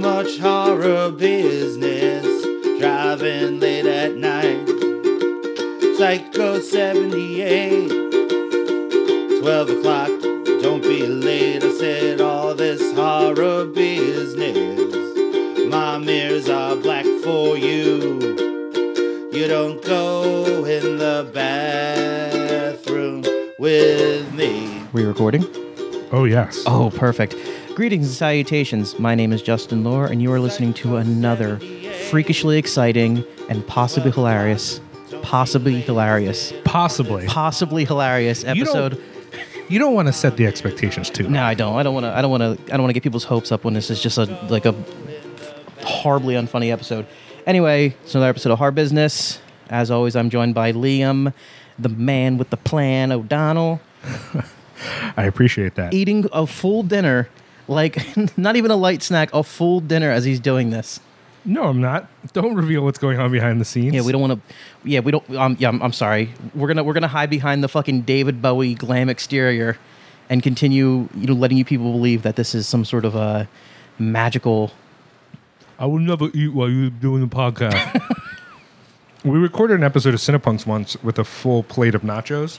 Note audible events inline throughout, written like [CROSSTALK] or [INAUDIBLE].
much horror business. Driving late at night. Psycho 78. 12 o'clock. Don't be late. I said all this horror business. My mirrors are black for you. You don't go in the bathroom with me. We recording? Oh yes. Oh, perfect. Greetings and salutations. My name is Justin Lohr, and you are listening to another freakishly exciting and possibly hilarious, possibly hilarious, Possibly. possibly hilarious You don't- episode. You don't want to set the expectations too. No, I don't. I don't want to. I don't want to. I don't want to get people's hopes up when this is just a like a horribly unfunny episode. Anyway, it's another episode of Horror Business. As always, I'm joined by Liam, the man with the plan, O'Donnell, [LAUGHS] I appreciate that. eating a full dinner, like [LAUGHS] not even a light snack, a full dinner as he's doing this. No, I'm not. Don't reveal what's going on behind the scenes. Yeah, we don't want to. Yeah, we don't. Um, yeah, I'm, I'm sorry. We're gonna we're gonna hide behind the fucking David Bowie glam exterior, and continue you know letting you people believe that this is some sort of a magical. I will never eat while you're doing the podcast. [LAUGHS] we recorded an episode of Cinepunks once with a full plate of nachos.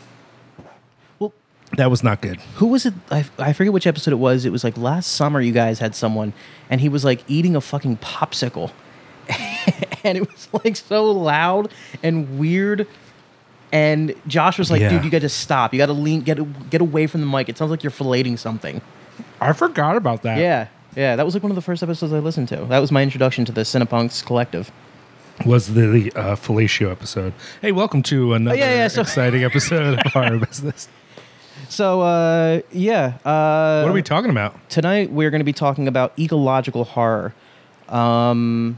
Well, That was not good. who was it? I, I forget which episode it was. It was like last summer. You guys had someone, and he was like eating a fucking popsicle, [LAUGHS] and it was like so loud and weird. And Josh was like, Yeah. "Dude, you got to stop. You got to lean, get get away from the mic. It sounds like you're filleting something." I forgot about that. Yeah, yeah. That was like one of the first episodes I listened to. That was my introduction to the Cinepunks collective. Was the uh, fellatio episode. Hey, welcome to another Oh, yeah, yeah, so- exciting episode of our [LAUGHS] business. So, uh, yeah. Uh, What are we talking about? tonight we're going to be talking about ecological horror um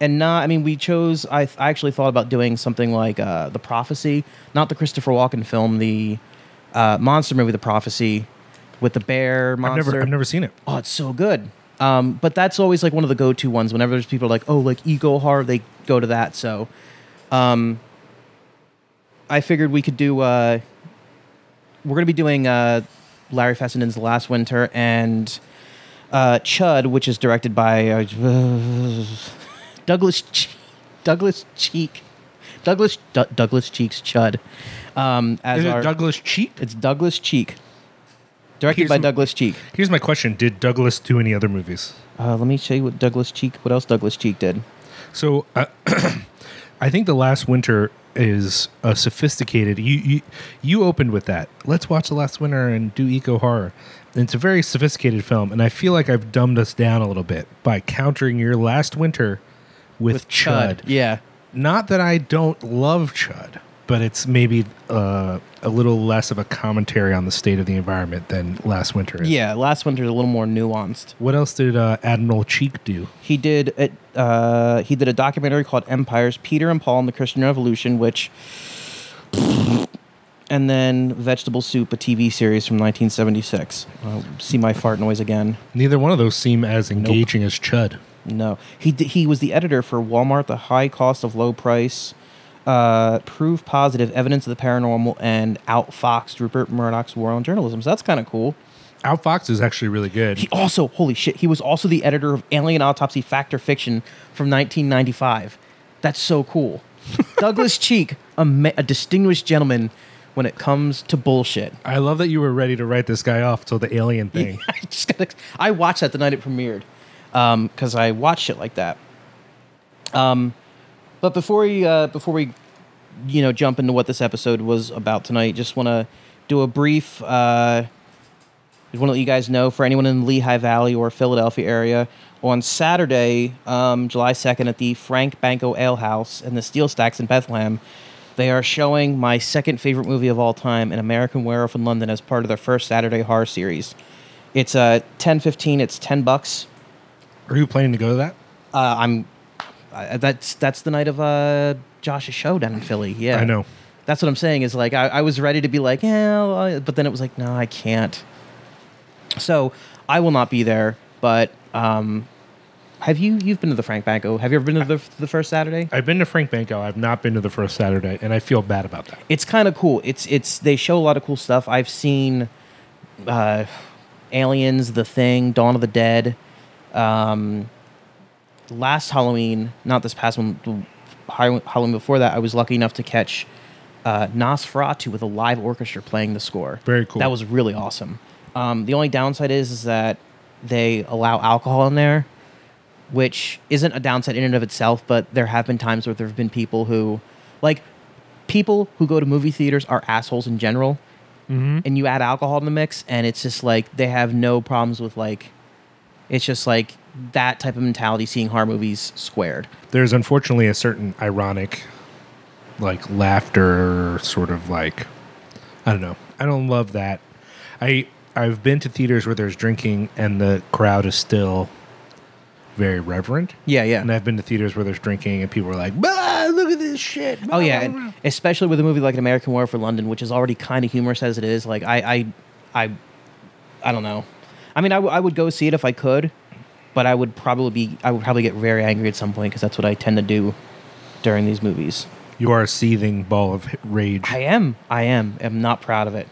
and not i mean we chose i, I actually thought about doing something like uh the prophecy not the christopher walken film the uh monster movie the prophecy with the bear I've monster never, I've never seen it. oh it's so good um but that's always like one of the go-to ones whenever there's people like oh like eco horror they go to that so um i figured we could do uh we're going to be doing uh, Larry Fessenden's Last Winter and uh, Chud, which is directed by uh, [LAUGHS] Douglas Che- Douglas Cheek. Douglas Du- Douglas Cheek's Chud. Um, as Is it our, Douglas Cheek? it's Douglas Cheek. Directed Here's by Douglas Cheek. Here's my question: Did Douglas do any other movies? Uh, let me show you what Douglas Cheek. What else Douglas Cheek did? So uh, [CLEARS THROAT] I think the last winter is a sophisticated. You, you you opened with that. Let's watch the last winter and do eco horror. And it's a very sophisticated film, and I feel like I've dumbed us down a little bit by countering your last winter with, Chud. Yeah. Not that I don't love Chud, but it's maybe uh, a little less of a commentary on the state of the environment than last winter is. Yeah. Last Winter's a little more nuanced. What else did uh, Admiral Cheek do? He did it. Uh, he did a documentary called Empires: Peter and Paul and the Christian Revolution, which, and then Vegetable Soup, a TV series from 1976. Uh, see my fart noise again. Neither one of those seem as engaging as Chud. No, he d- he was the editor for Walmart: The High Cost of Low Price, uh, Proof Positive, Evidence of the Paranormal, and Outfoxed Rupert Murdoch's War on Journalism. So that's kind of cool. Out Fox is actually really good. He also, holy shit, he was also the editor of Alien Autopsy Fact or Fiction from 1995. That's so cool. [LAUGHS] Douglas Cheek, a, ma- a distinguished gentleman when it comes to bullshit. I love that you were ready to write this guy off till the alien [LAUGHS] thing. I just gotta, I watched that the night it premiered because I watch shit like that. Um, but before we uh, before we you know jump into what this episode was about tonight, just want to do a brief. Uh, just want to let you guys know for anyone in the Lehigh Valley or Philadelphia area on Saturday, um, July 2nd, at the Frank Banko Ale House in the Steel Stacks in Bethlehem, they are showing my second favorite movie of all time, An American Werewolf in London, as part of their first Saturday horror series. It's uh, 10.15, it's 10 bucks. Are you planning to go to that? Uh, I'm. That's that's the night of uh, Josh's show down in Philly. Yeah, I know. That's what I'm saying. Is like I, I was ready to be like, yeah, well, but then it was like, no, I can't. So I will not be there. But um, have you? You've been to the Frank Banko. Have you ever been to the, the first Saturday? I've been to Frank Banko. I've not been to the first Saturday, and I feel bad about that. It's kind of cool. It's it's they show a lot of cool stuff. I've seen uh, Aliens, The Thing, Dawn of the Dead. Um, last Halloween, not this past one, the Halloween before that, I was lucky enough to catch uh, Nosferatu with a live orchestra playing the score. Very cool. That was really awesome. Um, the only downside is, is that they allow alcohol in there, which isn't a downside in and of itself, but there have been times where there have been people who, like, people who go to movie theaters are assholes in general. Mm-hmm. And you add alcohol in the mix, and it's just like they have no problems with, like, it's just like that type of mentality seeing horror movies squared. There's unfortunately a certain ironic, like laughter, sort of like, I don't know. I don't love that. I I've been to theaters where there's drinking and the crowd is still very reverent. Yeah, yeah. And I've been to theaters where there's drinking and people are like, "Bah, look at this shit." Oh yeah, Blah, blah, especially with a movie like An American War for London, which is already kind of humorous as it is. Like I, I, I, I don't know. I mean, I, w- I would go see it if I could, but I would probably be I would probably get very angry at some point because that's what I tend to do during these movies. You are a seething ball of rage. I am, I am, I'm not proud of it.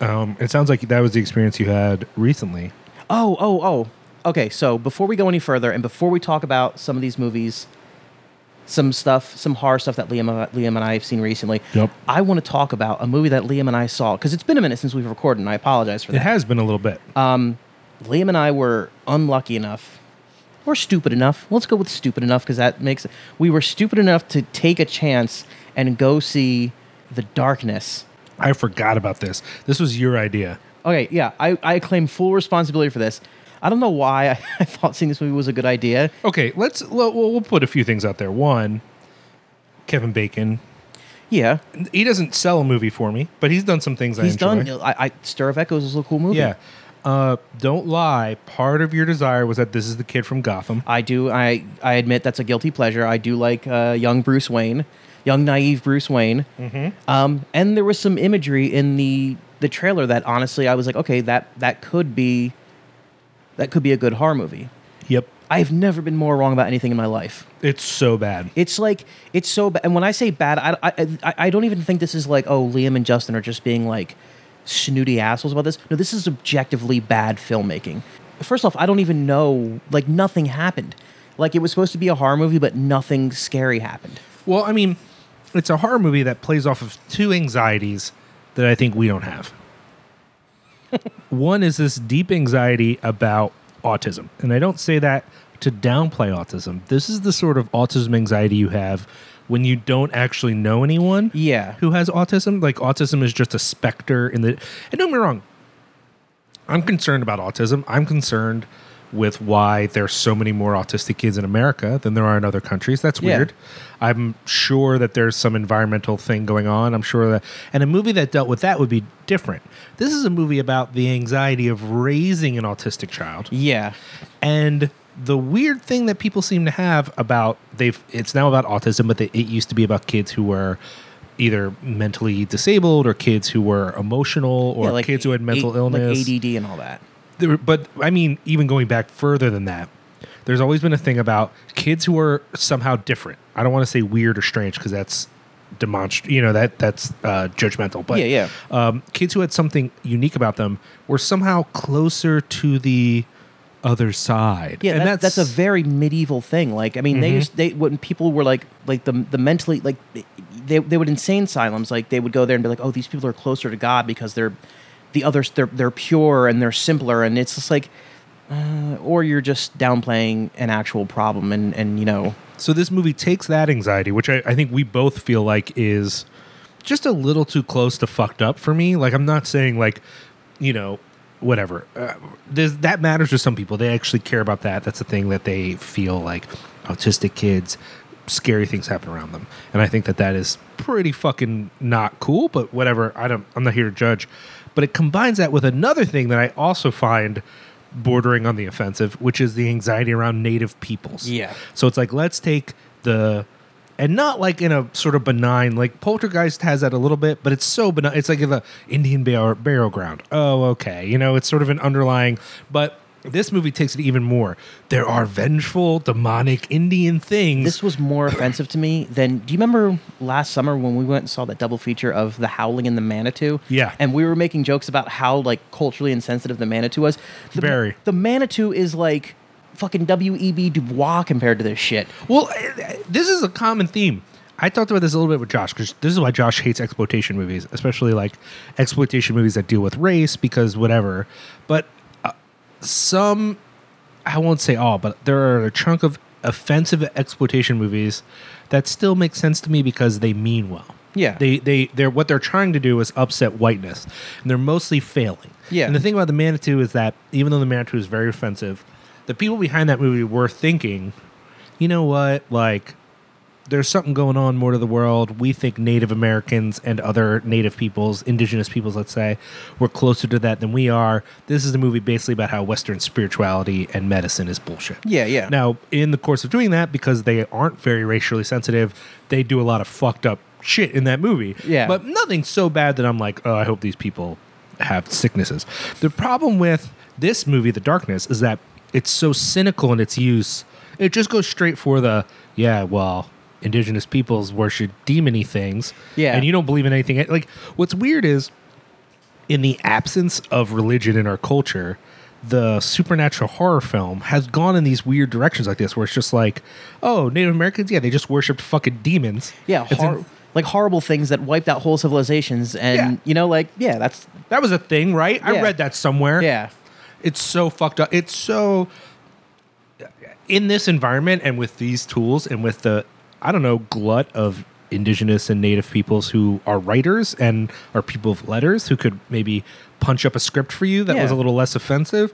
Um, it sounds like that was the experience you had recently. Oh, oh, oh. Okay, so before we go any further, and before we talk about some of these movies, some stuff, some horror stuff that Liam, uh, Liam and I have seen recently, Yep. I want to talk about a movie that Liam and I saw because it's been a minute since we've recorded, and I apologize for that. It has been a little bit. Liam and I were unlucky enough, or stupid enough. Let's go with stupid enough because that makes it. We were stupid enough to take a chance and go see The Darkness. I forgot about this. This was your idea. Okay, yeah, I, I claim full responsibility for this. I don't know why I, [LAUGHS] I thought seeing this movie was a good idea. Okay, let's we'll, we'll put a few things out there. One, Kevin Bacon. Yeah, He doesn't sell a movie for me, but he's done some things he's I enjoy. done. I, I Stir of Echoes is a cool movie. Yeah. Uh, don't lie. Part of your desire was that this is the kid from Gotham. I do. I I admit that's a guilty pleasure. I do like uh, young Bruce Wayne, young naive Bruce Wayne. Mm-hmm. Um, and there was some imagery in the the trailer that honestly I was like, okay, that that could be that could be a good horror movie. Yep. I've never been more wrong about anything in my life. It's so bad. It's like it's so bad. And when I say bad, I, I I I don't even think this is like oh Liam and Justin are just being like snooty assholes about this. No, this is objectively bad filmmaking. First off, I don't even know like nothing happened. Like it was supposed to be a horror movie, but nothing scary happened. Well, I mean, it's a horror movie that plays off of two anxieties that I think we don't have. [LAUGHS] One is this deep anxiety about autism. And I don't say that to downplay autism. This is the sort of autism anxiety you have when you don't actually know anyone Yeah. who has autism. Like autism is just a specter in the and don't get me wrong. I'm concerned about autism. I'm concerned with why there's so many more autistic kids in America than there are in other countries. That's Yeah. weird. I'm sure that there's some environmental thing going on. I'm sure that and a movie that dealt with that would be different. This is a movie about the anxiety of raising an autistic child. Yeah. And the weird thing that people seem to have about they've it's now about autism, but they, it used to be about kids who were either mentally disabled or kids who were emotional or Yeah, like kids who had mental A- illness. like ADD and all that. Were- but I mean, even going back further than that, there's always been a thing about kids who are somehow different. I don't want to say weird or strange because that's demonst you know that that's uh, judgmental. But Yeah, yeah. um, kids who had something unique about them were somehow closer to the other side. Yeah, and that, that's, a very medieval thing. Like, I mean, they Mhm. used they when people were like like the the mentally like they they would insane asylums like they would go there and be like, oh, these people are closer to God because they're the others they're they're pure and they're simpler and it's just like, uh, or you're just downplaying an actual problem and and you know So this movie takes that anxiety, which I, I think we both feel like is just a little too close to fucked up for me. Like I'm not saying like, you know, whatever. Uh, that matters to some people. They actually care about that. That's a thing that they feel like autistic kids, scary things happen around them, and I think that that is pretty fucking not cool. But whatever. I don't. I'm not here to judge. But it combines that with another thing that I also find bordering on the offensive, which is the anxiety around native peoples. Yeah. So it's like let's take the and not like in a sort of benign like Poltergeist has that a little bit, but it's so benign. It's like in the Indian burial, burial ground. Oh, okay. You know, it's sort of an underlying, but this movie takes it even more. There are vengeful, demonic Indian things. this was more [COUGHS] offensive to me than. Do you remember last summer when we went and saw that double feature of the Howling and the Manitou? Yeah. and we were making jokes about how like culturally insensitive the Manitou was. The, Very. The Manitou is like fucking W.E.B. Du Bois compared to this shit. Well, eh, this is a common theme. I talked about this a little bit with Josh because this is why Josh hates exploitation movies, especially like exploitation movies that deal with race because whatever. But uh, some, I won't say all, but there are a chunk of offensive exploitation movies that still make sense to me because they mean well. Yeah. They they they're what they're trying to do is upset whiteness, and they're mostly failing. Yeah. And the thing about the Manitou is that even though the Manitou is very offensive, the people behind that movie were thinking, you know what, like. There's something going on more to the world. We think Native Americans and other Native peoples, indigenous peoples, let's say, were closer to that than we are. This is a movie basically about how Western spirituality and medicine is bullshit. Yeah, yeah. Now, in the course of doing that, because they aren't very racially sensitive, they do a lot of fucked up shit in that movie. Yeah. But nothing so bad that I'm like, oh, I hope these people have sicknesses. The problem with this movie, The Darkness, is that it's so cynical in its use. It just goes straight for the, yeah, well, indigenous peoples worship demony things. Yeah. And you don't believe in anything. Like, what's weird is in the absence of religion in our culture, the supernatural horror film has gone in these weird directions like this, where it's just like, oh, Native Americans, yeah, they just worshipped fucking demons. Yeah, hor- in- like horrible things that wiped out whole civilizations, and Yeah. you know, like yeah, that's that was a thing, right? I read that somewhere. yeah, It's so fucked up. It's so in this environment and with these tools and with the I don't know glut of indigenous and native peoples who are writers and are people of letters who could maybe punch up a script for you that was a little less offensive.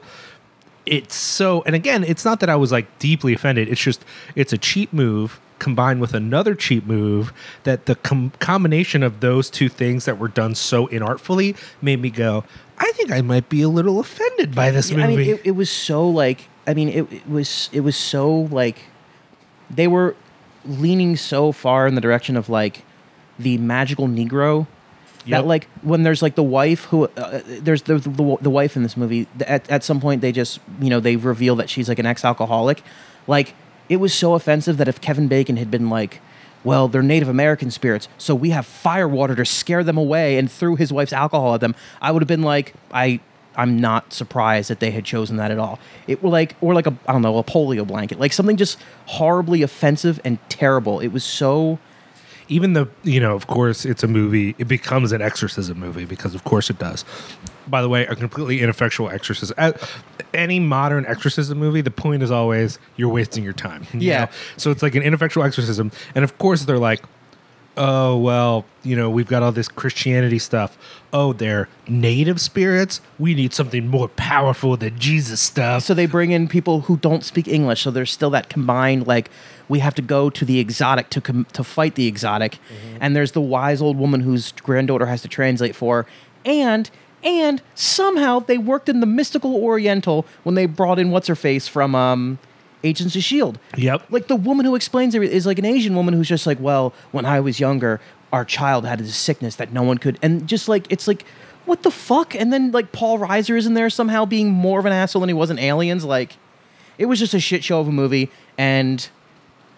It's so and again, it's not that I was like deeply offended. It's just it's a cheap move combined with another cheap move that the com- combination of those two things that were done so inartfully made me go, I think I might be a little offended by this movie. I mean, it, it was so like I mean, it, it was it was so like they were leaning so far in the direction of like the magical Negro. Yep. That like when there's like the wife who uh, there's the, the the wife in this movie at at some point they just you know they reveal that she's like an ex alcoholic, like it was so offensive that if Kevin Bacon had been like, well they're Native American spirits so we have fire water to scare them away and threw his wife's alcohol at them, I would have been like I I'm not surprised that they had chosen that at all. It were like or like a I don't know a polio blanket like something just horribly offensive and terrible. It was so even the you know of course it's a movie it becomes an exorcism movie because of course it does by the way a completely ineffectual exorcism. Any modern exorcism movie the point is always you're wasting your time you Yeah. know? so it's like an ineffectual exorcism. And of course they're like oh well you know we've got all this christianity stuff. Oh they're native spirits? We need something more powerful than jesus stuff. So they bring in people who don't speak English, so there's still that combined like we have to go to the exotic to com- to fight the exotic, mm-hmm. and there's the wise old woman whose granddaughter has to translate for, and and somehow they worked in the mystical Oriental when they brought in what's her face from um, Agents of Shield. Yep. Like the woman who explains it is like an Asian woman who's just like, well, when I was younger, our child had this sickness that no one could, and just like it's like. What the fuck? And then like Paul Reiser is in there somehow being more of an asshole than he was in Aliens. Like, it was just a shit show of a movie, and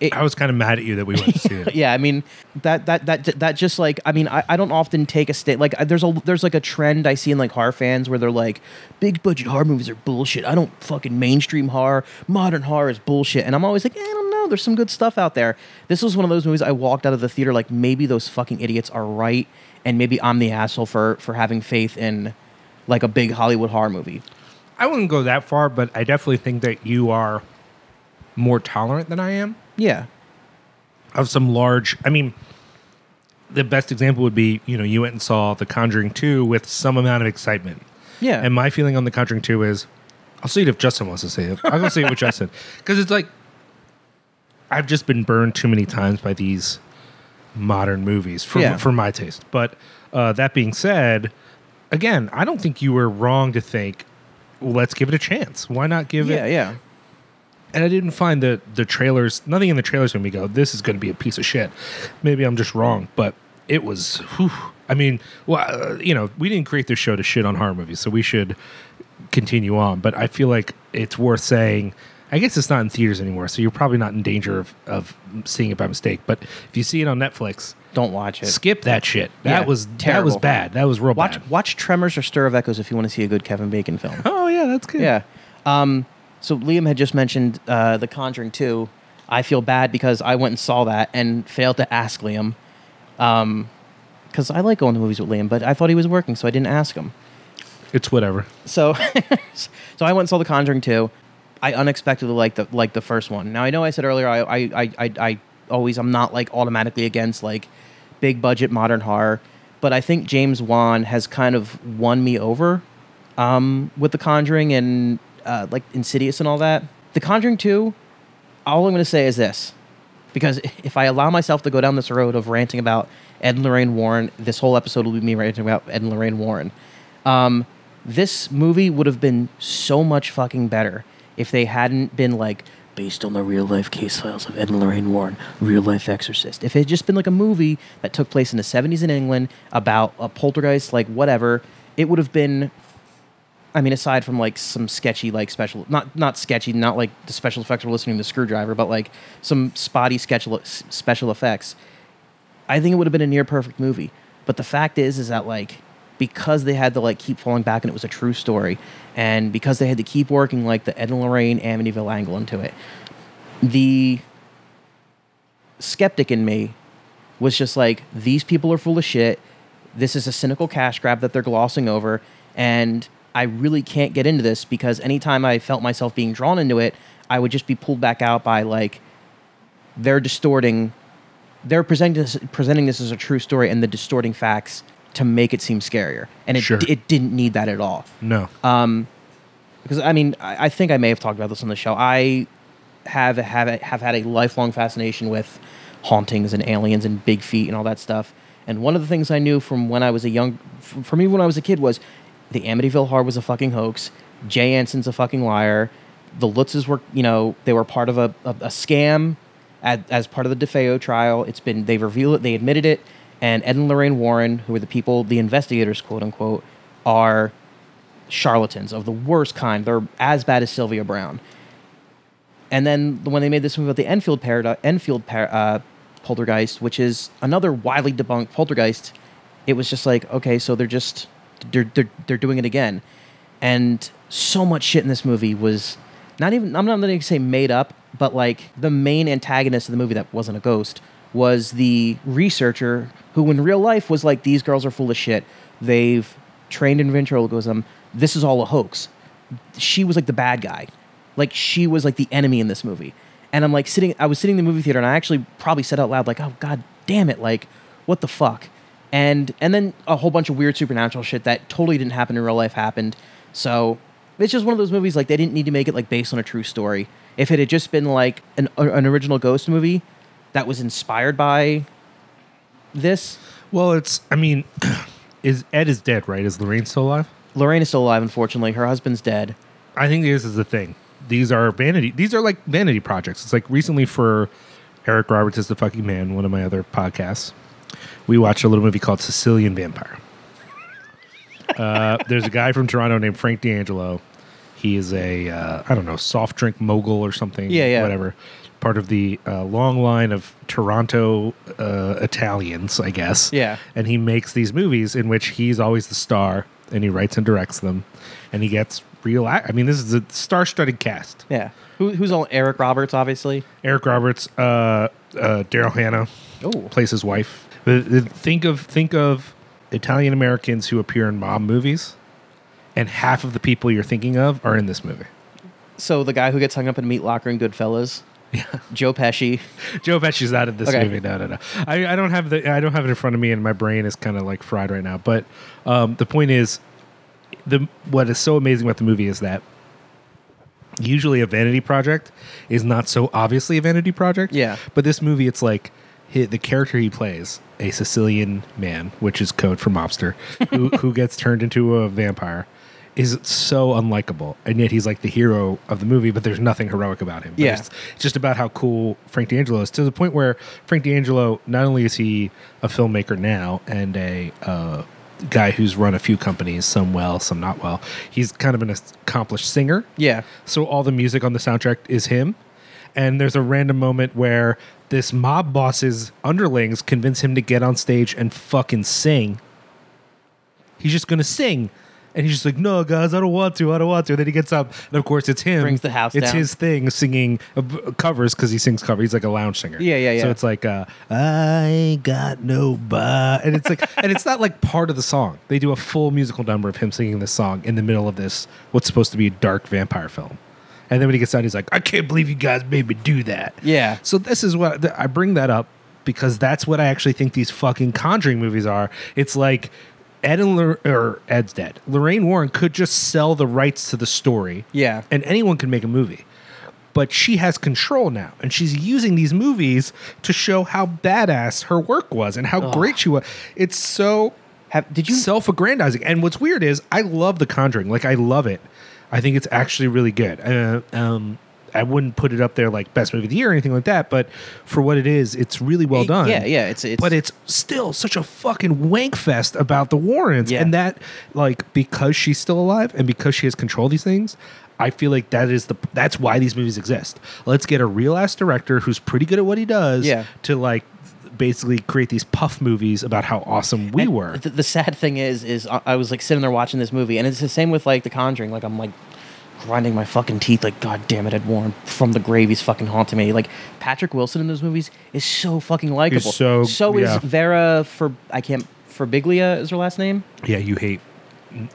it, i was kind of mad at you that we went to see it [LAUGHS] yeah, I mean that that that that just like I mean I, I don't often take a state like there's a there's like a trend I see in like horror fans where they're like big budget horror movies are bullshit. I don't fucking mainstream horror. Modern horror is bullshit. And I'm always like, eh, I don't know. There's some good stuff out there. This was one of those movies I walked out of the theater like maybe those fucking idiots are right and maybe I'm the asshole for for having faith in like a big Hollywood horror movie. I wouldn't go that far, but I definitely think that you are more tolerant than I am Yeah. of some large. I mean, the best example would be you know you went and saw The Conjuring two with some amount of excitement, Yeah. and my feeling on The Conjuring two is I'll see it if Justin wants to see it. I'll go see it with Justin [LAUGHS] because it's like I've just been burned too many times by these modern movies for Yeah. for my taste. But uh, that being said, again, I don't think you were wrong to think. well, Let's give it a chance. Why not give it? yeah, yeah. And I didn't find the the trailers. Nothing in the trailers made me go, "This is going to be a piece of shit." Maybe I'm just wrong, but it was. Whew, I mean, well, uh, you know, we didn't create this show to shit on horror movies, so we should continue on. But I feel like it's worth saying. I guess it's not in theaters anymore, so you're probably not in danger of, of seeing it by mistake. But if you see it on Netflix, Don't watch it. skip that shit. That Yeah, was that was bad. That was real Watch bad. watch Tremors or Stir of Echoes if you want to see a good Kevin Bacon film. Oh yeah, that's good. Yeah. Um, So Liam had just mentioned uh, The Conjuring 2. I feel bad because I went and saw that and failed to ask Liam. Because I like going to movies with Liam, but I thought he was working, so I didn't ask him. It's whatever. So, [LAUGHS] so I went and saw The Conjuring 2. I unexpectedly liked the like the first one. Now I know I said earlier I I, I, I, I always I'm not like automatically against like big budget modern horror, but I think James Wan has kind of won me over um, with The Conjuring and uh, like Insidious and all that. The Conjuring 2, all I'm going to say is this. Because [LAUGHS] if I allow myself to go down this road of ranting about Ed and Lorraine Warren, this whole episode will be me ranting about Ed and Lorraine Warren. Um, this movie would have been so much fucking better if they hadn't been like based on the real life case files of Ed and Lorraine Warren, real life exorcist. If it had just been like a movie that took place in the 70s in England about a poltergeist, like whatever, it would have been I mean, aside from like some sketchy, like special, not not sketchy, not like the special effects we're listening to the screwdriver, but like some spotty sketch special effects. I think it would have been a near perfect movie. But the fact is, is that like because they had to like keep falling back and it was a true story, and because they had to keep working like the Ed and Lorraine Amityville angle into it, the skeptic in me was just like these people are full of shit. This is a cynical cash grab that they're glossing over, and I really can't get into this because anytime I felt myself being drawn into it, I would just be pulled back out by like they're distorting, they're presenting this, presenting this as a true story and the distorting facts to make it seem scarier, and it Sure. it didn't need that at all No. um, because I mean I, I think I may have talked about this on the show. I have have have had a lifelong fascination with hauntings and aliens and big feet and all that stuff. And one of the things I knew from when I was a young, from even when I was a kid, was the Amityville Horror was a fucking hoax. Jay Anson's a fucking liar. The Lutzes were, you know, they were part of a, a, a scam as, as part of the DeFeo trial. It's been they've revealed it, they admitted it, and Ed and Lorraine Warren, who are the people, the investigators, quote unquote, are charlatans of the worst kind. They're as bad as Sylvia Browne. And then when they made this movie about the Enfield paradi- Enfield par- uh, poltergeist, which is another widely debunked poltergeist, it was just like, okay, so they're just they're they're, they're doing it again, and so much shit in this movie was not even I'm not going to say made up, but like the main antagonist of the movie that wasn't a ghost was the researcher who in real life was like these girls are full of shit. They've trained in ventriloquism. This is all a hoax. She was like the bad guy. Like she was like the enemy in this movie. And I'm like sitting I was sitting in the movie theater and I actually probably said out loud like, "Oh god damn it, like what the fuck?" And and then a whole bunch of weird supernatural shit that totally didn't happen in real life happened. So, it's just one of those movies like they didn't need to make it like based on a true story. If it had just been like an an original ghost movie that was inspired by this, Well, it's. I mean, [CLEARS THROAT] is Ed is dead, right? Is Lorraine still alive? Lorraine is still alive unfortunately. Her husband's dead. I think this is the thing. These are vanity. These are like vanity projects. It's like recently for Eric Roberts is the fucking man. One of my other podcasts. We watched a little movie called Sicilian Vampire. Uh, there's a guy from Toronto named Frank D'Angelo. He is a uh, I don't know soft drink mogul or something. Yeah, yeah. Whatever. Part of the uh, long line of Toronto uh, Italians, I guess. Yeah. And he makes these movies in which he's always the star, and he writes and directs them, and he gets real. I mean, this is a star-studded cast. Yeah. Who, who's on Eric Roberts obviously? Eric Roberts, uh, uh, Daryl Hannah Oh. plays his wife. Think of think of Italian Americans who appear in mob movies, and half of the people you're thinking of are in this movie. So the guy who gets hung up in Meat Locker and Goodfellas. Yeah. [LAUGHS] Joe Pesci. Joe Pesci's out of this Okay. movie. No, no, no. I, I don't have the I don't have it in front of me, and my brain is kind of like fried right now. But um, the point is, the what is so amazing about the movie is that usually a vanity project is not so obviously a vanity project. Yeah. But this movie, it's like hi the character he plays, a Sicilian man, which is code for mobster, who [LAUGHS] who gets turned into a vampire. Is so unlikable, and yet he's like the hero of the movie. But there's nothing heroic about him. But Yeah. it's, it's just about how cool Frank D'Angelo is to the point where Frank D'Angelo not only is he a filmmaker now and a uh, guy who's run a few companies, some well, some not well. He's kind of an accomplished singer. Yeah. So all the music on the soundtrack is him. And there's a random moment where this mob boss's underlings convince him to get on stage and fucking sing. He's just to sing And he's just like, no, guys, I don't want to. I don't want to. And then he gets up, and of course, it's him. Brings the house It's down. his thing, singing uh, covers because he sings cover. He's like a lounge singer. Yeah, yeah, yeah. So it's like, uh, I ain't got no buy, and it's like, and it's not like part of the song. They do a full musical number of him singing this song in the middle of this what's supposed to be a dark vampire film. And then when he gets out, he's like, I can't believe you guys made me do that. Yeah. So this is what I bring that up because that's what I actually think these fucking Conjuring movies are. It's like Ed and Lor- or Ed's dead. Lorraine Warren could just sell the rights to the story. Yeah. and anyone can make a movie. But she has control now, and she's using these movies to show how badass her work was and how great she was. It's so Have, did you? self-aggrandizing. And what's weird is I love The Conjuring. Like I love it. I think it's actually really good. Uh, um, I wouldn't put it up there like best movie of the year or anything like that, but for what it is, it's really well done. Yeah, yeah. It's it's. But it's still such a fucking wank fest about the Warrens, Yeah. and that like because she's still alive and because she has control of these things. I feel like that is the that's why these movies exist. Let's get a real ass director who's pretty good at what he does Yeah. to like basically create these puff movies about how awesome we And were. The, the sad thing is, is I I was like sitting there watching this movie, and it's the same with like The Conjuring. Like I'm like grinding my fucking teeth, like God damn it, Ed Warren from the grave, he's fucking haunting me. Like Patrick Wilson in those movies is so fucking likable. so- so is yeah. Vera for I can't Forbiglia is her last name. Yeah, you hate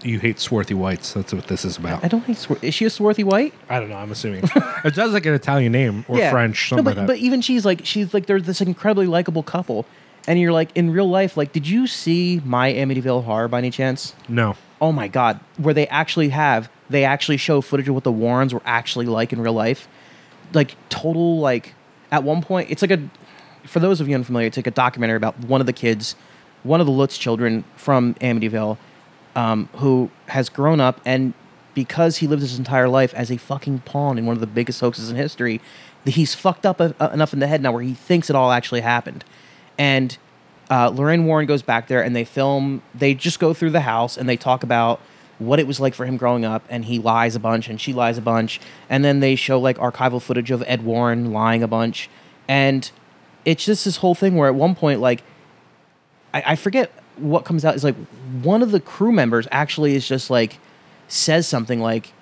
you hate swarthy whites. That's what this is about. I don't think Swar- is she a swarthy white? I don't know. I'm assuming [LAUGHS] it sounds like an Italian name or French, No, something but, like that. but even she's like she's like they're this incredibly likable couple, and you're like in real life, like did you see my Amityville Horror by any chance? no, oh my god where they actually have they actually show footage of what the warrens were actually like in real life like total like at one point it's like a for those of you unfamiliar it's like a documentary about one of the kids one of the lutz children from amityville um, who has grown up and because he lived his entire life as a fucking pawn in one of the biggest hoaxes in history he's fucked up a, enough in the head now where he thinks it all actually happened and uh, Lorraine Warren goes back there and they film. They just go through the house and they talk about what it was like for him growing up. And he lies a bunch and she lies a bunch. And then they show like archival footage of Ed Warren lying a bunch. And it's just this whole thing where at one point, like, I, I forget what comes out is like one of the crew members actually is just like says something like,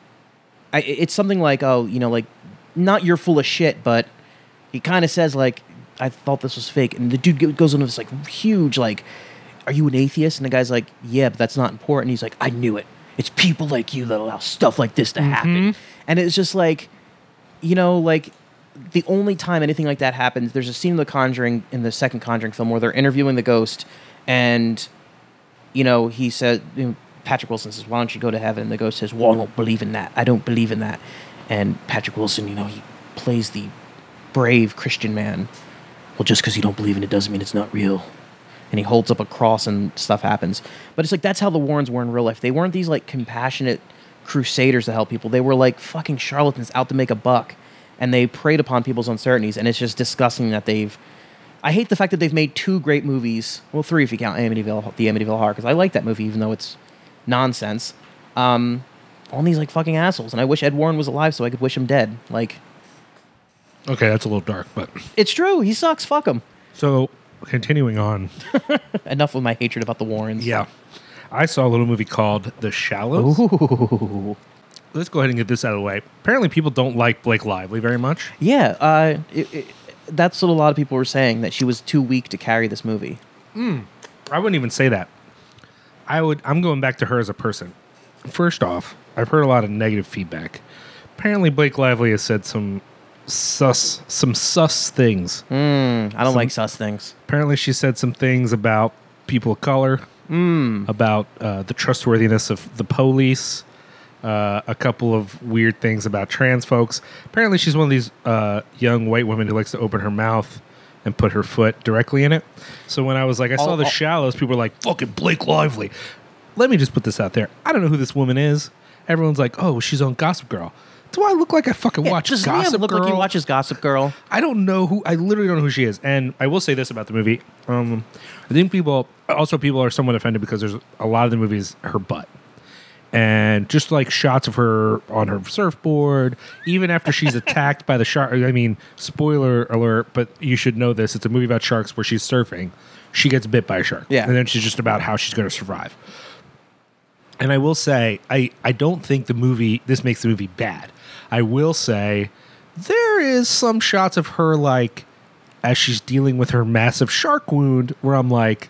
I, it's something like, oh, you know, like, not you're full of shit, but he kind of says like i thought this was fake. And the dude goes into this like huge like are you an atheist? And the guy's like yeah but that's not important. He's like i knew it. It's people like you that allow stuff like this to mm-hmm. happen. And it's just like you know like the only time anything like that happens there's a scene in the conjuring in the second conjuring film where they're interviewing the ghost and you know he said you know, patrick wilson says why don't you go to heaven and the ghost says well i don't believe in that i don't believe in that and patrick wilson you know he plays the brave christian man well, just because you don't believe in it doesn't mean it's not real. And he holds up a cross and stuff happens. But it's like that's how the Warrens were in real life. They weren't these like compassionate crusaders to help people. They were like fucking charlatans out to make a buck. And they preyed upon people's uncertainties. And it's just disgusting that they've. I hate the fact that they've made two great movies. Well, three if you count Amityville, the Amityville Horror, because I like that movie even though it's nonsense. Um, on these like fucking assholes. And I wish Ed Warren was alive so I could wish him dead. Like, okay, that's a little dark, but it's true. He sucks. Fuck him. so continuing on. [LAUGHS] Enough with my hatred about the Warrens. Yeah, I saw a little movie called The Shallows. Ooh. Let's go ahead and get this out of the way. Apparently, people don't like Blake Lively very much. Yeah, uh, it, it, that's what a lot of people were saying that she was too weak to carry this movie. I wouldn't even say that. I would. I'm going back to her as a person. First off, I've heard a lot of negative feedback. Apparently, Blake Lively has said some sus, some sus things. I don't like sus things. Apparently, she said some things about people of color, Hmm. about uh, the trustworthiness of the police, uh, a couple of weird things about trans folks. Apparently, she's one of these uh, young white women who likes to open her mouth and put her foot directly in it. So when I was like, I saw All- the all- shallows, people were like, "Fucking Blake Lively." Let me just put this out there. I don't know who this woman is. Everyone's like, "Oh, she's on Gossip Girl." Do I look like I fucking Yeah, watch does Gossip Liam look Girl? like he watches Gossip Girl? I don't know who. I literally don't know who she is. And I will say this about the movie. Um, I think people also people are somewhat offended because there's a lot of the movies her butt, and just like shots of her on her surfboard. Even after she's [LAUGHS] attacked by the shark. I mean, spoiler alert, but you should know this. It's a movie about sharks where she's surfing. She gets bit by a shark. Yeah. and then she's just about how she's going to survive. And I will say, I, I don't think the movie, this makes the movie bad. I will say, there is some shots of her, like, as she's dealing with her massive shark wound, where I'm like,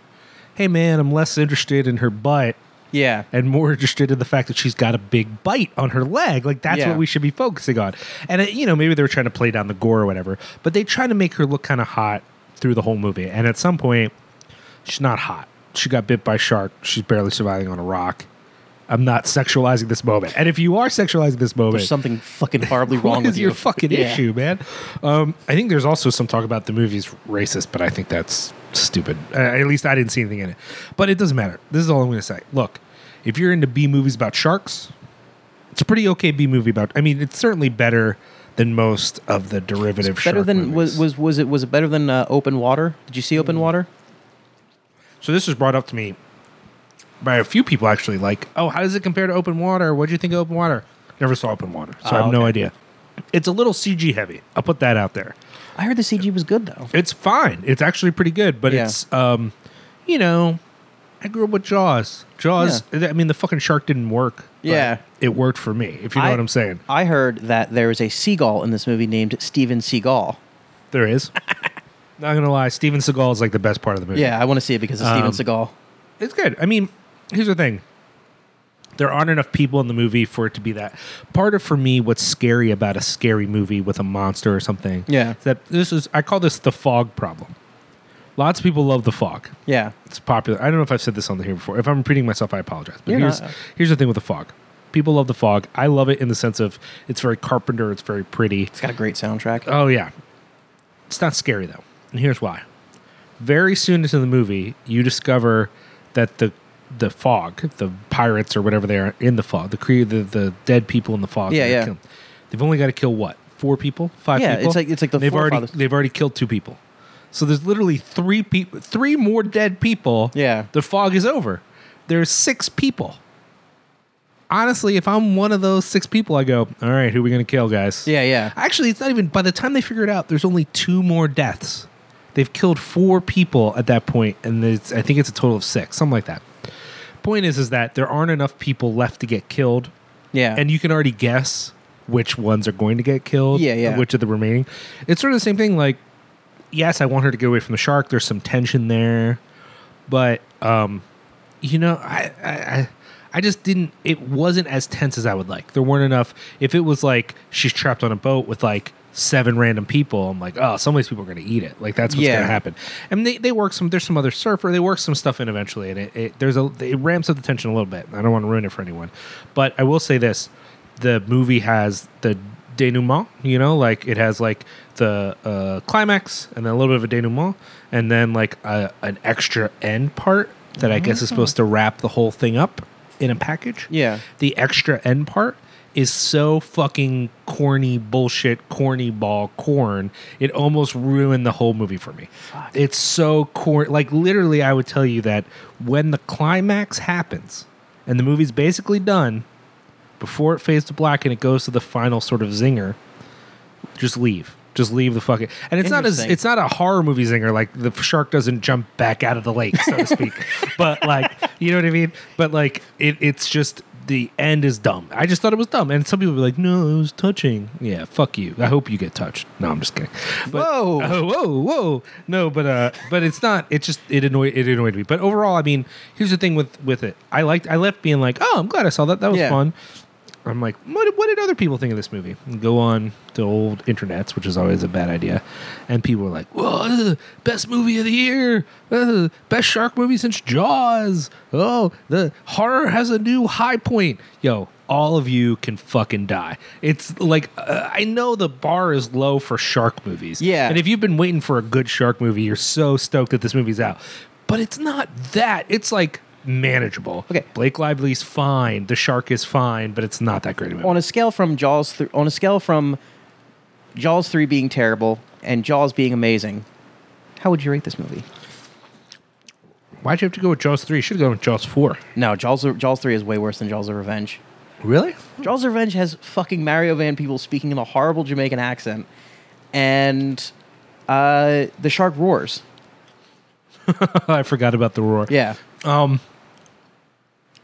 hey man, I'm less interested in her butt Yeah. and more interested in the fact that she's got a big bite on her leg. Like that's Yeah. what we should be focusing on. And it, you know, maybe they were trying to play down the gore or whatever, but they try to make her look kind of hot through the whole movie. And at some point, she's not hot. She got bit by a shark. She's barely surviving on a rock. I'm not sexualizing this moment. And if you are sexualizing this moment, There's something fucking horribly [LAUGHS] wrong with is you. your fucking Yeah. issue, man? Um, I think there's also some talk about the movie's racist, but I think that's stupid. Uh, at least I didn't see anything in it. But it doesn't matter. This is all I'm going to say. Look, if you're into B movies about sharks, it's a pretty okay B movie about. I mean, it's certainly better than most of the derivative. Better shark than was, movies. was was it was it better than uh, Open Water? Did you see. Open Water? So this was brought up to me by a few people actually. Like, oh, how does it compare to Open Water? What do you think of Open Water? Never saw Open Water, so I Oh, have no idea. It's a little CG heavy. I'll put that out there. I heard the CG was good though. It's fine. It's actually pretty good, but Yeah. it's um, you know, I grew up with Jaws. Jaws. I mean, the fucking shark didn't work. Yeah. it worked for me. If you know I- what I'm saying. I heard that there is a seagull in this movie named Steven Seagal. There is. [LAUGHS] Not gonna lie, Steven Seagal is like the best part of the movie. Yeah, I want to see it because of Um, Steven Seagal. it's good. I mean, here's the thing. There aren't enough people in the movie for it to be that. Part of for me, what's scary about a scary movie with a monster or something. Yeah. is That this is I call this the fog problem. Lots of people love the fog. Yeah. It's popular. I don't know if I've said this on the here before. If I'm repeating myself, I apologize. But You're here's not. here's the thing with the fog. People love the fog. I love it in the sense of it's very Carpenter. It's very pretty. It's got a great soundtrack. Oh yeah, it's not scary though, and here's why. Very soon into the movie, you discover that the the fog, the pirates or whatever they are in the fog, the cre- the, the dead people in the fog. Yeah, yeah. They've only got to kill what? Four people? Five Yeah, people? it's like- it's like the they've already they've already killed two people. So there's literally three people, three more dead people. Yeah. the fog is over. There's six people. Honestly, if I'm one of those six people, I go, all right, who are we gonna kill, guys? Yeah, yeah. Actually, it's not even. By the time they figure it out, there's only two more deaths. They've killed four people at that point, and it's, I think it's a total of six, something like that. Point is, is that there aren't enough people left to get killed, Yeah. and you can already guess which ones are going to get killed. Yeah, yeah. Which are the remaining? It's sort of the same thing. Like, yes, I want her to get away from the shark. There's some tension there, but um, you know, I, I, I, just didn't. It wasn't as tense as I would like. There weren't enough. If it was like she's trapped on a boat with like seven random people, I'm like, oh, some of these people are going to eat it. Like that's what's Yeah. going to happen. And they, they work some. There's some other surfer. They work some stuff in eventually, and it, it there's a it ramps up the tension a little bit. I don't want to ruin it for anyone, but I will say this: the movie has the denouement. You know, like it has like the uh, climax and then a little bit of a denouement, and then like a, an extra end part that I guess is supposed to wrap the whole thing up in a package. Yeah. The extra end part is so fucking corny bullshit, corny ball corn. It almost ruined the whole movie for me. It's so corny. Like literally, I would tell you that when the climax happens and the movie's basically done, before it fades to black and it goes to the final sort of zinger, just leave. Just leave the fucking. And it's not as it's not a horror movie zinger. Like the shark doesn't jump back out of the lake, so to speak. [LAUGHS] but like, you know what I mean. But like, it, it's just the end is dumb. I just thought it was dumb, and some people were like, "No, it was touching." Yeah, fuck you. I hope you get touched. No, I'm just kidding. But, Whoa. Oh, whoa, whoa. No, but uh, but it's not. It just it annoyed it annoyed me. But overall, I mean, here's the thing with with it. I liked. I left being like, oh, I'm glad I saw that. That was Yeah. fun. I'm like, what, what did other people think of this movie? And go on to old internets, which is always a bad idea. And people were like, whoa, this is the best movie of the year. Best shark movie since Jaws. Oh, the horror has a new high point. Yo, all of you can fucking die. It's like, uh, I know the bar is low for shark movies. Yeah. And if you've been waiting for a good shark movie, you're so stoked that this movie's out. But it's not that. It's like manageable. Okay. Blake Lively's fine. The shark is fine, but it's not that great a movie. on a scale from Jaws, th- on a scale from Jaws three being terrible and Jaws being amazing, how would you rate this movie? Why'd you have to go with Jaws 3? You should go with Jaws 4. No, Jaws Jaws three is way worse than Jaws of Revenge. Really? Jaws of Revenge has fucking Mario Van Peebles speaking in a horrible Jamaican accent, and uh, the shark roars. [LAUGHS] I forgot about the roar. Yeah, Um,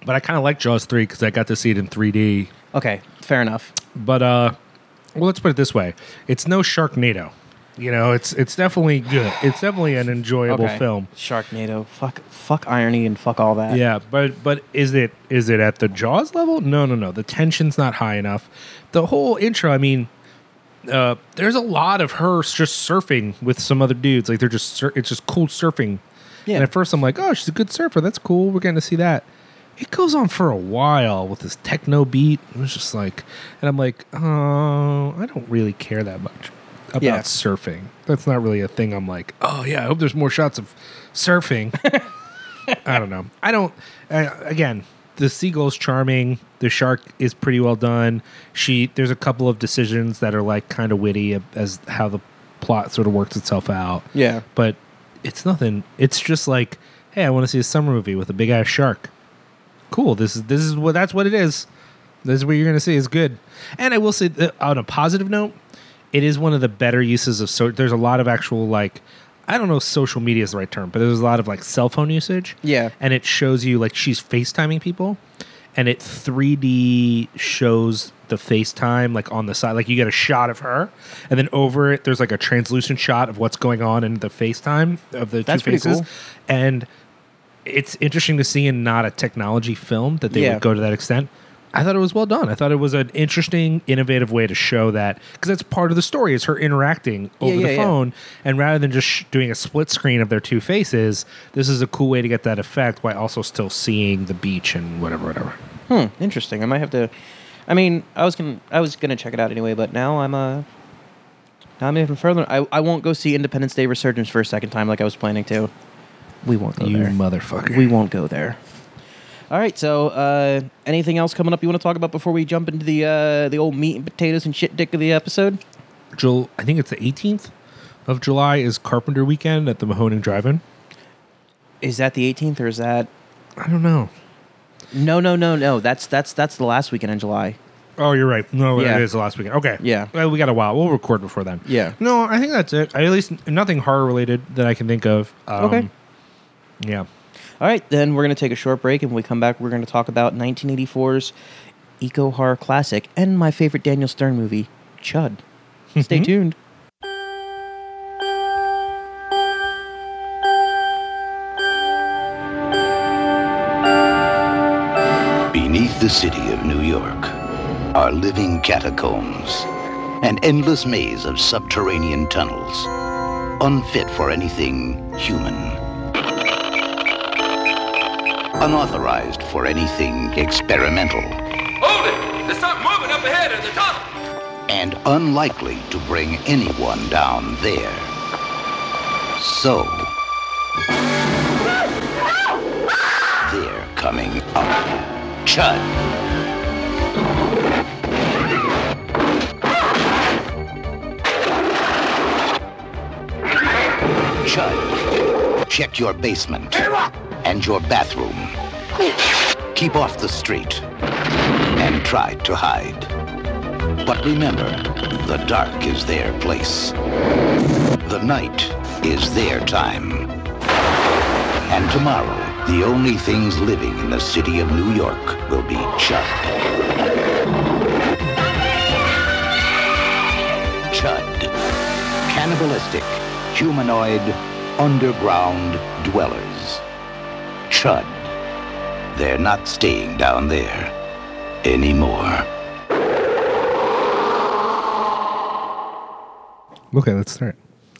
but I kind of like Jaws three because I got to see it in 3D. Okay, fair enough. But uh, well, let's put it this way: it's no Sharknado. You know, it's it's definitely good. It's definitely an enjoyable Okay. film. Sharknado. Fuck, fuck irony and fuck all that. Yeah, but but is it is it at the Jaws level? No, no, no. The tension's not high enough. The whole intro, I mean, uh, there's a lot of her just surfing with some other dudes. Like they're just sur- it's just cool surfing. Yeah. And at first I'm like, oh, she's a good surfer. That's cool. We're getting to see that. It goes on for a while with this techno beat. It was just like, and I'm like, oh, I don't really care that much about Yeah. surfing. That's not really a thing. I'm like, oh yeah, I hope there's more shots of surfing. [LAUGHS] I don't know. I don't. Uh, again, the seagull's charming. The shark is pretty well done. She there's a couple of decisions that are like kind of witty as how the plot sort of works itself out. Yeah. But it's nothing. It's just like, hey, I want to see a summer movie with a big ass shark. Cool. This is this is what that's what it is. This is what you're gonna see. Is good. And I will say that on a positive note, it is one of the better uses of so. There's a lot of actual like. I don't know if social media is the right term, but there's a lot of like cell phone usage. Yeah. And it shows you like she's FaceTiming people and it 3D shows the FaceTime like on the side. Like you get a shot of her and then over it there's like a translucent shot of what's going on in the FaceTime of the That's two pretty faces. cool. And it's interesting to see in not a technology film that they Yeah. would go to that extent. I thought it was well done. I thought it was an interesting, innovative way to show that because that's part of the story is her interacting over Yeah, the yeah, yeah. phone, and rather than just sh- doing a split screen of their two faces, this is a cool way to get that effect while also still seeing the beach and whatever, whatever. Hmm. Interesting. I might have to. I mean, I was gonna, I was gonna check it out anyway, but now I'm uh Now I'm even further. I, I won't go see Independence Day Resurgence for a second time like I was planning to. We won't go you there. motherfucker. We won't go there. All right. So, uh, anything else coming up you want to talk about before we jump into the uh, the old meat and potatoes and shit dick of the episode? Jul- I think it's the 18th of July is Carpenter Weekend at the Mahoning Drive-In. Is that the 18th or is that? I don't know. No, no, no, no. That's that's that's the last weekend in July. Oh, you're right. No, Yeah. it is the last weekend. Okay. Yeah. Well, we got a while. We'll record before then. Yeah. No, I think that's it. I, at least nothing horror related that I can think of. Um, Okay. Yeah. All right, then we're going to take a short break, and when we come back, we're going to talk about 1984's eco horror classic and my favorite Daniel Stern movie, Chud. Stay mm-hmm. tuned. Beneath the city of New York are living catacombs, an endless maze of subterranean tunnels, unfit for anything human, unauthorized for anything experimental, Hold it! There's something moving up ahead at the top! and unlikely to bring anyone down there. So, they're coming up. Chud. Chud, check your basement and your bathroom. Keep off the street and try to hide. But remember, the dark is their place. The night is their time. And tomorrow, the only things living in the city of New York will be Chud. Chud. Cannibalistic, humanoid, underground dwellers. Chud. They're not staying down there anymore. Okay, let's start.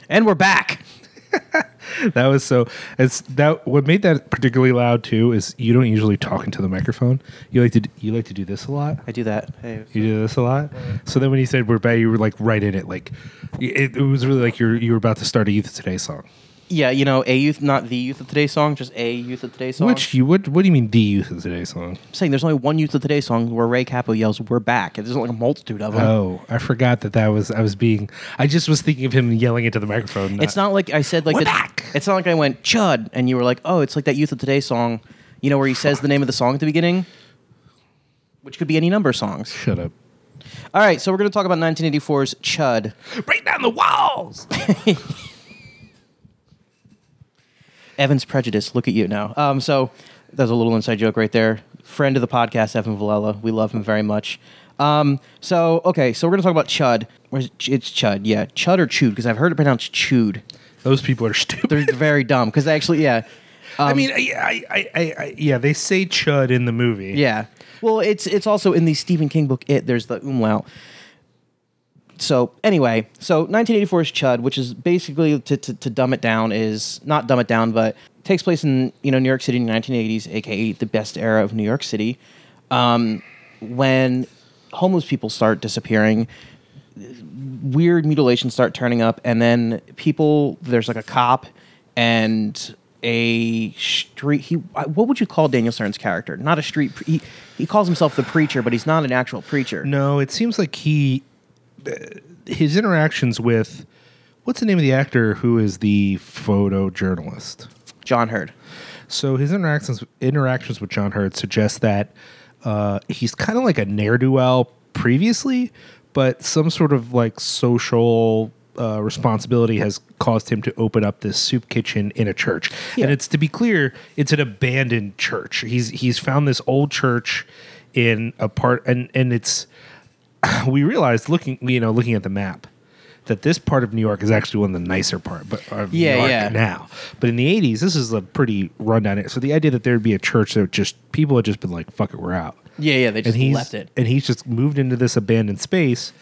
And we're back. [LAUGHS] That was so. It's that. What made that particularly loud too is you don't usually talk into the microphone. You like to. You like to do this a lot. I do that. Hey, You do this a lot. So then when you said we're back, you were like right in it. Like it, it was really like you're you were about to start a Youth Today song. Yeah, you know, a youth, not the youth of today song, just a youth of today song. Which you what? What do you mean the Youth of Today song? I'm saying there's only one youth of today song where Ray Cappo yells, "We're back." There's like a multitude of them. Oh, I forgot that that was. I was being. I just was thinking of him yelling into the microphone. It's not like I said like We're the- back. It's not like I went chud and you were like, oh, it's like that Youth of Today song, you know, where he says the name of the song at the beginning, which could be any number of songs. Shut up. All right, so we're going to talk about 1984's Chud. Break down the walls. [LAUGHS] Evan's Prejudice. Look at you now. Um, so There's a little inside joke right there. Friend of the podcast, Evan Villela. We love him very much. Um, so okay, so we're gonna talk about Chud. Where's it's Chud? Yeah, Chud or Chewed? Because I've heard it pronounced Chewed. Those people are [LAUGHS] stupid. They're very dumb. Because actually, yeah, I mean, I, I, I, I, I, yeah, they say chud in the movie. yeah. Well, it's it's also in the Stephen King book. It there's the umlaut. So anyway, so 1984's Chud, which is basically to, to, to dumb it down, is not dumb it down, but takes place in you know New York City in the 1980s, aka the best era of New York City, um, when homeless people start disappearing, weird mutilations start turning up, and then people there's like a cop and a street. He what would you call Daniel Stern's character? Not a street. He he calls himself the preacher, but he's not an actual preacher. No, it seems like he, uh, his interactions with, what's the name of the actor who is the photojournalist? John Heard. So his interactions interactions with John Heard suggest that uh, he's kind of like a ne'er do well previously, but some sort of like social uh, responsibility has caused him to open up this soup kitchen in a church. Yeah. And it's to be clear, it's an abandoned church. He's he's found this old church in a part, and and it's we realized looking you know looking at the map that this part of New York is actually one of the nicer part, but of Yeah, New York yeah. now. But in the '80s, this is a pretty rundown. area. So the idea that there would be a church that just people had just been like, "Fuck it, we're out," Yeah, yeah, they just and he's left it. and he's just moved into this abandoned space,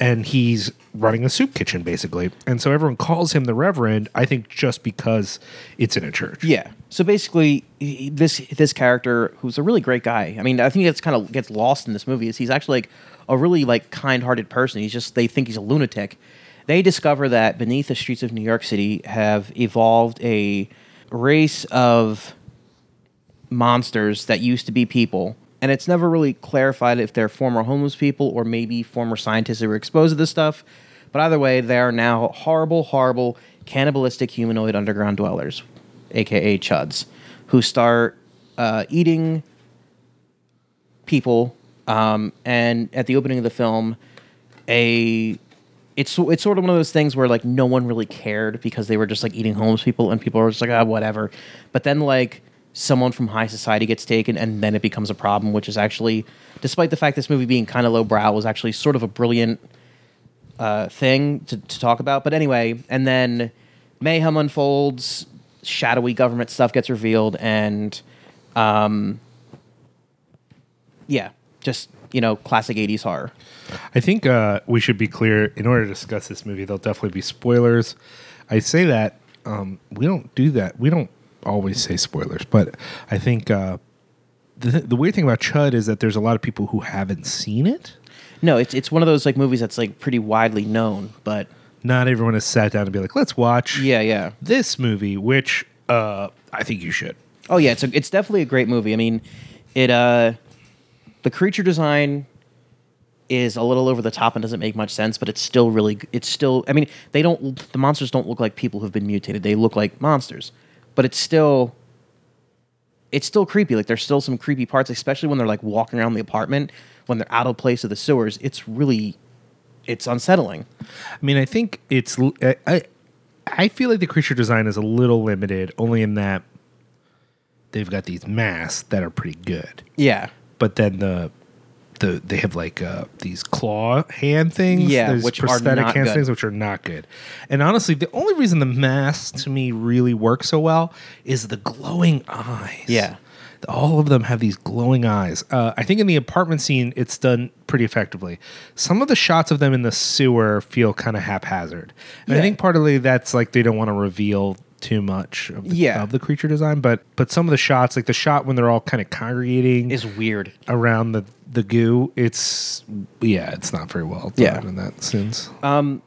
and he's running a soup kitchen basically. And so everyone calls him the Reverend. I think just because it's in a church. Yeah. So basically, this this character, who's a really great guy. I mean, I think it's kind of gets lost in this movie. Is he's actually like a really like kind-hearted person. He's just they think he's a lunatic. They discover that beneath the streets of New York City have evolved a race of monsters that used to be people. And it's never really clarified if they're former homeless people or maybe former scientists who were exposed to this stuff. But either way, they are now horrible, horrible, cannibalistic humanoid underground dwellers, aka Chuds, who start uh, eating people. Um, and at the opening of the film, a it's it's sort of one of those things where like no one really cared because they were just like eating homeless people and people were just like ah whatever. But then like someone from high society gets taken and then it becomes a problem, which is actually, despite the fact this movie being kind of lowbrow, was actually sort of a brilliant uh, thing to, to talk about. But anyway, and then mayhem unfolds, shadowy government stuff gets revealed, and um, yeah, just you know, classic '80s horror. I think uh, we should be clear in order to discuss this movie. There'll definitely be spoilers. I say that um, we don't do that. We don't always say spoilers, but I think uh, the the weird thing about Chud is that there's a lot of people who haven't seen it. No, it's it's one of those like movies that's like pretty widely known, but Not everyone has sat down and be like, "Let's watch yeah, yeah. this movie," which uh, I think you should. Oh yeah, it's a, it's definitely a great movie. I mean, it uh, the creature design is a little over the top and doesn't make much sense, but it's still really it's still. I mean, they don't the monsters don't look like people who've been mutated. They look like monsters, but it's still it's still creepy. Like there's still some creepy parts, especially when they're like walking around the apartment when they're out of place of the sewers. It's really it's unsettling. I mean, I think it's. I I feel like the creature design is a little limited, only in that they've got these masks that are pretty good. Yeah. But then the the they have like uh, these claw hand things, Yeah, these which are not hand good. things, which are not good. And honestly, the only reason the mask to me really works so well is the glowing eyes. Yeah. all of them have these glowing eyes. Uh, I think in the apartment scene, it's done pretty effectively. Some of the shots of them in the sewer feel kind of haphazard, and I think partly that's like they don't want to reveal too much of the, Yeah. of the creature design. But but some of the shots, like the shot when they're all kind of congregating, Is weird. around the the goo it's yeah it's not very well done Yeah. in that sense Um,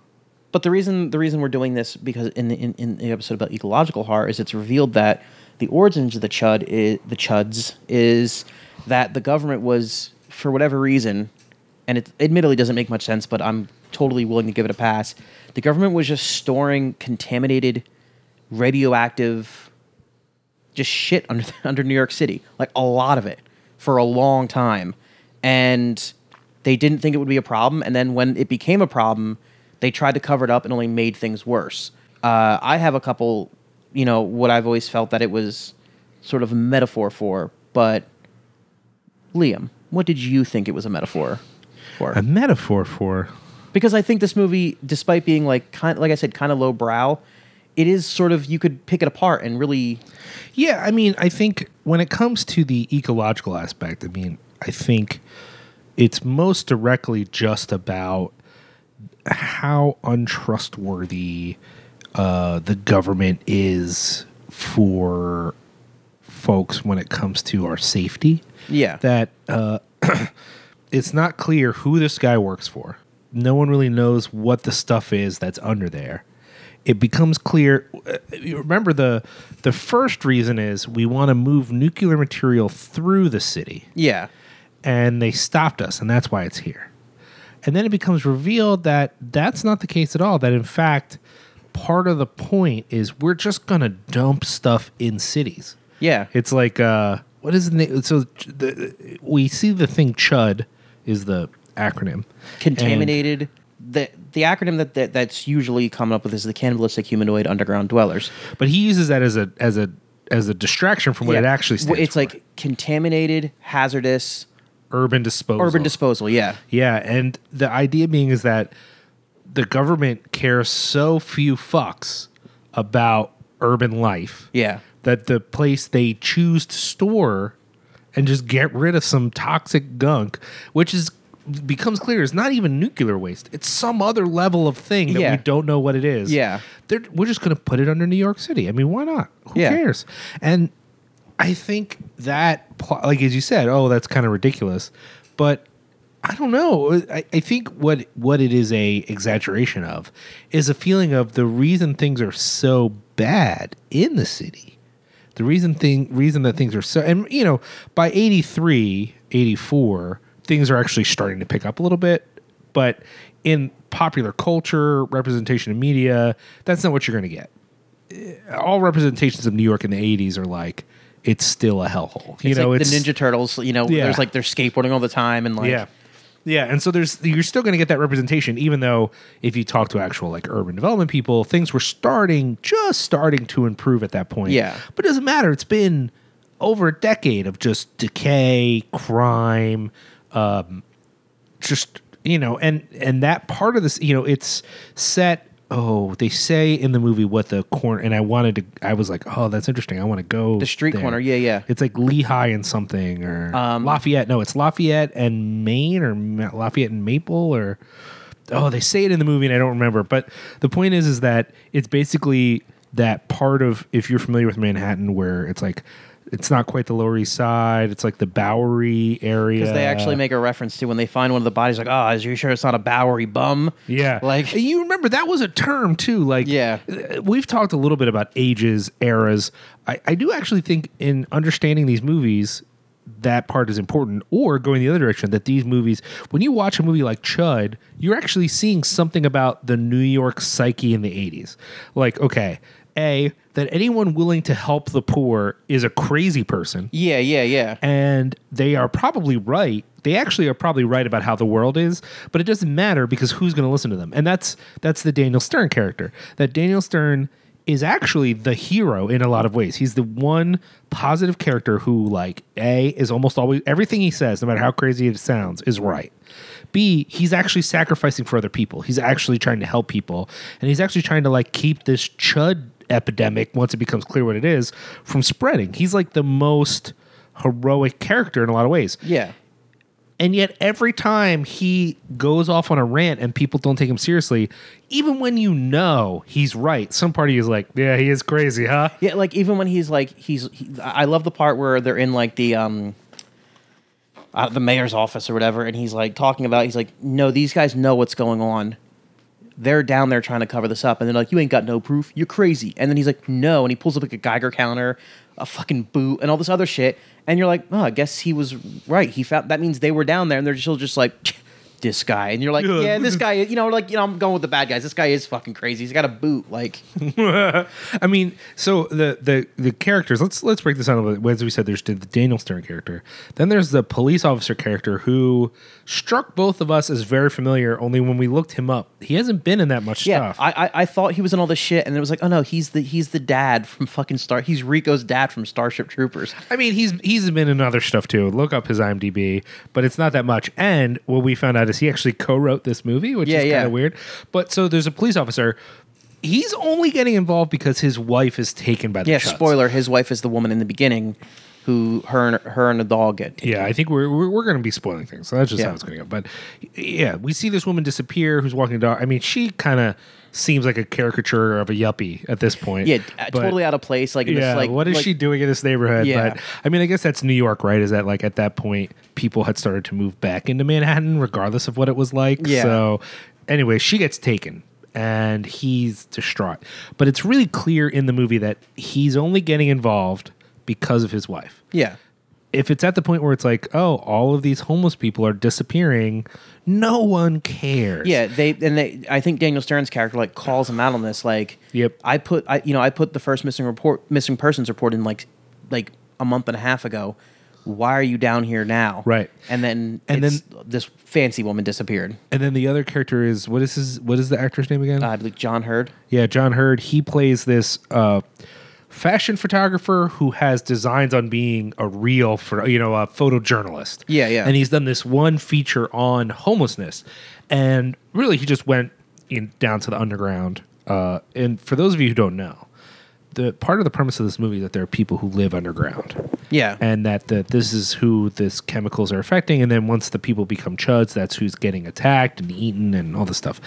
But the reason the reason we're doing this because in the, in, in the episode about ecological horror is it's revealed that the origins of the chud is, the chuds is that the government was for whatever reason, and it admittedly doesn't make much sense, but I'm totally willing to give it a pass. The government was just storing contaminated, radioactive, just shit under [LAUGHS] under New York City, like a lot of it for a long time, and they didn't think it would be a problem. And then when it became a problem, they tried to cover it up and only made things worse. Uh, I have a couple, you know, what I've always felt that it was sort of a metaphor for. But Liam, what did you think it was a metaphor for? A metaphor for. because I think this movie, despite being like kind, like I said, kind of low brow, it is sort of you could pick it apart and really, Yeah, I mean, I think when it comes to the ecological aspect, I mean, I think it's most directly just about how untrustworthy uh, the government is for folks when it comes to our safety. yeah, That uh, [CLEARS THROAT] it's not clear who this guy works for. No one really knows what the stuff is that's under there. It becomes clear. uh, You remember the the first reason is we want to move nuclear material through the city, yeah, and they stopped us, and that's why it's here. And then it becomes revealed that that's not the case at all. That in fact, part of the point is we're just gonna dump stuff in cities. yeah, It's like uh, what is the name? So the, we see the thing CHUD is the acronym. contaminated. the The acronym that, that that's usually come up with is the cannibalistic humanoid underground dwellers. But he uses that as a as a as a distraction from what it actually stands It's for. like contaminated, hazardous, urban disposal. urban disposal. Yeah, Yeah, and the idea being is that the government cares so few fucks about urban life yeah, that the place they choose to store and just get rid of some toxic gunk, which is becomes clear is not even nuclear waste. It's some other level of thing that Yeah. we don't know what it is. Yeah. They're, we're just going to put it under New York City. I mean, why not? Who Yeah. cares? And I think that, like as you said, oh, that's kind of ridiculous, but I don't know. I, I think what what it is a exaggeration of is a feeling of the reason things are so bad in the city. The reason thing reason that things are so and you know, by 83, 84, things are actually starting to pick up a little bit, but in popular culture, representation in media, that's not what you're going to get. Eh, All representations of New York in the 80s are like it's still a hellhole. You it's know, like it's the Ninja Turtles. You know, Yeah. there's like they're skateboarding all the time and like yeah. Yeah, and so there's you're still going to get that representation, even though if you talk to actual like urban development people, things were starting just starting to improve at that point. Yeah. but it doesn't matter. It's been over a decade of just decay, crime, um, just you know, and and that part of this, you know, it's set. Oh, they say in the movie what the corner, and I wanted to. I was like, oh, that's interesting. I want to go the street there. corner. Yeah, yeah. It's like Lehigh and something or Um, Lafayette. No, it's Lafayette and Maine or Lafayette and Maple or oh, they say it in the movie and I don't remember. But the point is, is that it's basically that part of if you're familiar with Manhattan, where it's like it's not quite the Lower East Side. It's like the Bowery area. Because they actually make a reference to when they find one of the bodies, like, ah, oh, are you sure it's not a Bowery bum? Yeah. Like- you remember that was a term too. Like, Yeah. we've talked a little bit about ages, eras. I, I do actually think in understanding these movies, that part is important. Or going the other direction, that these movies, when you watch a movie like Chud, you're actually seeing something about the New York psyche in the 80s. Like, okay, A, that anyone willing to help the poor is a crazy person Yeah, yeah, yeah. and they are probably right. They actually are probably right about how the world is, but it doesn't matter because who's going to listen to them? And that's that's the Daniel Stern character. That Daniel Stern is actually the hero in a lot of ways. He's the one positive character who like A is almost always everything he says, no matter how crazy it sounds, is right. B, he's actually sacrificing for other people. He's actually trying to help people, and he's actually trying to like keep this chud epidemic once it becomes clear what it is from spreading. He's like the most heroic character in a lot of ways. Yeah. And yet every time he goes off on a rant and people don't take him seriously, even when you know he's right, some party is like, "Yeah, he is crazy, huh?" Yeah, like even when he's like he's he, I love the part where they're in like the um uh, the mayor's office or whatever and he's like talking about he's like no these guys know what's going on. They're down there trying to cover this up and they're like you ain't got no proof. You're crazy. And then he's like no and he pulls up like a Geiger counter, a fucking boot and all this other shit and you're like, "Oh, I guess he was right. He found that means they were down there and they're still just like [LAUGHS] this guy, and you're like, Yeah. this guy, you know, like you know, I'm going with the bad guys. This guy is fucking crazy. He's got a boot, like [LAUGHS] I mean, so the the the characters. Let's let's break this down a little bit. As we said, there's the Daniel Stern character. Then there's the police officer character who struck both of us as very familiar. Only when we looked him up, he hasn't been in that much yeah. stuff. I, I I thought he was in all this shit, and it was like, oh no, he's the he's the dad from fucking Star. He's Rico's dad from Starship Troopers. I mean, he's he's been in other stuff too. Look up his IMDb, but it's not that much. And what we found out is he actually co-wrote this movie, which Yeah, is kind of weird. But so there's a police officer. He's only getting involved because his wife is taken by the Yeah, Chuds. spoiler: his wife is the woman in the beginning, who her and her and the dog get. taken. Yeah, I think we're we're, we're going to be spoiling things. So that's just Yeah. how it's going to go. But yeah, we see this woman disappear who's walking a dog. I mean, she kind of seems like a caricature of a yuppie at this point. Yeah, uh, But- totally out of place. Like, Yeah, this, like what is like- she doing in this neighborhood? Yeah. But I mean, I guess that's New York, right? Is that like at that point people had started to move back into Manhattan, regardless of what it was like. Yeah. So anyway, she gets taken. And he's distraught. But it's really clear in the movie that he's only getting involved because of his wife Yeah, if it's at the point where it's like, oh, all of these homeless people are disappearing, no one cares. yeah. They and they. I think Daniel Stern's character like calls him out on this. Like, Yep. I put I you know I put the first missing report missing persons report in like like a month and a half ago. Why are you down here now? Right. And then And then this fancy woman disappeared. And then the other character is what is his what is the actor's name again? Uh, I believe John Heard. yeah, John Heard. He plays this uh, fashion photographer who has designs on being a real, for you know, a photojournalist. Yeah, yeah. And he's done this one feature on homelessness, and really he just went in down to the underground. Uh, and for those of you who don't know, the part of the premise of this movie that there are people who live underground. Yeah. and that the, this is who this chemicals are affecting. And then once the people become chuds, that's who's getting attacked and eaten and all this stuff.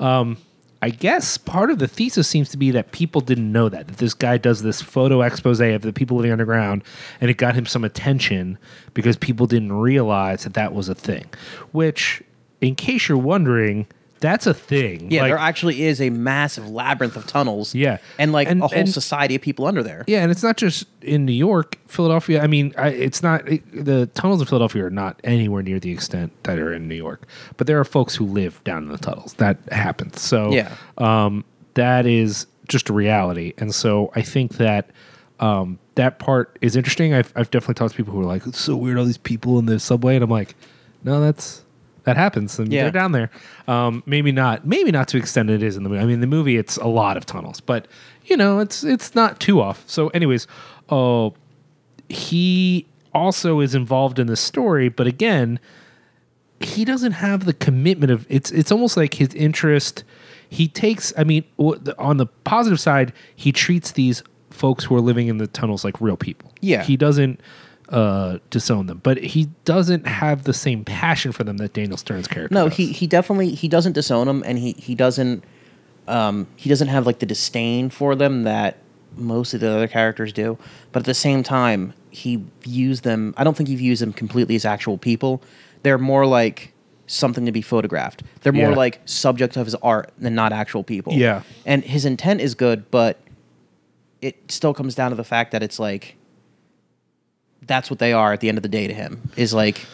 Um, I guess part of the thesis seems to be that people didn't know that that this guy does this photo expose of the people living underground, and it got him some attention because people didn't realize that that was a thing. Which, in case you're wondering, that's a thing. Yeah, Like- there actually is a massive labyrinth of tunnels. Yeah. and like And- a whole and- society of people under there. Yeah, and it's not just in New York, Philadelphia. I mean, I, it's not it, the tunnels in Philadelphia are not anywhere near the extent that are in New York. But there are folks who live down in the tunnels. That happens. So Yeah. um, that is just a reality. And so I think that um, that part is interesting. I've, I've definitely talked to people who are like, "It's so weird, all these people in the subway," and I'm like, "No, that's." That happens, and Yeah. they're down there. Um, maybe not, maybe not to extent it is in the movie. I mean, the movie it's a lot of tunnels, but you know, it's it's not too off. So, anyways, oh, he also is involved in the story, but again, he doesn't have the commitment of it's. It's almost like his interest. He takes. I mean, on the positive side, he treats these folks who are living in the tunnels like real people. Yeah. he doesn't uh disown them but he doesn't have the same passion for them that daniel stern's character No, does. he he definitely he doesn't disown them, and he he doesn't um he doesn't have like the disdain for them that most of the other characters do. But at the same time, he views them. I don't think he views them completely as actual people. They're more like something to be photographed. They're more Yeah. like subject of his art than not actual people. Yeah. and his intent is good, but it still comes down to the fact that it's like that's what they are at the end of the day to him is like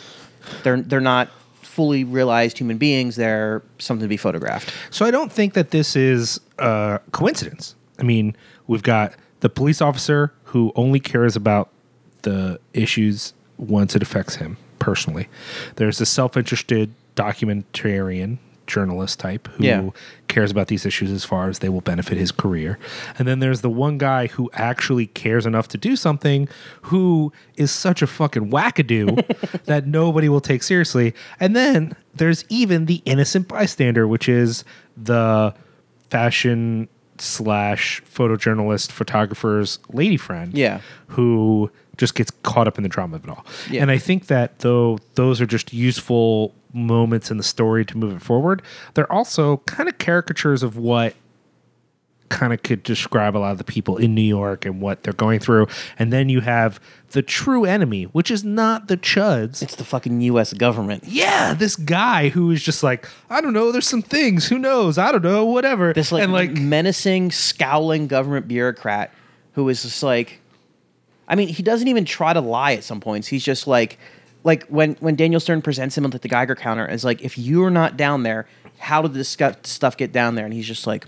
they're they're not fully realized human beings they're something to be photographed So I don't think that this is a coincidence. I mean, we've got the police officer who only cares about the issues once it affects him personally. There's a self-interested documentarian journalist type who Yeah. cares about these issues as far as they will benefit his career. And then there's the one guy who actually cares enough to do something who is such a fucking wackadoo [LAUGHS] that nobody will take seriously. And then there's even the innocent bystander, which is the fashion slash photojournalist photographer's lady friend Yeah. who just gets caught up in the drama of it all. Yeah. And I think that though those are just useful moments in the story to move it forward, they're also kind of caricatures of what kind of could describe a lot of the people in New York and what they're going through. And then you have the true enemy, which is not the chuds. it's the fucking us government yeah, this guy who is just like, I don't know, there's some things, who knows, I don't know, whatever. this like, and like menacing scowling government bureaucrat who is just like i mean he doesn't even try to lie at some points he's just like like when when Daniel Stern presents him with the Geiger counter, it's like if you're not down there, how did this stuff get down there? And he's just like,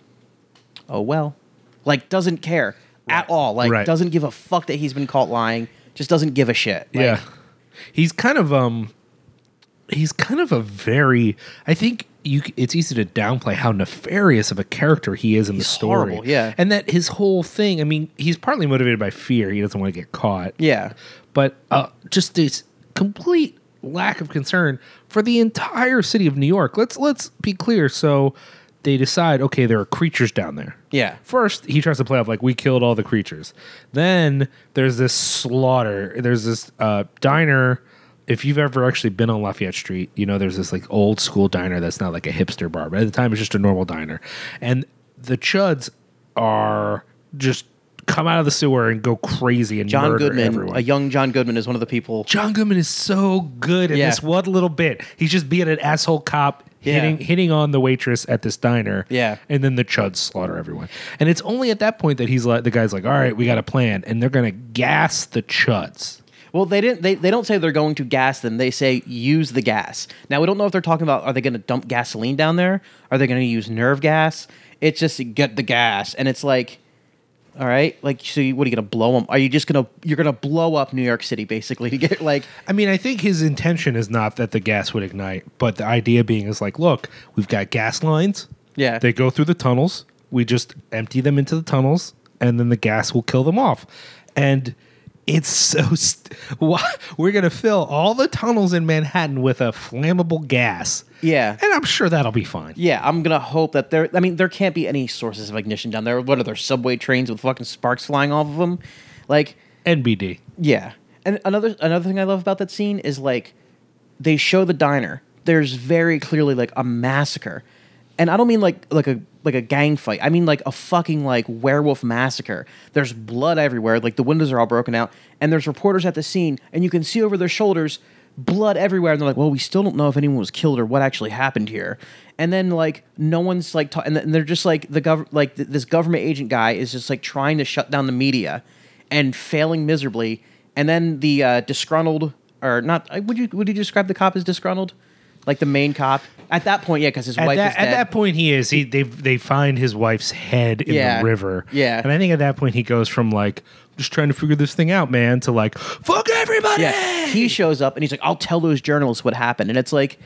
oh well, like doesn't care at all, like Right. doesn't give a fuck that he's been caught lying, just doesn't give a shit. Like, yeah, he's kind of um, he's kind of a very. I think you. c- It's easy to downplay how nefarious of a character he is in the story. horrible, yeah. and that his whole thing. I mean, he's partly motivated by fear. He doesn't want to get caught. yeah, but uh, just this complete lack of concern for the entire city of New York. Let's let's be clear. So they decide, okay, there are creatures down there. Yeah. First, he tries to play off like we killed all the creatures. Then there's this slaughter. There's this uh, diner. If you've ever actually been on Lafayette Street, you know there's this like old school diner that's not like a hipster bar, but at the time it's just a normal diner. And the chuds are just come out of the sewer and go crazy and John murder Goodman, everyone. a young John Goodman, is one of the people. John Goodman is so good in Yeah. this one little bit. He's just being an asshole cop Yeah. hitting hitting on the waitress at this diner. Yeah. And then the chuds slaughter everyone. And it's only at that point that he's like the guy's like, All right, we got a plan. And they're gonna gas the chuds. Well, they didn't. They, they don't say they're going to gas them. They say use the gas. Now we don't know if they're talking about are they going to dump gasoline down there? Are they going to use nerve gas? It's just get the gas, and it's like, all right, like so. You, what are you going to blow them? Are you just going to you're going to blow up New York City basically to get like [LAUGHS] I mean, I think his intention is not that the gas would ignite, but the idea being is like, look, we've got gas lines. Yeah. They go through the tunnels. We just empty them into the tunnels, and then the gas will kill them off. And it's so. St- [LAUGHS] why we're gonna fill all the tunnels in Manhattan with a flammable gas. Yeah. And I'm sure that'll be fine. Yeah, I'm gonna hope that there. I mean, there can't be any sources of ignition down there. What are there subway trains with fucking sparks flying off of them? Like, NBD. yeah. And another another thing I love about that scene is like they show the diner. There's very clearly like a massacre, and I don't mean like like a like a gang fight. I mean like a fucking like werewolf massacre. There's blood everywhere. Like the windows are all broken out, and there's reporters at the scene, and you can see over their shoulders blood everywhere. And they're like, "Well, we still don't know if anyone was killed or what actually happened here." And then like no one's like, ta- and th- and they're just like the gov like th- this government agent guy is just like trying to shut down the media and failing miserably. And then the uh, disgruntled, or not? uh, Would you would you describe the cop as disgruntled? Like the main cop at that point, yeah, because his At wife that, is at that point, he is. He they they find his wife's head in Yeah. the river. Yeah. and I think at that point he goes from like just trying to figure this thing out, man, to like fuck everybody. Yeah, he shows up and he's like, "I'll tell those journalists what happened." And it's like,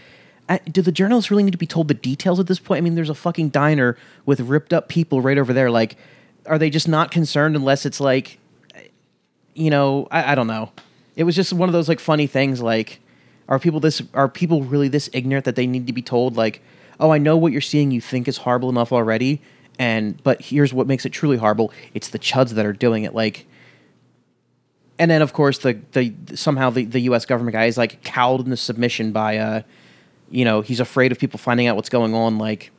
uh, do the journalists really need to be told the details at this point? I mean, there's a fucking diner with ripped up people right over there. Like, are they just not concerned unless it's like, you know, I, I don't know. It was just one of those like funny things. Like, are people this are people really this ignorant that they need to be told like, oh, I know what you're seeing. You think is horrible enough already. And but here's what makes it truly horrible. It's the chuds that are doing it. Like, and then of course the the somehow the, the U.S. government guy is like cowed into submission by uh, you know, he's afraid of people finding out what's going on. Like,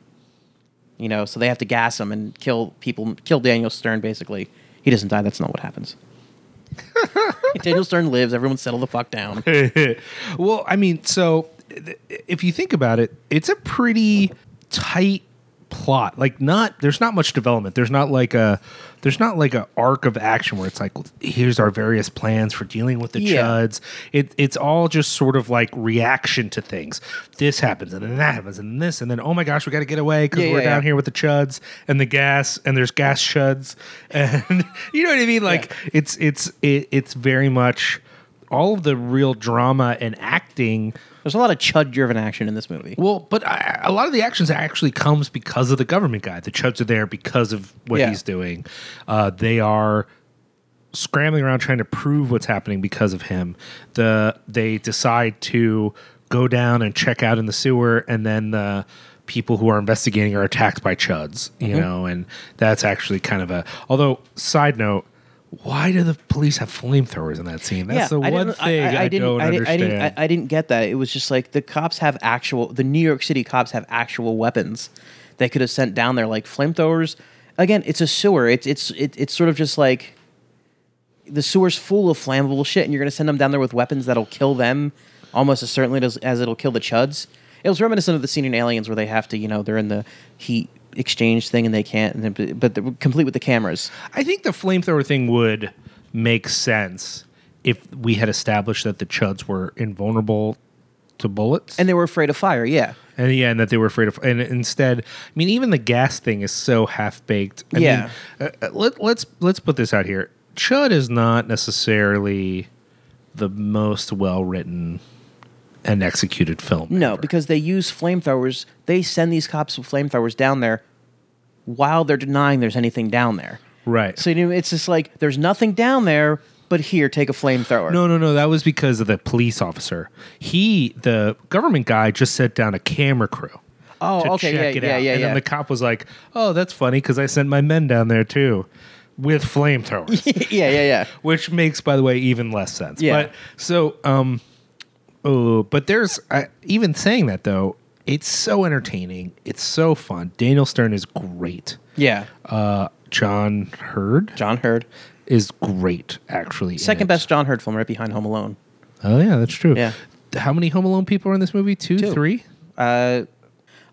you know, so they have to gas him and kill people, kill Daniel Stern. Basically, he doesn't die. That's not what happens. [LAUGHS] Daniel Stern lives. Everyone settle the fuck down. [LAUGHS] well, I mean, so if you think about it, it's a pretty tight plot. Like, not there's not much development. There's not like a there's not like a arc of action where it's like here's our various plans for dealing with the Yeah. chuds. It it's all just sort of like reaction to things. This happens and then that happens and then this and then oh my gosh, we got to get away because Yeah, we're yeah, down here with the chuds and the gas and there's gas chuds [LAUGHS] and you know what I mean. Like it's it's it, it's very much all of the real drama and acting. There's a lot of chud driven action in this movie. Well, but I, a lot of the actions actually comes because of the government guy. The chuds are there because of what Yeah. he's doing. Uh, they are scrambling around trying to prove what's happening because of him. The they decide to go down and check out in the sewer, and then the people who are investigating are attacked by chuds. You Mm-hmm. know, and that's actually kind of a. Although, side note. Why do the police have flamethrowers in that scene? That's the I one didn't- thing I, didn't, don't I didn't, I understand. didn't, I, I didn't get that. It was just like the cops have actual, the New York City cops have actual weapons they could have sent down there, like flamethrowers. Again, it's a sewer. It's it's it, it's sort of just like the sewer's full of flammable shit, and you're gonna send them down there with weapons that'll kill them almost as certainly as, as it'll kill the chuds. It was reminiscent of the scene in Aliens where they have to, you know, they're in the heat exchange thing and they can't, and then, but they're complete with the cameras. I think the flamethrower thing would make sense if we had established that the Chuds were invulnerable to bullets, And they were afraid of fire. Yeah. and yeah, and that they were afraid of, and instead, I mean, even the gas thing is so half baked. Yeah. mean, uh, uh, let, let's let's put this out here. Chud is not necessarily the most well written and executed film. No, ever. because they use flamethrowers. They send these cops with flamethrowers down there while they're denying there's anything down there. right. So you know, it's just like there's nothing down there, but here, take a flamethrower. No, no, no. That was because of the police officer. He, the government guy, just set down a camera crew. Oh, okay, check yeah, it yeah, out. yeah, And yeah. then the cop was like, "Oh, that's funny because I sent my men down there too, with flamethrowers." [LAUGHS] yeah, yeah, yeah. [LAUGHS] which makes by the way even less sense Yeah. but so um oh but there's I, even saying that though it's so entertaining it's so fun daniel stern is great Yeah. uh john heard John Heard. is great actually Second best John Heard film right behind Home Alone. oh yeah that's true Yeah. how many home alone people are in this movie two, Two. three Uh,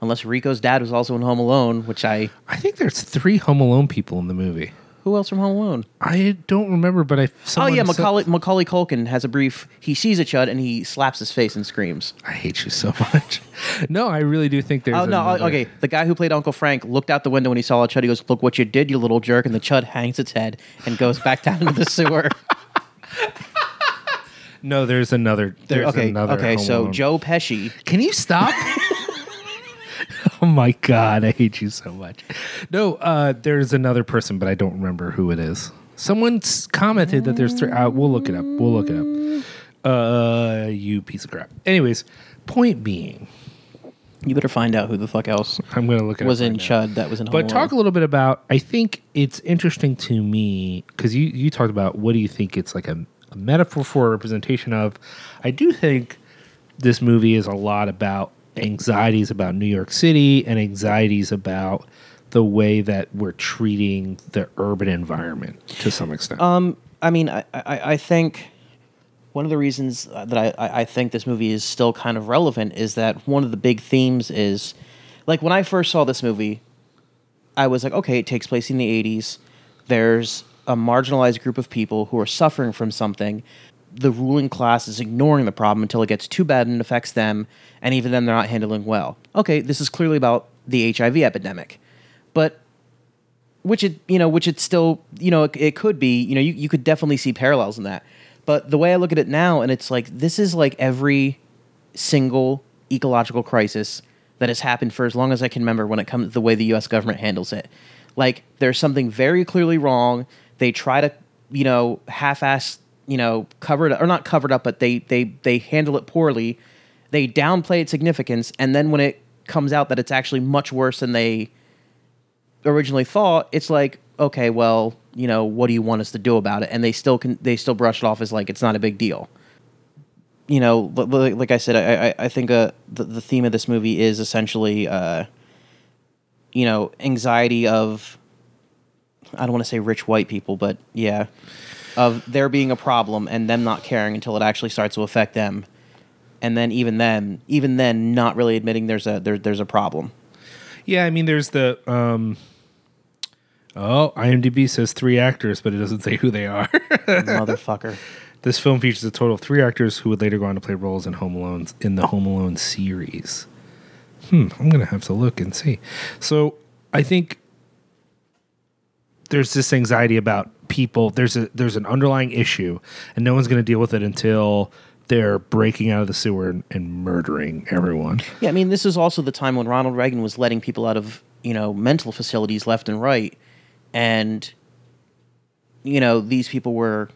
unless Rico's dad was also in Home Alone, which I. i think there's three home alone people in the movie Who else from Home Alone? i don't remember but i Oh yeah, said- Macaulay, Macaulay Culkin has a brief. He sees a chud and he slaps his face and screams. i hate you so much [LAUGHS] no i really do think there's Oh no! another- Okay, the guy who played Uncle Frank looked out the window when he saw a chud. He goes, "Look what you did, you little jerk!" And the chud hangs its head and goes back down into the sewer. [LAUGHS] no there's another there's okay, another okay. So. Joe Pesci. Can you stop? [LAUGHS] oh my god, I hate you so much. No, uh, there's another person, but I don't remember who it is. Someone commented that there's three. Uh, we'll look it up. We'll look it up. Uh, you piece of crap. Anyways, point being, You better find out who the fuck else I'm to look it was up in right now. Chud that was in. Home But talk a Alone. little bit about. I think it's interesting to me because you you talked about what do you think it's like a, a metaphor for, a representation of. I do think this movie is a lot about anxieties about New York City and anxieties about the way that we're treating the urban environment to some extent. Um, I mean, I, I, I think one of the reasons that I I think this movie is still kind of relevant is that one of the big themes is like when I first saw this movie, I was like, okay, it takes place in the 80s. There's a marginalized group of people who are suffering from something. The ruling class is ignoring the problem until it gets too bad and affects them, and even then they're not handling well. Okay, this is clearly about the HIV epidemic. But which it you know which it still you know it, it could be you know you, you could definitely see parallels in that but the way i look at it now and it's like this is like every single ecological crisis that has happened for as long as i can remember when it comes to the way the us government handles it like there's something very clearly wrong they try to you know half-ass you know covered or not covered up but they they they handle it poorly they downplay its significance and then when it comes out that it's actually much worse than they originally thought, it's like, okay, well, you know, what do you want us to do about it? And they still can, they still brush it off as like it's not a big deal. You know, li- li- like I said, I I, I think uh, the the theme of this movie is essentially, uh, you know, anxiety of, I don't want to say rich white people, but yeah, of there being a problem and them not caring until it actually starts to affect them, and then even then, even then, not really admitting there's a there, there's a problem. yeah, I mean, there's the. Um, oh, IMDb says three actors, but it doesn't say who they are. [LAUGHS] Motherfucker. This film features a total of three actors who would later go on to play roles in Home Alone in the Home Alone series. Hmm, I'm gonna have to look and see. So I think there's this anxiety about people. There's a there's an underlying issue, and no one's gonna deal with it until they're breaking out of the sewer and, and murdering everyone. Yeah, I mean, this is also the time when Ronald Reagan was letting people out of, you know, mental facilities left and right. And, you know, these people were,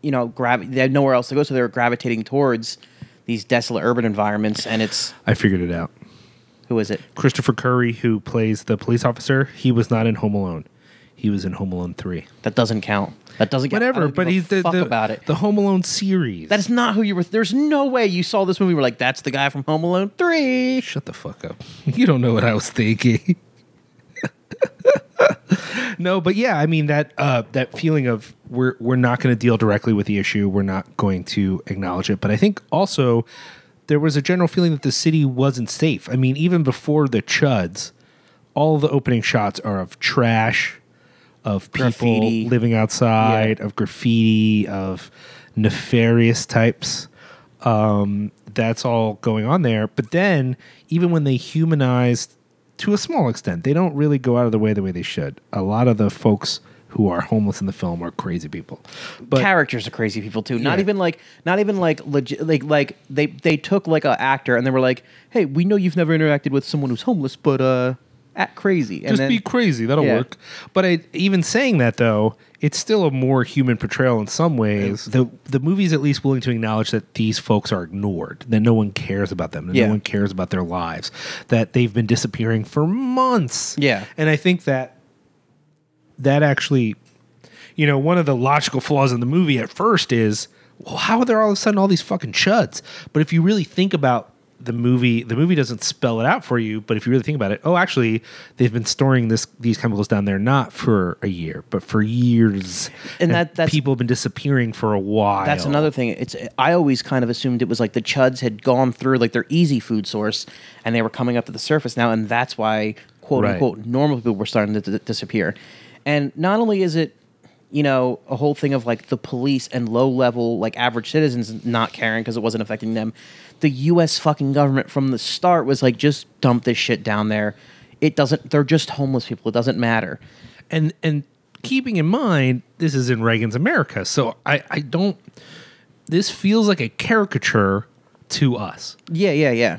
you know, gravi- they had nowhere else to go, so they were gravitating towards these desolate urban environments. And it's, I figured it out. who is it? Christopher Curry, who plays the police officer, he was not in Home Alone. He was in Home Alone three. That doesn't count. That doesn't count. Whatever, but he's the, fuck the about it. the Home Alone series. That is not who you were. There's no way you saw this movie. were like, that's the guy from Home Alone 3. Shut the fuck up. [LAUGHS] You don't know what I was thinking. [LAUGHS] no, but yeah, I mean that uh, that feeling of we're we're not going to deal directly with the issue. We're not going to acknowledge it. But I think also there was a general feeling that the city wasn't safe. I mean, even before the chuds, all the opening shots are of trash, of people Graffiti. living outside, of graffiti, of nefarious types. Um, that's all going on there. But then, even when they humanized to a small extent, they don't really go out of the way the way they should. A lot of the folks who are homeless in the film are crazy people. But characters are crazy people too. Not Yeah. even like not even like legit like like they they took like a actor and they were like, "Hey, we know you've never interacted with someone who's homeless, but uh act crazy." And just then, be crazy. That'll Yeah. work. But I, even saying that though, it's still a more human portrayal in some ways. The the movie's at least willing to acknowledge that these folks are ignored, that no one cares about them, that Yeah. no one cares about their lives, that they've been disappearing for months. Yeah. and I think that that actually, you know, one of the logical flaws in the movie at first is, well, how are there all of a sudden all these fucking chuds? But if you really think about the movie, the movie doesn't spell it out for you. But if you really think about it, oh, actually, they've been storing this these chemicals down there not for a year, but for years. And that- that's- people have been disappearing for a while. That's another thing. It's I always kind of assumed it was like the chuds had gone through like their easy food source and they were coming up to the surface now, and that's why quote Right. unquote normal people were starting to d- disappear. And not only is it you know a whole thing of like the police and low level like average citizens not caring because it wasn't affecting them, the U.S. fucking government from the start was like just dump this shit down there. It doesn't. They're just homeless people. It doesn't matter. and and keeping in mind this is in Reagan's America, so I I don't. This feels like a caricature to us. Yeah, yeah, yeah.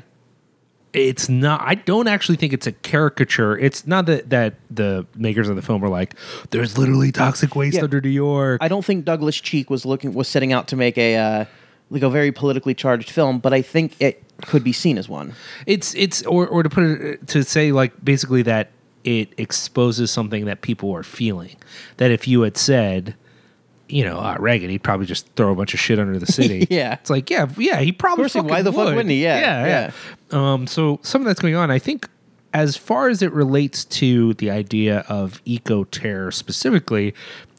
It's not i don't actually think it's a caricature it's not that that the makers of the film are like there's literally toxic waste Yeah. under new york I don't think Douglas Cheek was looking was setting out to make a uh, like a very politically charged film, but I think it could be seen as one. it's it's or or to put it to say like basically that it exposes something that people are feeling that if you had said you know, uh, Reagan, he'd probably just throw a bunch of shit under the city. [LAUGHS] Yeah. It's like, yeah, yeah, he probably course why the fuck would. wouldn't he? Yeah, yeah, yeah. Um, so some of that's going on. I think as far as it relates to the idea of eco terror specifically,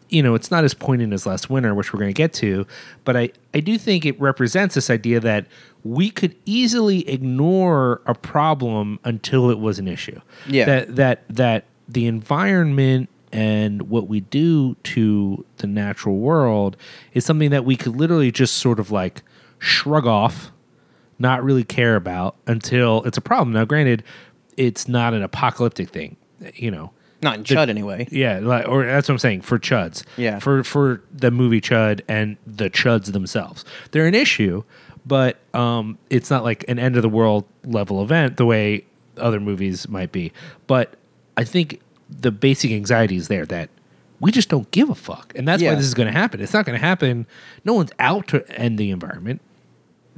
you know, it's not as poignant as last winter, which we're going to get to, but I, I do think it represents this idea that we could easily ignore a problem until it was an issue. Yeah. That that that the environment and what we do to the natural world is something that we could literally just sort of like shrug off, not really care about until it's a problem. Now, granted, it's not an apocalyptic thing, you know. Not in Chud anyway. Yeah, like, or that's what I'm saying for Chuds. Yeah. For for the movie Chud and the Chuds themselves, they're an issue, but um, it's not like an end of the world level event the way other movies might be. But I think the basic anxiety is there that we just don't give a fuck, and that's why this is going to happen. It's not going to happen. No one's out to end the environment.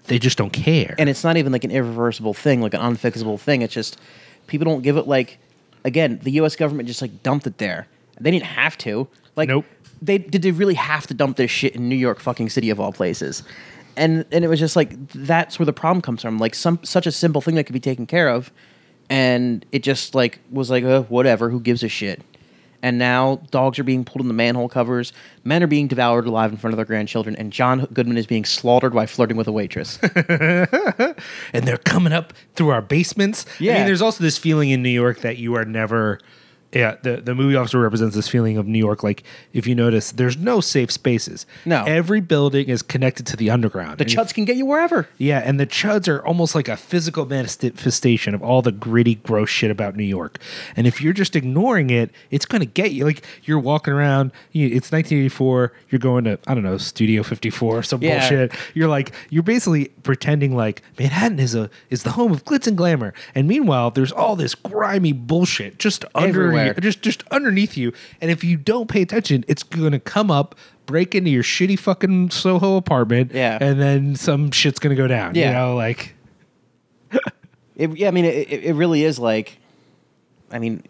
They just don't care. And it's not even like an irreversible thing, like an unfixable thing. It's just people don't give it like again, the US government just like dumped it there. They didn't have to. Like Nope. they did they really have to dump this shit in New York fucking city of all places. And and it was just like that's where the problem comes from. Like some such a simple thing that could be taken care of and it just like was like uh, whatever, who gives a shit. And now dogs are being pulled in the manhole covers, men are being devoured alive in front of their grandchildren, and John Goodman is being slaughtered while flirting with a waitress. [LAUGHS] and they're coming up through our basements. I Yeah. mean, there's also this feeling in New York that you are never. Yeah, the, the movie officer represents this feeling of New York. Like, if you notice, there's no safe spaces. No. Every building is connected to the underground. The And chuds can get you wherever. yeah, and the chuds are almost like a physical manifestation of all the gritty, gross shit about New York. And if you're just ignoring it, it's going to get you. Like you're walking around. You, it's 1984. You're going to I don't know Studio 54 or some Yeah. bullshit. You're like you're basically pretending like Manhattan is a is the home of glitz and glamour. And meanwhile, there's all this grimy bullshit just under Everywhere. You, just just underneath you. And if you don't pay attention, it's going to come up. Break into your shitty fucking Soho apartment, Yeah. and then some shit's gonna go down. You Yeah. know, like [LAUGHS] It, yeah, I mean, it, it it really is like, I mean,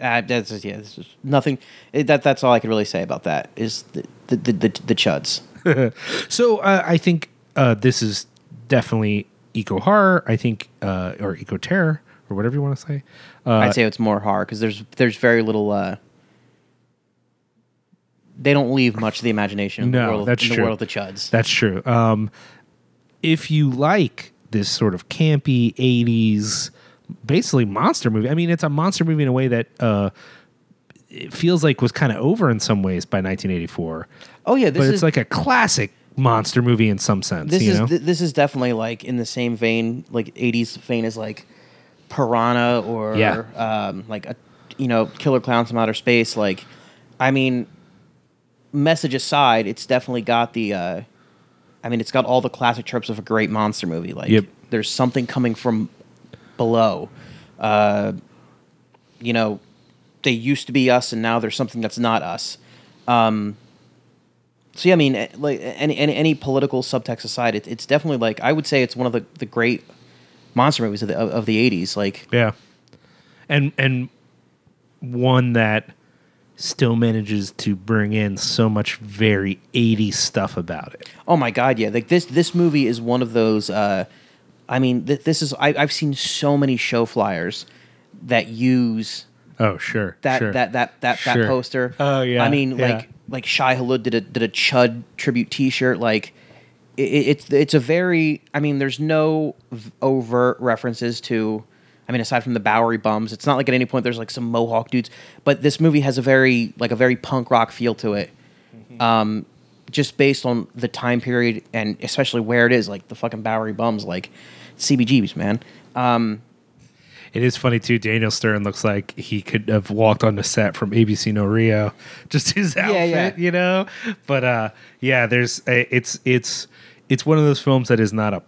uh, that's just, yeah, it's just nothing. It, that that's all I can really say about that is the the the, the, the chuds. [LAUGHS] so. Uh, I think uh, this is definitely eco horror. I think, uh, or eco terror, or whatever you want to say. Uh, I'd say it's more horror because there's there's very little. uh They don't leave much to the imagination. In No, the world, that's in the true. world of the chuds. That's true. Um, if you like this sort of campy '80s, basically monster movie. I mean, it's a monster movie in a way that uh, it feels like was kind of over in some ways by 1984. Oh yeah, this but is it's like a classic monster movie in some sense. this you is know? th- this is definitely like in the same vein, like '80s vein as like Piranha or Yeah. um, like a you know Killer Clowns from Outer Space. Like, I mean, message aside, it's definitely got the. Uh, I mean, it's got all the classic tropes of a great monster movie. Like, Yep. there's something coming from below. Uh, you know, they used to be us, and now there's something that's not us. Um, so yeah, I mean, eh, like any any, any political subtext aside, it, it's definitely like I would say it's one of the, the great monster movies of the of, of the '80s. Like, Yeah. And and one that still manages to bring in so much very 80s stuff about it. oh my god, yeah, like this this movie is one of those. Uh, I mean, th- this is I, I've seen so many show flyers that use Oh, sure. that sure. that that that Sure. poster. Oh, yeah, I mean, yeah. like like Shai Hulud did a did a Chud tribute T-shirt. Like it, it's it's a very. I mean, there's no overt references to. I mean, aside from the Bowery bums, it's not like at any point there's like some Mohawk dudes. But this movie has a very like a very punk rock feel to it. Mm-hmm. Um, just based on the time period and especially where it is, like the fucking Bowery bums, like CBGBs, man. Um, It is funny too. Daniel Stern looks like he could have walked on the set from ABC No Rio, [LAUGHS] just his outfit, yeah. you know. But uh, yeah, there's a, it's it's it's one of those films that is not a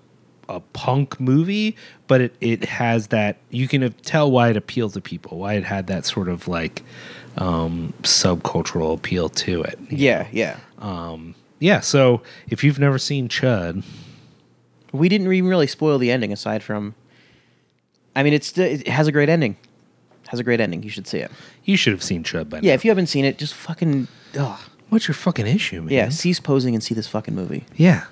a punk movie, but it it has that you can tell why it appealed to people, why it had that sort of like um subcultural appeal to it. yeah, yeah. Yeah. So if you've never seen Chud, We didn't even really spoil the ending aside from. I mean, it's it has a great ending. Has a great ending. You should see it. you should have seen Chud by now. Yeah, if you haven't seen it, just fucking. Ugh. What's your fucking issue, man? Yeah, cease posing and see this fucking movie. Yeah.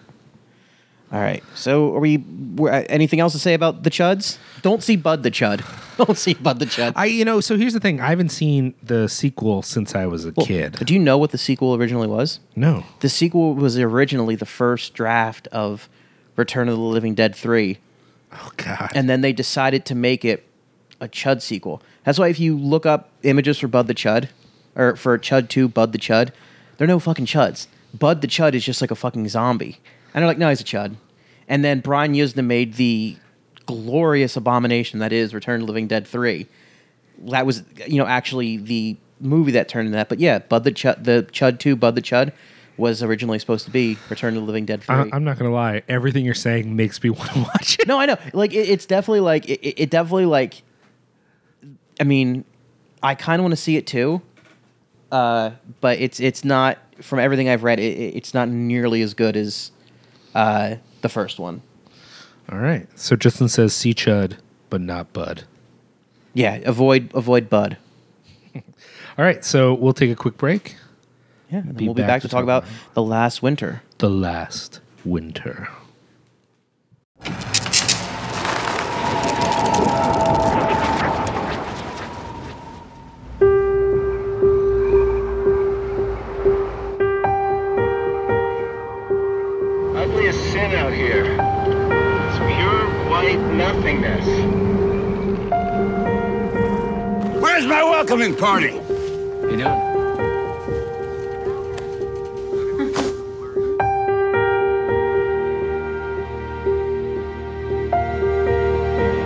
All right. So, are we? We're, uh, anything else to say about the Chuds? Don't see Bud the Chud. [LAUGHS] Don't see Bud the Chud. I you know, so here's the thing. I haven't seen the sequel since I was a Well, kid. Do you know what the sequel originally was? no. The sequel was originally the first draft of Return of the Living Dead 3. Oh god. and then they decided to make it a Chud sequel. That's why if you look up images for Bud the Chud, or for Chud 2, Bud the Chud, they're no fucking Chuds. Bud the Chud is just like a fucking zombie. And they're like, no, he's a Chud. And then Brian Yuzna made the glorious abomination that is Return of the Living Dead 3. That was, you know, actually the movie that turned into that. But yeah, Bud the Chud, the Chud 2, Bud the Chud, was originally supposed to be Return of the Living Dead 3. I, I'm not gonna lie. Everything you're saying makes me [LAUGHS] want to watch it. No, I know. Like it, it's definitely like it, it it definitely like. I mean, I kind of want to see it too, uh, but it's it's not from everything I've read. It- it's not nearly as good as uh, the first one. All right. So Justin says see Chud, but not Bud. Yeah, avoid avoid Bud. [LAUGHS] All right. So we'll take a quick break. Yeah, and Be we'll be back back to talk talk about the last winter. The last winter. Out here. It's pure white nothingness. Where's my welcoming party? You doing?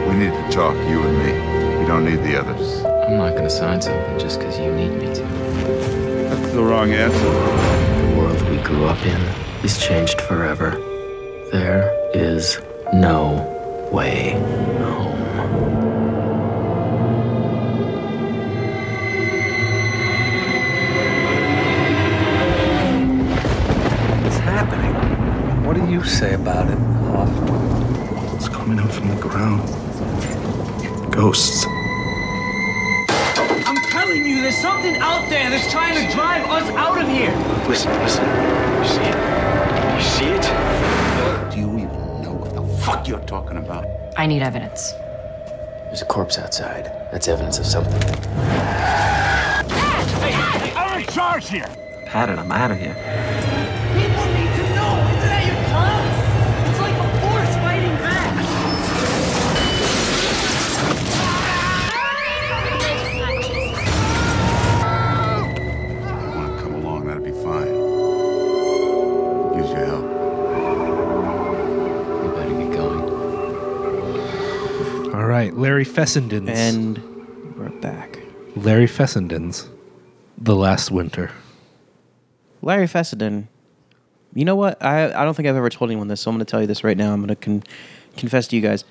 We need to talk, you and me. We don't need the others. I'm not gonna sign something just because you need me to. That's the wrong answer. The world we grew up in is changed forever. There is no way home. What's happening? What do you say about it, Hoff? It's coming up from the ground. Ghosts. I'm telling you, there's something out there that's trying to drive us out of here. Listen, listen. Talking about? I need evidence. There's a corpse outside. That's evidence of something. I'm in charge here. Pat it, I'm out of here. Right, Larry Fessenden's And we're back. Larry Fessenden's The Last Winter. Larry Fessenden. You know what? I I don't think I've ever told anyone this, so I'm going to tell you this right now. I'm going to con- confess to you guys.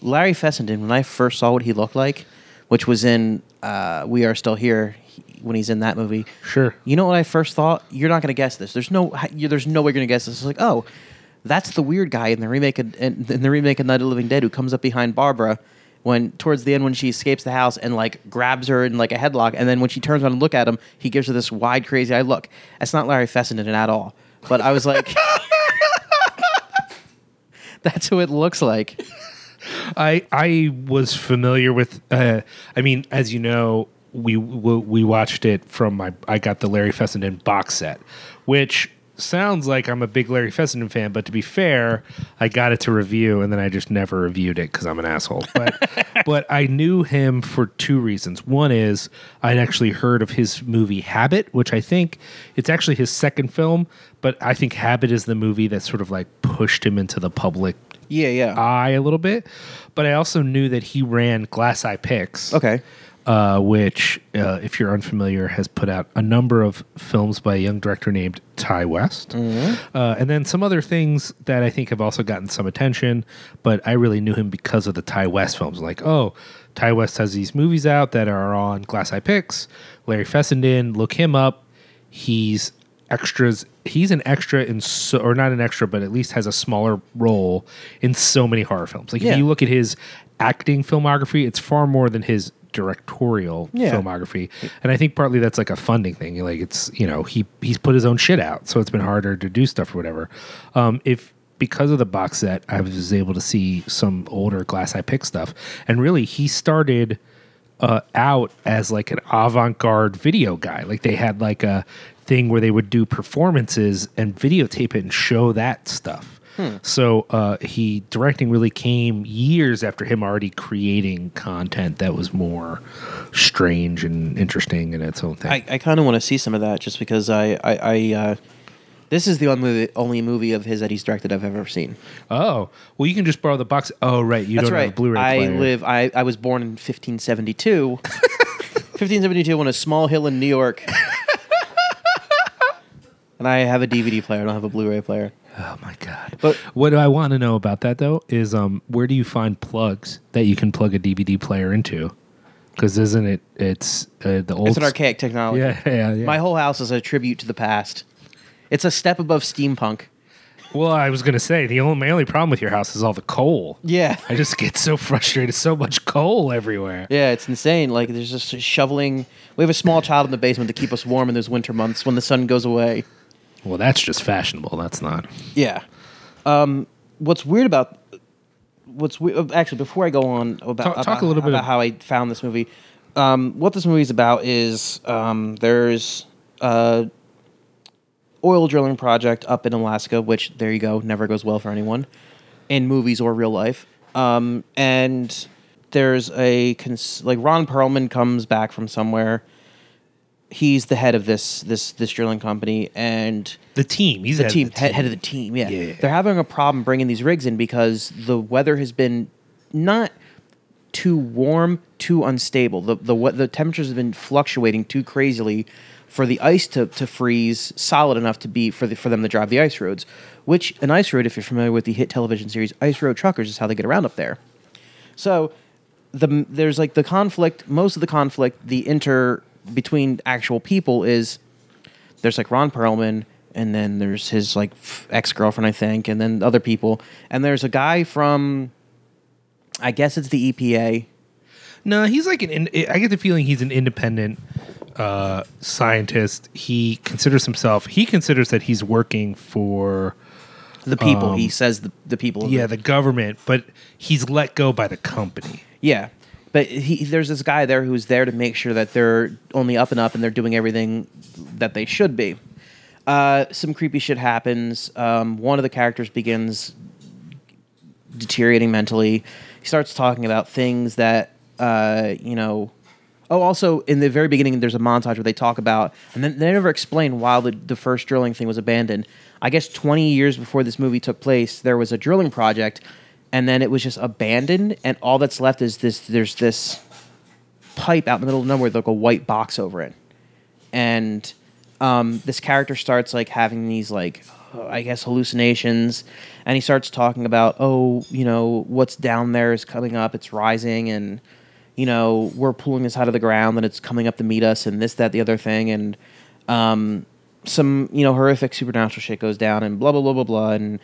Larry Fessenden, when I first saw what he looked like, which was in uh, We Are Still Here, he, when he's in that movie. Sure. You know what I first thought? You're not going to guess this. There's no there's no way you're going to guess this. It's like, oh, that's the weird guy in the remake of, in, in the remake of Night of the Living Dead who comes up behind Barbara when towards the end when she escapes the house and like grabs her in like a headlock and then when she turns around and look at him, he gives her this wide crazy eye look. That's not Larry Fessenden at all. But I was like [LAUGHS] That's who it looks like. [LAUGHS] I I was familiar with. Uh, I mean, as you know, we we we watched it from my. I got the Larry Fessenden box set, which sounds like I'm a big Larry Fessenden fan. But to be fair, I got it to review, and then I just never reviewed it because I'm an asshole. But [LAUGHS] but I knew him for two reasons. One is I'd actually heard of his movie Habit, which I think it's actually his second film. But I think Habit is the movie that sort of like pushed him into the public Yeah, yeah. eye a little bit, but I also knew that he ran Glass Eye Pix. Okay. Uh, which, uh, if you're unfamiliar, has put out a number of films by a young director named Ti West. Uh, and then some other things that I think have also gotten some attention, but I really knew him because of the Ti West films. Like, oh, Ti West has these movies out that are on Glass Eye Pix. Larry Fessenden, look him up. He's extras. He's an extra in so, or not an extra, but at least has a smaller role in so many horror films. Like Yeah. if you look at his acting filmography, it's far more than his directorial Yeah. filmography. And I think partly that's like a funding thing. Like it's you know he he's put his own shit out, so it's been harder to do stuff or whatever. Um, if because of the box set, I was able to see some older Glass Eye Pick stuff, and really he started uh, out as like an avant-garde video guy. Like they had like a thing where they would do performances and videotape it and show that stuff. So uh, he directing really came years after him already creating content that was more strange and interesting in its own thing. I, I kind of want to see some of that just because I I, I uh, this is the only movie, only movie of his that he's directed I've ever seen. oh, well, you can just borrow the box. Oh, right, you That's don't right. have a Blu-ray player. I player. live. I, I was born in 1572. 1572 [LAUGHS] on a small hill in New York. [LAUGHS] and I have a DVD player. I don't have a Blu-ray player. Oh my god! But- what I want to know about that though is um, where do you find plugs that you can plug a DVD player into? Because isn't it? It's uh, the old. It's an archaic technology. Yeah, [LAUGHS] yeah, yeah. My whole house is a tribute to the past. It's a step above steampunk. Well, I was gonna say the only my only problem with your house is all the coal. Yeah. I just get so frustrated. So much coal everywhere. Yeah, it's insane. Like there's just shoveling. We have a small child in the basement to keep us warm in those winter months when the sun goes away. Well, that's just fashionable. That's not. Yeah. Um, what's weird about what's we- uh, actually before I go on about Talk- talk about, a little bit about ab- how I found this movie. Um, what this movie is about is um, there's a oil drilling project up in Alaska, which there you go, never goes well for anyone in movies or real life. Um, and there's a cons- like Ron Perlman comes back from somewhere. He's the head of this this this drilling company, and The team. He's the head of team, the head, head of the team. Yeah. Yeah. they're having a problem bringing these rigs in because the weather has been not too warm, too unstable. The the the temperatures have been fluctuating too crazily for the ice to, to freeze solid enough to be for the, for them to drive the ice roads. Which an ice road, if you're familiar with the hit television series Ice Road Truckers, is how they get around up there. So the there's like the conflict. Most of the conflict, the inter between actual people is there's like Ron Perlman, and then there's his like ex girlfriend, I think, and then other people, and there's a guy from, I guess it's the EPA. No, he's like an. in- I get the feeling he's an independent uh, scientist. He considers himself. He considers that he's working for The people, Um, he says the the people. yeah the government, but he's let go by the company. Yeah. But he, there's this guy there who's there to make sure that they're only up and up and they're doing everything that they should be. Uh, some creepy shit happens. Um, one of the characters begins deteriorating mentally. He starts talking about things that, uh, you know. Oh, also in the very beginning, there's a montage where they talk about, and then they never explain why the, the first drilling thing was abandoned. I guess 20 years before this movie took place, there was a drilling project and then it was just abandoned, and all that's left is this. There's this pipe out in the middle of nowhere, with, like a white box over it, and um, this character starts like having these like I guess hallucinations, and he starts talking about oh you know what's down there is coming up, it's rising, and you know we're pulling this out of the ground, and it's coming up to meet us, and this that the other thing, and um, some you know horrific supernatural shit goes down, and blah blah blah blah blah, and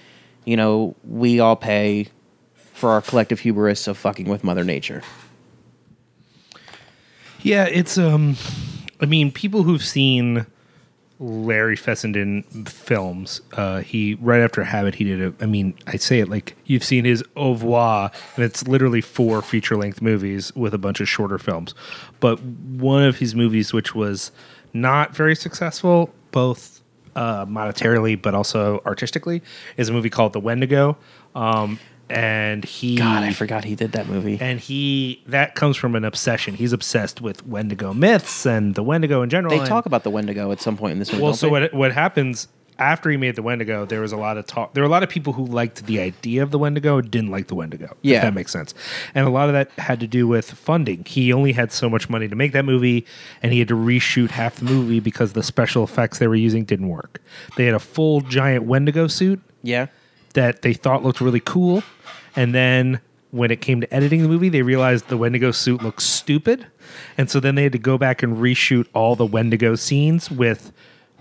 you know we all pay for our collective hubris of fucking with Mother Nature. Yeah, it's um I mean, people who've seen Larry Fessenden films, uh, he right after Habit, he did a. I mean, I say it like you've seen his Au revoir, and it's literally four feature length movies with a bunch of shorter films. But one of his movies, which was not very successful, both uh, monetarily but also artistically, is a movie called The Wendigo. Um, and he God, I forgot he did that movie. and he that comes from an obsession. He's obsessed with Wendigo myths and the Wendigo in general. They and- talk about the Wendigo at some point in this movie. well, so they? what what happens after he made the Wendigo? There was a lot of talk. There were a lot of people who liked the idea of the Wendigo didn't like the Wendigo. Yeah. if that makes sense. And a lot of that had to do with funding. He only had so much money to make that movie, and he had to reshoot half the movie because the special effects they were using didn't work. They had a full giant Wendigo suit yeah, that they thought looked really cool. And then when it came to editing the movie, they realized the Wendigo suit looked stupid. And so then they had to go back and reshoot all the Wendigo scenes with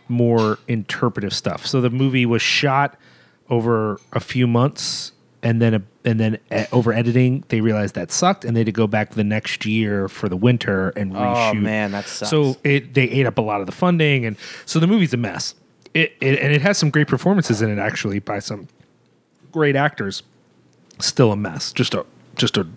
more interpretive stuff. So the movie was shot over a few months and then a, and then e- over editing they realized that sucked and they had to go back the next year for the winter and oh, reshoot. Oh, man, that sucks. So it they ate up a lot of the funding and so the movie's a mess. It, it and it has some great performances in it actually by some great actors. Still a mess. Just a just a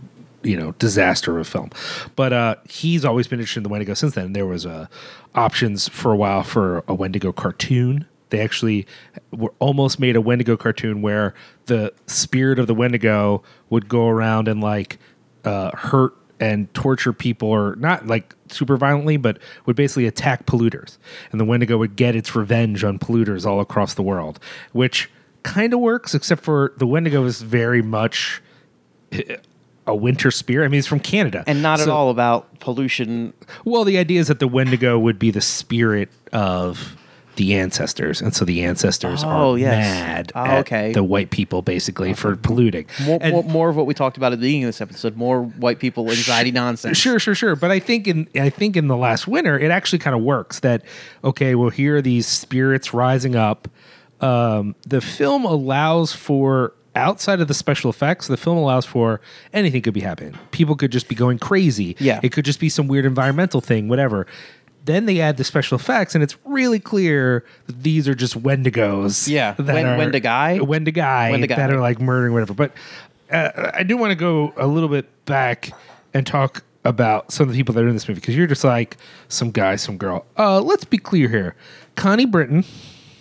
you know disaster of a film. But uh, he's always been interested in the Wendigo since then. There was uh, options for a while for a Wendigo cartoon. They actually were almost made a Wendigo cartoon where the spirit of the Wendigo would go around and like uh, hurt and torture people, or not like super violently, but would basically attack polluters. And the Wendigo would get its revenge on polluters all across the world, which kind of works, except for the Wendigo is very much eh, a winter spirit. I mean, it's from Canada, and not at all about pollution. well, the idea is that the Wendigo would be the spirit of the ancestors, and so the ancestors Oh, are yes. mad Oh, at okay. the white people basically for polluting. More, And- more, more of what we talked about at the beginning of this episode. More white people anxiety nonsense. Sure, sure, sure. But I think in I think in the last winter, it actually kind of works. That okay, well, here are these spirits rising up. Um, the film allows for outside of the special effects. The film allows for anything could be happening. People could just be going crazy. Yeah. it could just be some weird environmental thing, whatever. Then they add the special effects, and it's really clear that these are just Wendigos. Yeah, that Wen- are Wendigai? Wendigai Wendigai. that are like murdering whatever. But uh, I do want to go a little bit back and talk about some of the people that are in this movie because you're just like some guy, some girl. Uh, let's be clear here. Connie Britton,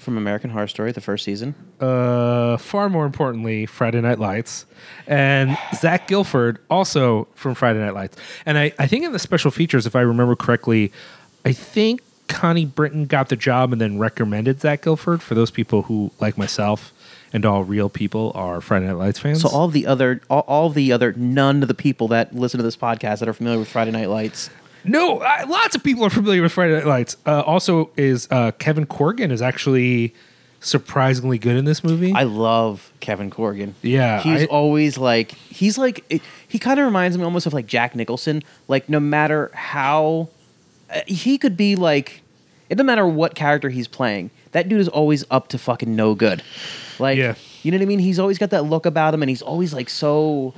From American Horror Story, the first season. uh, far more importantly, Friday Night Lights, and Zach Gilford, also from Friday Night Lights. And I, I think in the special features, if I remember correctly, I think Connie Britton got the job and then recommended Zach Gilford for those people who, like myself and all real people, are Friday Night Lights fans. So all the other, all, all the other, none of the people that listen to this podcast that are familiar with Friday Night Lights. No, I, lots of people are familiar with Friday Night Lights. Uh, also, is uh, Kevin Corrigan is actually surprisingly good in this movie. I love Kevin Corrigan. Yeah, he's I- always like he's like it- he kind of reminds me almost of like Jack Nicholson. Like no matter how uh, he could be like, it doesn't matter what character he's playing. That dude is always up to fucking no good. Like, Yeah. you know what I mean? He's always got that look about him, and he's always like so.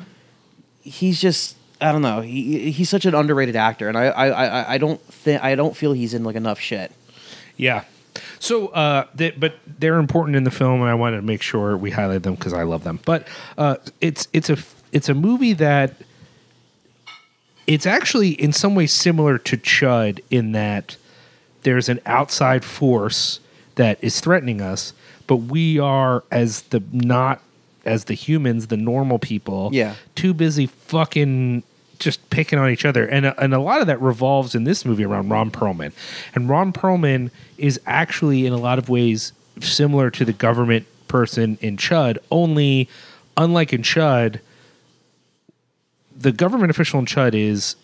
He's just I don't know. He he's such an underrated actor, and I I I, I don't think I don't feel he's in like enough shit. yeah. So, uh, they, but they're important in the film, and I wanted to make sure we highlight them because I love them. But uh, it's it's a it's a movie that it's actually in some ways similar to Chud in that there's an outside force that is threatening us, but we are as the not as the humans, the normal people, Yeah. too busy fucking just picking on each other. And uh, and a lot of that revolves in this movie around Ron Perlman. And Ron Perlman is actually in a lot of ways similar to the government person in Chud, only unlike in Chud, the government official in Chud is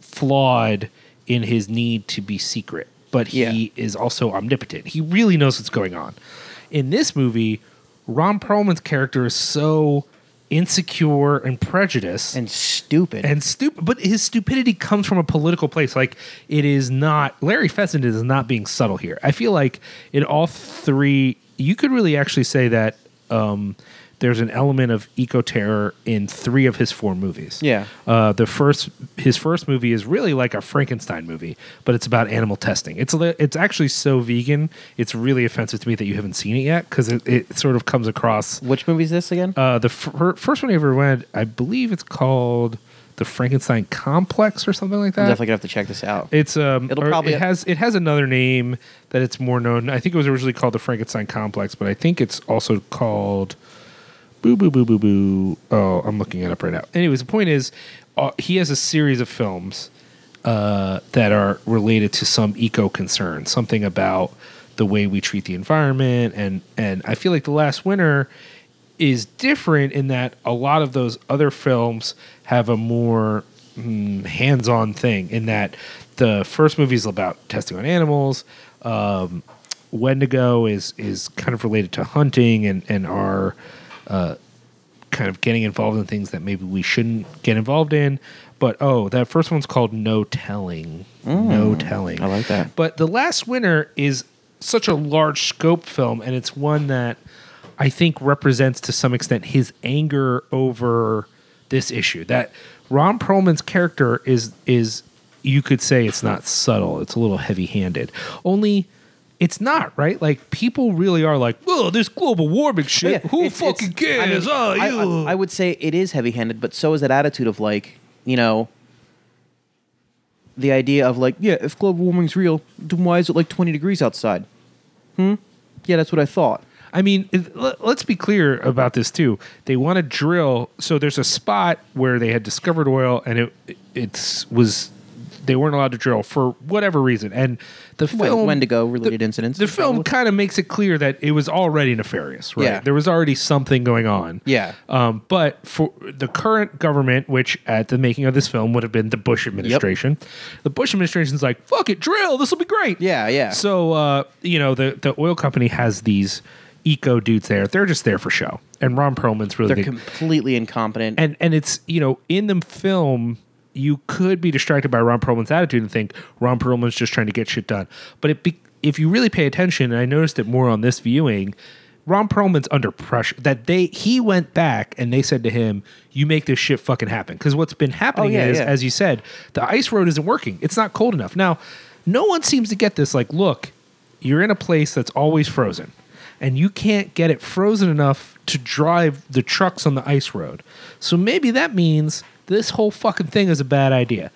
flawed in his need to be secret, but he Yeah. is also omnipotent. He really knows what's going on. In this movie, Ron Perlman's character is so insecure and prejudiced and stupid. and stupid but his stupidity comes from a political place. Like it is not larry fessenden is not being subtle here. I feel like in all three you could really actually say that um, there's an element of eco terror in three of his four movies Yeah. uh, the first his first movie is really like a Frankenstein movie, but it's about animal testing. It's it's actually so vegan. It's really offensive to me that you haven't seen it yet because it, it sort of comes across. Which movie is this again? Uh, the fir- first one I ever went, I believe it's called the Frankenstein Complex or something like I'm that. definitely gonna have to check this out. It's um, It'll probably- it has it has another name that it's more known. I think it was originally called the Frankenstein Complex, but I think it's also called boo boo boo boo boo. Oh, I'm looking it up right now. Anyways, the point is, uh, he has a series of films uh, that are related to some eco concern, something about the way we treat the environment, and and I feel like the last winter is different in that a lot of those other films have a more mm, hands-on thing. In that the first movie is about testing on animals. Um, Wendigo is is kind of related to hunting and and our uh, kind of getting involved in things that maybe we shouldn't get involved in. But oh, that first one's called No Telling. no Telling. I like that. But The Last Winter is such a large scope film, and it's one that I think represents to some extent his anger over this issue. That Ron Perlman's character is is you could say it's not subtle; it's a little heavy handed. Only it's not right. Like people really are like, "Oh, this global warming shit. Yeah, Who it's- fucking it's- cares?" I, oh, I- you. I, I would say it is heavy-handed, but so is that attitude of like, you know, the idea of like, yeah, if global warming's real, then why is it like 20 degrees outside? Hmm. Yeah, that's what I thought. I mean, it- let- let's be clear about this too. They want to drill. So there's a spot where they had discovered oil, and it it's was they weren't allowed to drill for whatever reason. And the film Wendigo related the, incidents. The film kind of makes it clear that it was already nefarious. Right? Yeah. There was already something going on. Yeah. Um, but for the current government, which at the making of this film would have been the Bush administration, the Bush administration's like, "Fuck it, drill. This will be great." Yeah, yeah. So uh, you know, the the oil company has these eco dudes there. They're just there for show. And Ron Perlman's really They're the- completely incompetent. and and it's you know in the film you could be distracted by Ron Perlman's attitude and think Ron Perlman's just trying to get shit done. But it be, if you really pay attention, and I noticed it more on this viewing, Ron Perlman's under pressure. That they he went back and they said to him, "You make this shit fucking happen." Because what's been happening Oh, yeah, is, yeah. as you said, the ice road isn't working. It's not cold enough. Now, no one seems to get this. Like, look, you're in a place that's always frozen and you can't get it frozen enough to drive the trucks on the ice road. So maybe that means this whole fucking thing is a bad idea.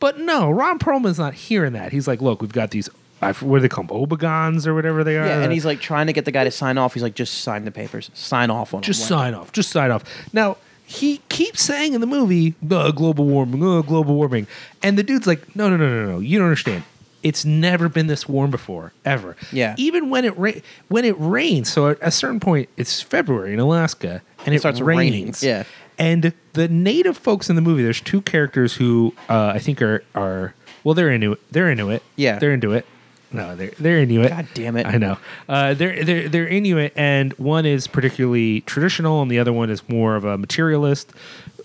But no, Ron Perlman's not hearing that. He's like, look, we've got these, I what do they call them, obagons or whatever they are. yeah, and he's like trying to get the guy to sign off. He's like, just sign the papers, sign off on it." just sign off, just sign off. Now, he keeps saying in the movie, uh, global warming, uh, global warming. And the dude's like, no, no, no, no, no. You don't understand. It's never been this warm before, ever. Yeah. Even when it ra- when it rains. So at a certain point, it's February in Alaska, and it, starts raining, yeah. And the native folks in the movie, there's two characters who uh, I think are are well, they're into it. They're into it. Yeah. they're into it. No, they're they're Inuit. God damn it. I know. Uh, they're they're they're Inuit, and one is particularly traditional, and the other one is more of a materialist.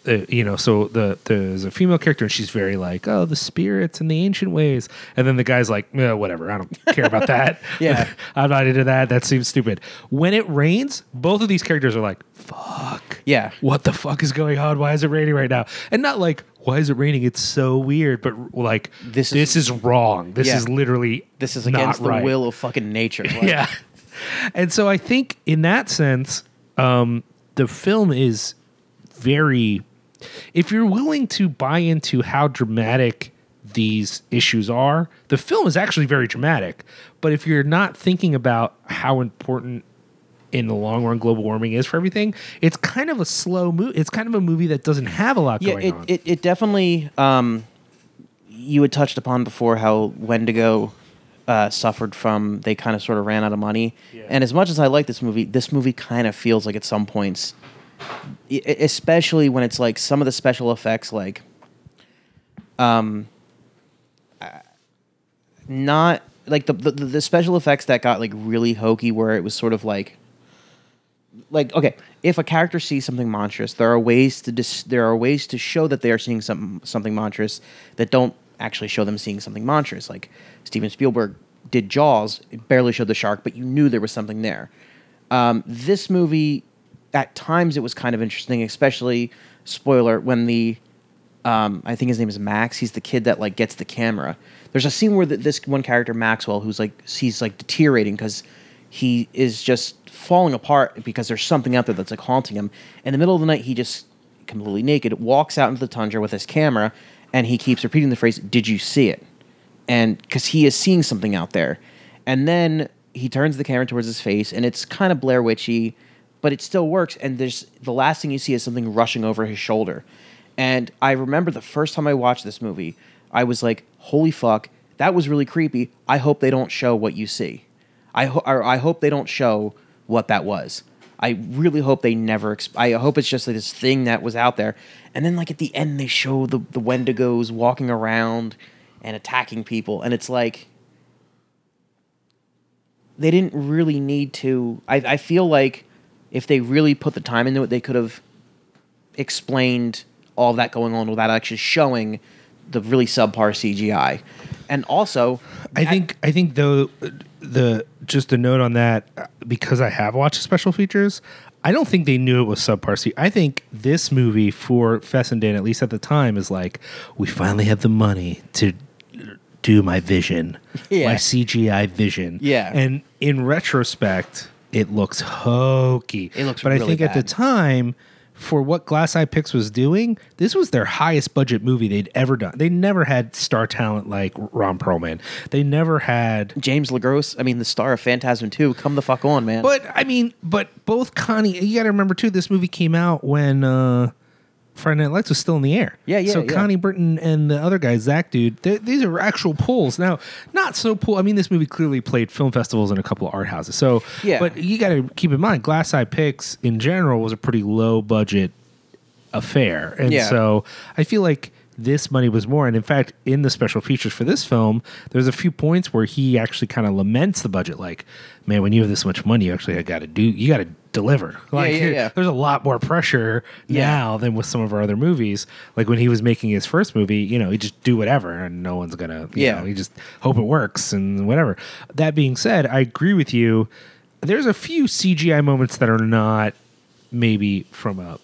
Uh, you know, so the there's a female character, and she's very like, oh, the spirits and the ancient ways, and then the guy's like, eh, whatever, I don't care about that. [LAUGHS] Yeah. [LAUGHS] I'm not into that. That seems stupid. When it rains, both of these characters are like, fuck. Yeah. What the fuck is going on? Why is it raining right now? And not like, why is it raining? It's so weird, but like, This this is- is, wrong. This Yeah. is literally This is against the right. will of fucking nature. [LAUGHS] Like, Yeah. And so I think in that sense, um, the film is very. If you're willing to buy into how dramatic these issues are, the film is actually very dramatic. But if you're not thinking about how important in the long run global warming is for everything, it's kind of a slow movie. It's kind of a movie that doesn't have a lot yeah, going it, on. it, it definitely. Um, you had touched upon before how Wendigo uh, suffered from they kind of sort of ran out of money, and as much as I like this movie, this movie kind of feels like at some points especially when it's like some of the special effects, like, um, not like the, the the special effects that got like really hokey, where it was sort of like, like okay, if a character sees something monstrous, there are ways to dis- there are ways to show that they are seeing something something monstrous that don't actually show them seeing something monstrous. Like Steven Spielberg did Jaws, it barely showed the shark, but you knew there was something there. Um, this movie, at times, it was kind of interesting, especially spoiler when the um, I think his name is Max. He's the kid that like gets the camera. There's a scene where th this one character Maxwell, who's like he's like deteriorating because he is just falling apart because there's something out there that's like haunting him. In the middle of the night, he just completely naked walks out into the tundra with his camera, and he keeps repeating the phrase, "Did you see it?" And because he is seeing something out there, and then he turns the camera towards his face, and it's kind of Blair Witchy, but it still works. And there's the last thing you see is something rushing over his shoulder. And I remember the first time I watched this movie, I was like, "Holy fuck, that was really creepy." I hope they don't show what you see. I ho- I hope they don't show what that was. I really hope they never. Exp- I hope it's just like this thing that was out there, and then like at the end they show the the Wendigos walking around and attacking people, and it's like they didn't really need to. I I feel like if they really put the time into it, they could have explained all that going on without actually showing the really subpar CGI. And also, I think I think though the just a note on that because I have watched special features. I don't think they knew it was subpar i think this movie for Fessenden, at least at the time, is like we finally have the money to do my vision, [LAUGHS] Yeah. my CGI vision. Yeah. and in retrospect, it looks hokey. It looks but I really think at the time. For what Glass Eye Pix was doing, this was their highest budget movie they'd ever done. They never had star talent like Ron Perlman. They never had James LeGros, I mean, the star of Phantasm 2, come the fuck on, man. But I mean, but both Connie, you got to remember too. This movie came out when uh, Friday Night Lights was still in the air. Yeah, yeah, So yeah. Connie Britton and the other guy, Zach, dude, these are actual pulls. Now, not so pull. I mean, this movie clearly played film festivals and a couple of art houses. So, Yeah. But you got to keep in mind, Glass Eye Pix in general was a pretty low budget affair, and Yeah. so I feel like this money was more. And in fact, in the special features for this film, there's a few points where he actually kind of laments the budget. Like, man, when you have this much money, you actually got to do, you got to deliver. Like, yeah, yeah. there's a lot more pressure Yeah. now than with some of our other movies. Like when he was making his first movie, you know, he just do whatever, and no one's gonna, you Yeah. know, he just hope it works and whatever. That being said, I agree with you. There's a few CGI moments that are not maybe from a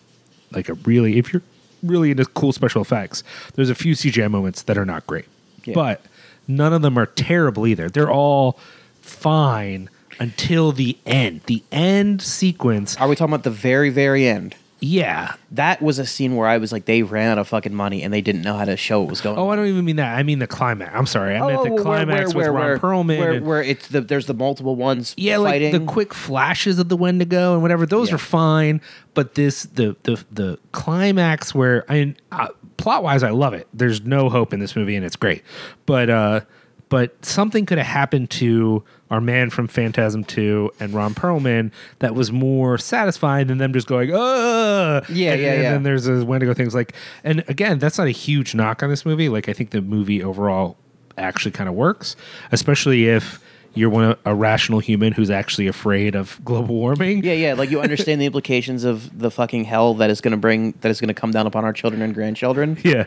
like a really if you're really into cool special effects, there's a few CGI moments that are not great. Yeah. But none of them are terrible either. They're all fine until the end. The end sequence, Are we talking about the very, very end? Yeah. That was a scene where I was like, they ran out of fucking money and they didn't know how to show what was going on. Oh, I don't even mean that. I mean the climax. I'm sorry. I meant the Oh, where- climax where, with where, Ron Perlman. Where, and- where it's the there's the multiple ones yeah, fighting. like the quick flashes of the Wendigo and whatever. Those Yeah. are fine, but this the the the climax where I uh, plot wise, I love it. There's no hope in this movie, and it's great. But uh, but something could have happened to our man from Phantasm Two and Ron Perlman that was more satisfying than them just going, uh Yeah, and, yeah, and yeah. then there's those Wendigo things like, and again, that's not a huge knock on this movie. Like I think the movie overall actually kind of works, especially if you're one a rational human who's actually afraid of global warming. yeah, yeah, like you [LAUGHS] understand the implications of the fucking hell that is going to bring that is going to come down upon our children and grandchildren, Yeah.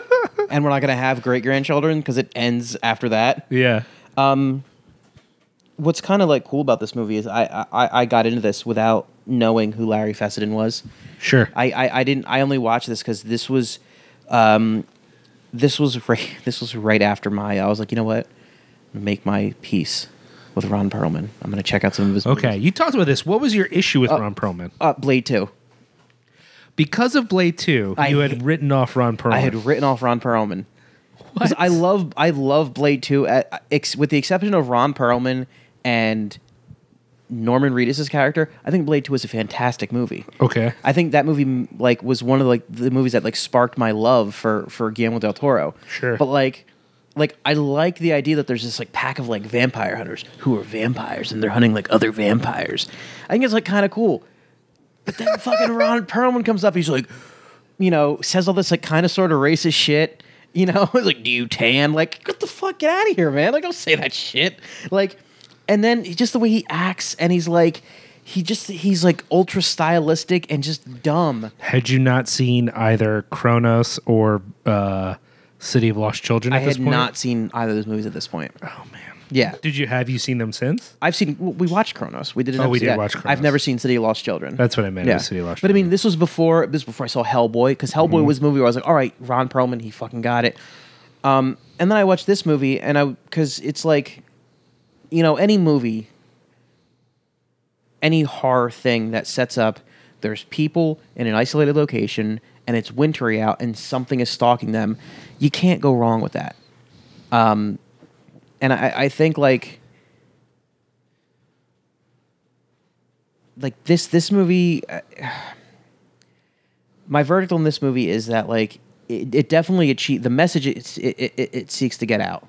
[LAUGHS] and we're not going to have great grandchildren because it ends after that. Yeah. Um, What's kind of like cool about this movie is I, I I got into this without knowing who Larry Fessenden was. Sure. I, I, I didn't. I only watched this because this was, um, this was right. [LAUGHS] This was right after my. I was like, you know what, make my peace with Ron Perlman. I'm gonna check out some of his. okay. movies. You talked about this. What was your issue with Ron Perlman? Uh, Blade Two. Because of Blade 2, I you had hate- written off Ron Perlman. I had written off Ron Perlman because I love I love Blade Two. At, ex, with the exception of Ron Perlman and Norman Reedus' character, I think Blade Two is a fantastic movie. Okay. I think that movie like was one of like the movies that like sparked my love for for Guillermo del Toro. Sure. But like like I like the idea that there's this like pack of like vampire hunters who are vampires and they're hunting like other vampires. I think it's like kind of cool. But then [LAUGHS] fucking Ron Perlman comes up. He's like, you know, says all this like kind of sort of racist shit. You know, [LAUGHS] He's like, do you tan? Like, get the fuck get out of here, man. Like, don't say that shit. Like, and then just the way he acts, and he's like, he just he's like ultra stylistic and just dumb. Had you not seen either Cronos or uh, City of Lost Children? At I had not seen either of those movies at this point. Oh man. Yeah, Did you have you seen them since? I've seen. We watched Cronos. We did. An Oh, we did yeah. watch I've never seen City of Lost Children. That's what I meant. with City of Lost But I mean, this was before. This was before I saw Hellboy because Hellboy Mm-hmm. was a movie where I was like, all right, Ron Perlman, he fucking got it. Um, and then I watched this movie, and I because it's like, you know, any movie, any horror thing that sets up, there's people in an isolated location, and it's wintry out, and something is stalking them. You can't go wrong with that. Um, and I, I think like like this this movie uh, my verdict on this movie is that like it, it definitely achieved the message it's, it, it, it seeks to get out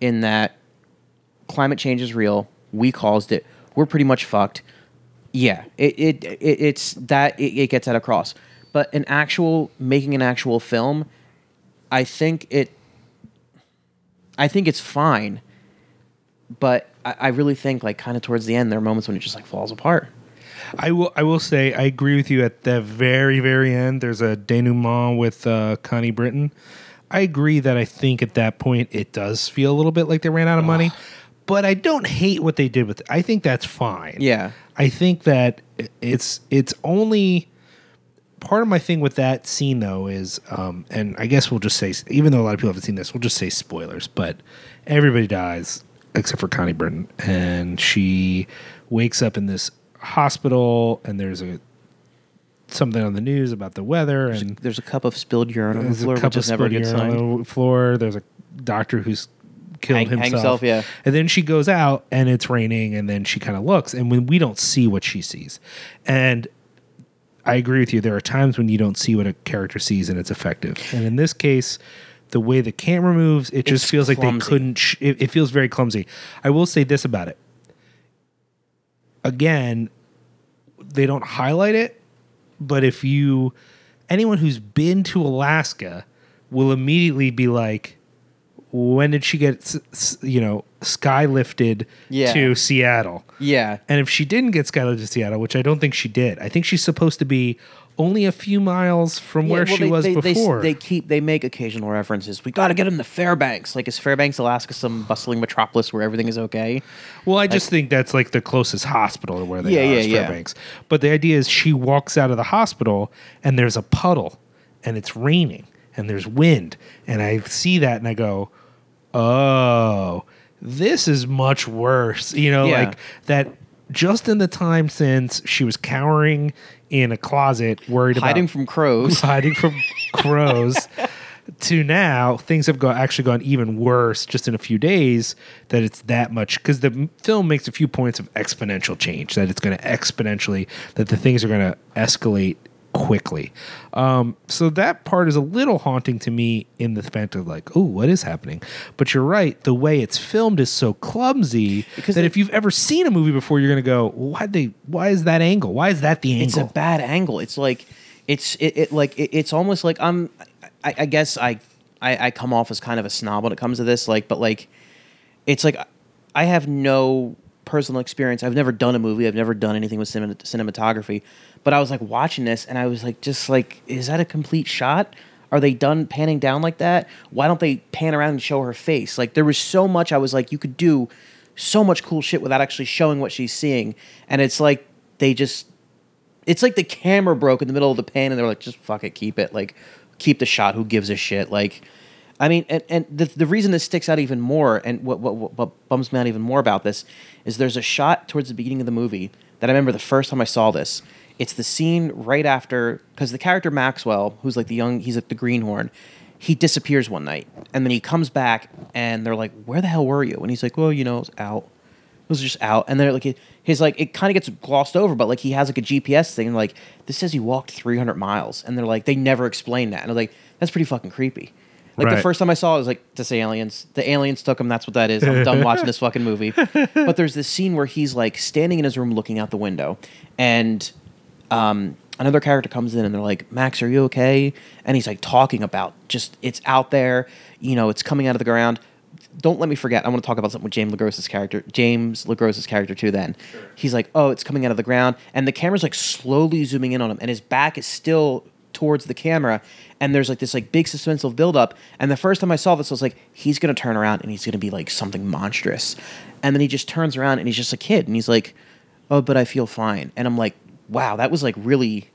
in that climate change is real we caused it we're pretty much fucked yeah it, it, it it's that it, it gets that across but an actual making an actual film i think it i think it's fine but I, I really think like kind of towards the end there are moments when it just like falls apart I will. I will say I agree with you at the very, very end. There's a denouement with uh, Connie Britton. I agree that I think at that point it does feel a little bit like they ran out of money, but I don't hate what they did with it. I think that's fine. Yeah. I think that it's it's only part of my thing with that scene though is, um, and I guess we'll just say, even though a lot of people haven't seen this, we'll just say spoilers. But everybody dies except for Connie Britton, and she wakes up in this hospital, and there's a something on the news about the weather, and there's a cup of spilled urine on the floor, a cup which of is never a good urine sign. on the floor. There's a doctor who's killed hang himself. himself, yeah. And then she goes out and it's raining, and then she kind of looks, and when we don't see what she sees, and I agree with you. There are times when you don't see what a character sees, and it's effective. And in this case, the way the camera moves, it just It's feels like they couldn't. Sh- it, it feels very clumsy. I will say this about it. Again, they don't highlight it, but if you anyone who's been to Alaska will immediately be like, when did she get you know sky lifted Yeah. to Seattle? Yeah. And if she didn't get skylifted to Seattle, which I don't think she did, I think she's supposed to be only a few miles from Yeah, where well, she they, was they, they before. They, keep they make occasional references. We got to get him to Fairbanks. Like is Fairbanks, Alaska, some bustling metropolis where everything is okay? well, I just think that's like the closest hospital to where they Yeah, are yeah, is yeah. Fairbanks. But the idea is she walks out of the hospital and there's a puddle and it's raining and there's wind. And I see that and I go, oh, this is much worse. You know, Yeah. like that just in the time since she was cowering in a closet, worried Hiding about from crows. [LAUGHS] hiding from crows to now things have gone actually gone even worse just in a few days that it's that much because the film makes a few points of exponential change that it's going to exponentially that the things are going to escalate quickly um, so that part is a little haunting to me in the fact of like oh what is happening but you're right the way it's filmed is so clumsy Because that they- if you've ever seen a movie before you're going to go why they why is that angle why is that the angle It's a bad angle. It's like it's it, it like it, it's almost like I'm. I, I guess I, I I come off as kind of a snob when it comes to this. Like, but like, it's like I have no personal experience. I've never done a movie. I've never done anything with cinema, cinematography. But I was like watching this, and I was like, just like, is that a complete shot? Are they done panning down like that? Why don't they pan around and show her face? Like there was so much. I was like, you could do so much cool shit without actually showing what she's seeing, and it's like they just it's like the camera broke in the middle of the pan and they're like just fuck it keep it like keep the shot who gives a shit like i mean and, and the, the reason this sticks out even more and what, what, what, bums me out even more about this is there's a shot towards the beginning of the movie that i remember the first time i saw this. It's the scene right after because the character maxwell who's like the young he's like the greenhorn he disappears one night and then he comes back and they're like where the hell were you? And he's like well you know i was out. It was just out. And they're like his like it kind of gets glossed over but like he has like a gps thing and like this says he walked 300 miles and they're like they never explain that and was like that's pretty fucking creepy like the first time i saw it, I was like to say aliens the aliens took him that's what that is i'm done watching this fucking movie [LAUGHS] but there's this scene where he's like standing in his room looking out the window and um, another character comes in and they're like, Max, are you okay? And he's like talking about just it's out there, you know, it's coming out of the ground. Don't let me forget. I want to talk about something with James LeGros's character, James LeGros's character too. Then he's like, "Oh, it's coming out of the ground," and the camera's like slowly zooming in on him, and his back is still towards the camera, and there's like this like big suspenseful buildup. And the first time I saw this, I was like, "He's gonna turn around and he's gonna be like something monstrous," and then he just turns around and he's just a kid, and he's like, "Oh, but I feel fine," and I'm like, "Wow, that was like really."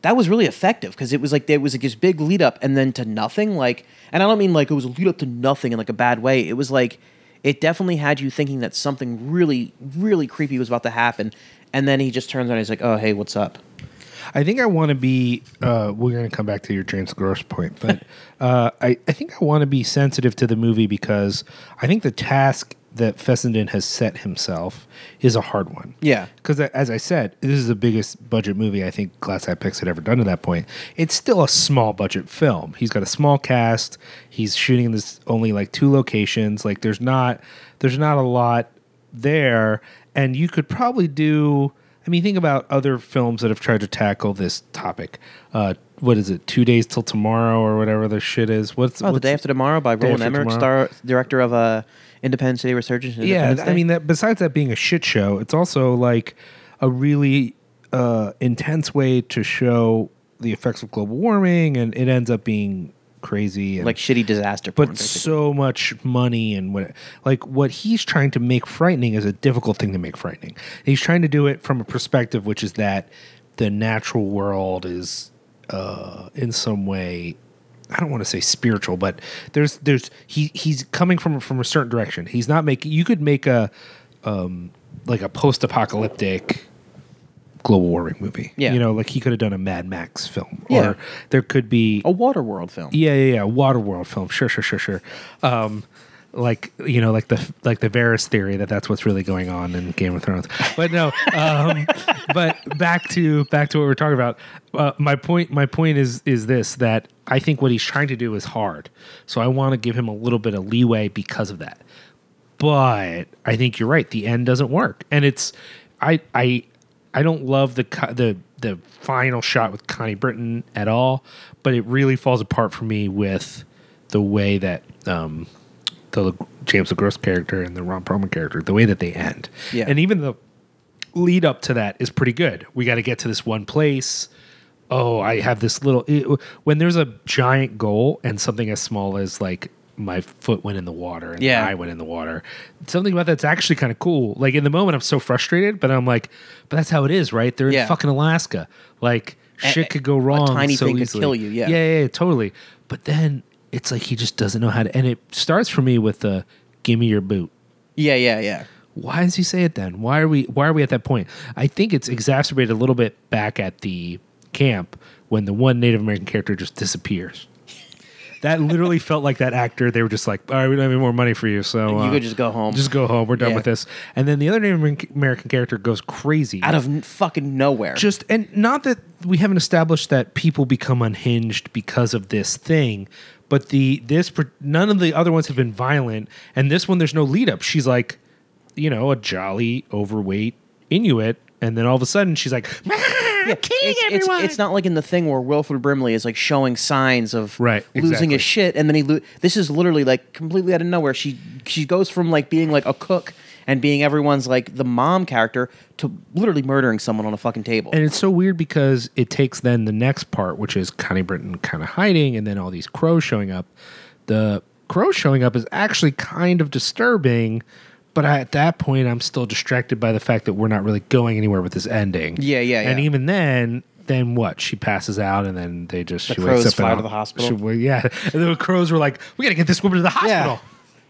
that was really effective because it was like there was like this big lead up and then to nothing like and i don't mean like it was a lead up to nothing in like a bad way it was like it definitely had you thinking that something really really creepy was about to happen and then he just turns around and he's like oh hey what's up I think I want to be. Uh, we're going to come back to your James Gross point, but [LAUGHS] uh, I, I think I want to be sensitive to the movie because I think the task that Fessenden has set himself is a hard one. Yeah. Because as I said, this is the biggest budget movie I think Glass Eye Pix had ever done to that point. It's still a small budget film. He's got a small cast. He's shooting this only like two locations. Like there's not there's not a lot there, and you could probably do. I mean, think about other films that have tried to tackle this topic. Uh, what is it? Two days till tomorrow, or whatever the shit is. What's oh the day after tomorrow by Day roland emmerich star director of uh independence day resurgence and yeah Independence i mean that besides that being a shit show it's also like a really uh, intense way to show the effects of global warming and it ends up being crazy and like shitty disaster porn, but basically. so much money and what like what he's trying to make frightening is a difficult thing to make frightening he's trying to do it from a perspective which is that the natural world is uh in some way I don't want to say spiritual, but there's there's he he's coming from from a certain direction. He's not making. You could make a um like a post apocalyptic global warming movie. Yeah. you know, like he could have done a Mad Max film, Yeah. or there could be a Waterworld film. yeah, yeah, yeah. Waterworld film. Sure, sure, sure, sure. Um, like you know, like the like the Varys theory that that's what's really going on in Game of Thrones. But no. Um, [LAUGHS] but back to back to what we're talking about. Uh, my point. My point is is this that I think what he's trying to do is hard. So I want to give him a little bit of leeway because of that. But I think you're right. The end doesn't work, and it's I I I don't love the the the final shot with Connie Britton at all, but it really falls apart for me with the way that um, the James LeGros character and the Ron Perlman character, the way that they end, Yeah. and even the lead up to that is pretty good. We got to get to this one place. Oh, I have this little. it- when there's a giant goal and something as small as like my foot went in the water and Yeah. I went in the water, something about that's actually kind of cool. Like in the moment, I'm so frustrated, but I'm like, but that's how it is, right? They're in fucking Alaska. Like A- shit could go wrong. tiny so thing could kill you, yeah. yeah, yeah, yeah, totally. But then it's like he just doesn't know how to. And it starts for me with the "Give me your boot." Yeah, yeah, yeah. why does he say it then? Why are we why are we at that point? I think it's exacerbated a little bit back at the camp when the one Native American character just disappears. That literally felt like that actor. They were just like, "All right, we don't have any more money for you, so You uh, could just go home. Just go home. We're done Yeah. with this." And then the other Native American character goes crazy Out of n- fucking nowhere. just and not that we haven't established that people become unhinged because of this thing but the this per- none of the other ones have been violent and this one there's no lead up she's like you know a jolly overweight inuit and then all of a sudden she's like [LAUGHS] "Ah, killing it's, it's, it's not like in the thing where Wilford Brimley is like showing signs of Right, losing exactly. his shit, and then he lo- this is literally like completely out of nowhere. She she goes from like being like a cook and being everyone's like the mom character to literally murdering someone on a fucking table. and it's so weird because it takes then the next part which is connie britton kind of hiding and then all these crows showing up the crows showing up is actually kind of disturbing but I, at that point i'm still distracted by the fact that we're not really going anywhere with this ending Yeah, yeah, yeah. and yeah. even then then what she passes out and then they just The she crows wakes up fly and to the hospital? she- well, yeah [LAUGHS] and the crows were like we gotta get this woman to the hospital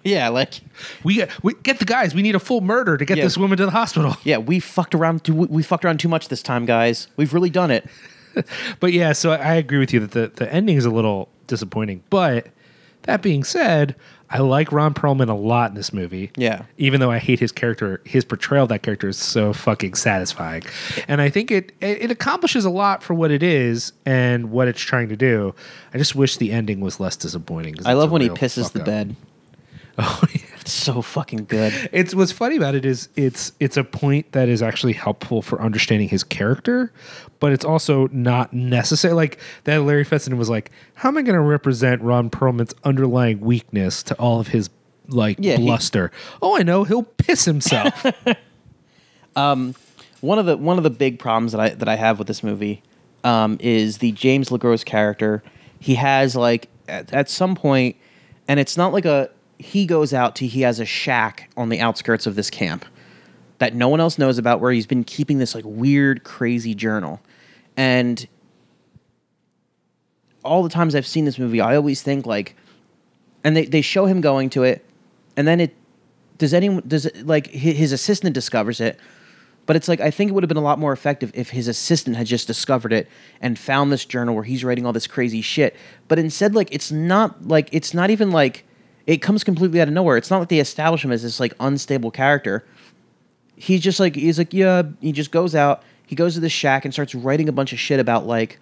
yeah, like we, got- we get the guys we need a full murder to get Yeah. this woman to the hospital [LAUGHS] yeah, we fucked around. Too, we fucked around too much this time, guys. We've really done it. [LAUGHS] But yeah, so I I agree with you that the, the ending is a little disappointing. But that being said, I like Ron Perlman a lot in this movie. Yeah. Even though I hate his character, his portrayal of that character is so fucking satisfying. And I think it it accomplishes a lot for what it is and what it's trying to do. I just wish the ending was less disappointing. I love when he pisses the up. bed. [LAUGHS] Oh, yeah, It's [LAUGHS] so fucking good. It's what's funny about it is it's it's a point that is actually helpful for understanding his character, but it's also not necessary. Like that Larry Fessenden was like, "How am I going to represent Ron Perlman's underlying weakness to all of his like Yeah, he- bluster?" oh, I know, he'll piss himself. [LAUGHS] one of the one of the big problems that I that I have with this movie um, is the James LeGros character. He has like at, at some point, and it's not like a he goes out to he has a shack on the outskirts of this camp that no one else knows about where he's been keeping this like weird crazy journal and all the times I've seen this movie, I always think like, and they, they show him going to it, and then it does anyone does it like hi- his assistant discovers it, but it's like I think it would have been a lot more effective if his assistant had just discovered it and found this journal where he's writing all this crazy shit. But instead, like it's not like it's not even like it comes completely out of nowhere. It's not like they establish him as this like unstable character he's just like he's like yeah he just goes out he goes to the shack and starts writing a bunch of shit about like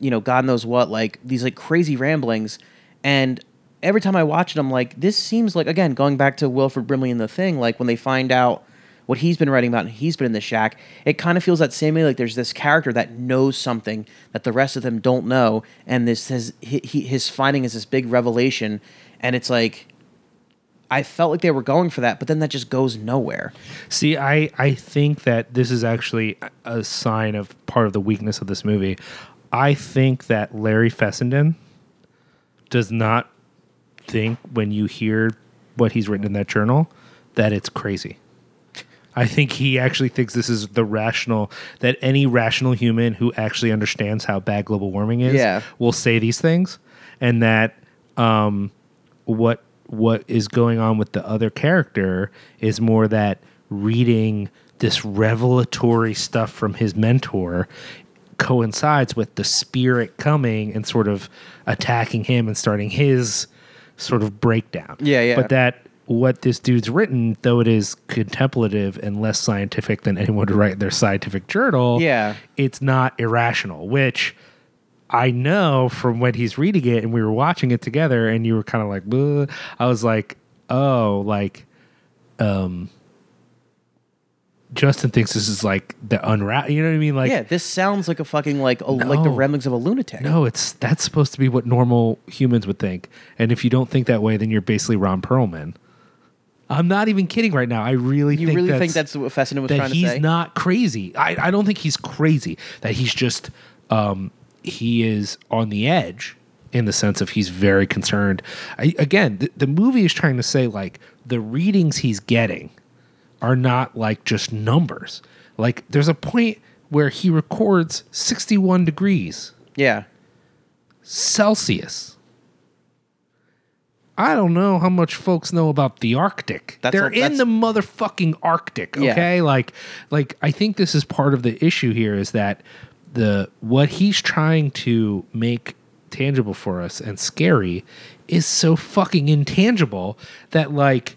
you know god knows what like these like crazy ramblings and every time i watch it i'm like this seems like again going back to Wilford brimley and the thing like when they find out what he's been writing about and he's been in the shack it kind of feels that same way like there's this character that knows something that the rest of them don't know and this he, his finding is this big revelation and it's like I felt like they were going for that, but then that just goes nowhere. See, I I think that this is actually a sign of part of the weakness of this movie. I think that Larry Fessenden does not think when you hear what he's written in that journal that it's crazy. I think he actually thinks this is the rational that any rational human who actually understands how bad global warming is Yeah. will say these things and that um what what is going on with the other character is more that reading this revelatory stuff from his mentor coincides with the spirit coming and sort of attacking him and starting his sort of breakdown. Yeah, yeah. But that what this dude's written, though it is contemplative and less scientific than anyone would write in their scientific journal, Yeah. it's not irrational, which I know from when he's reading it and we were watching it together and you were kind of like, "Bleh." I was like, oh, like, um, Justin thinks this is like the unwrap. You know what I mean? Like, yeah, this sounds like a fucking like a, like the No. remnants of a lunatic. no, it's that's supposed to be what normal humans would think. And if you don't think that way, then you're basically Ron Perlman. I'm not even kidding right now. I really you think really that's, think that's what Fessenden was that trying to he's say? He's not crazy. I, I don't think he's crazy. That he's just um, he is on the edge in the sense of he's very concerned. I, again, the, the movie is trying to say like the readings he's getting are not like just numbers. Like there's a point where he records 61 degrees yeah, Celsius. I don't know how much folks know about the Arctic. That's They're a- in the motherfucking Arctic, Yeah. okay? Like like I think this is part of the issue here is that the what he's trying to make tangible for us and scary is so fucking intangible that like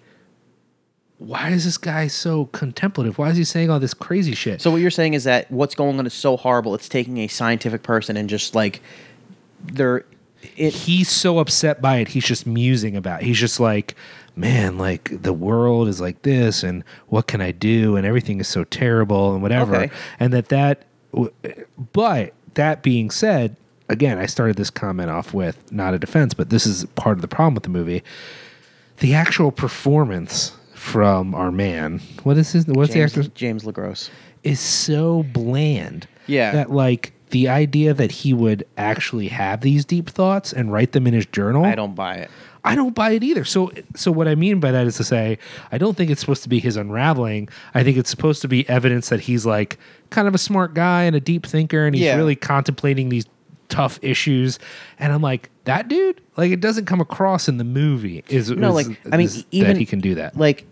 why is this guy so contemplative? Why is he saying all this crazy shit? So what you're saying is that what's going on is so horrible. It's taking a scientific person and just like they're it. he's so upset by it he's just musing about it. he's just like man like the world is like this and what can i do and everything is so terrible and whatever Okay. and that that but that being said again i started this comment off with not a defense but this is part of the problem with the movie the actual performance from our man what is his what's James, the actor James LeGros. is so bland. Yeah. That like the idea that he would actually have these deep thoughts and write them in his journal. I don't buy it. I don't buy it either. So so what I mean by that is to say I don't think it's supposed to be his unraveling. I think it's supposed to be evidence that he's like kind of a smart guy and a deep thinker and he's Yeah. really contemplating these tough issues. And I'm like, that dude, like it doesn't come across in the movie. Is No, is- like I mean, even that he can do that. Like,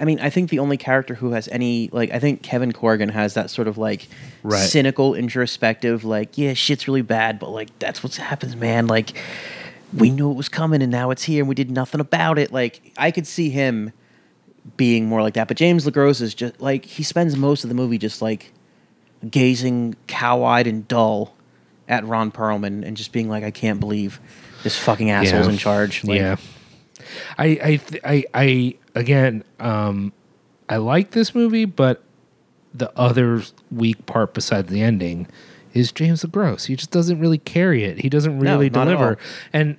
I mean, I think the only character who has any like, I think Kevin Corrigan has that sort of like Right. cynical, introspective, like, yeah, shit's really bad, but like that's what happens, man. Like, we knew it was coming, and now it's here, and we did nothing about it. Like, I could see him being more like that, but James LeGros is just like he spends most of the movie just like gazing cow-eyed and dull at Ron Perlman and just being like, I can't believe this fucking asshole's Yeah. in charge. Like, yeah. I I th- I I again um I like this movie, but the other weak part besides the ending is James LeGros. He just doesn't really carry it. He doesn't really at deliver. And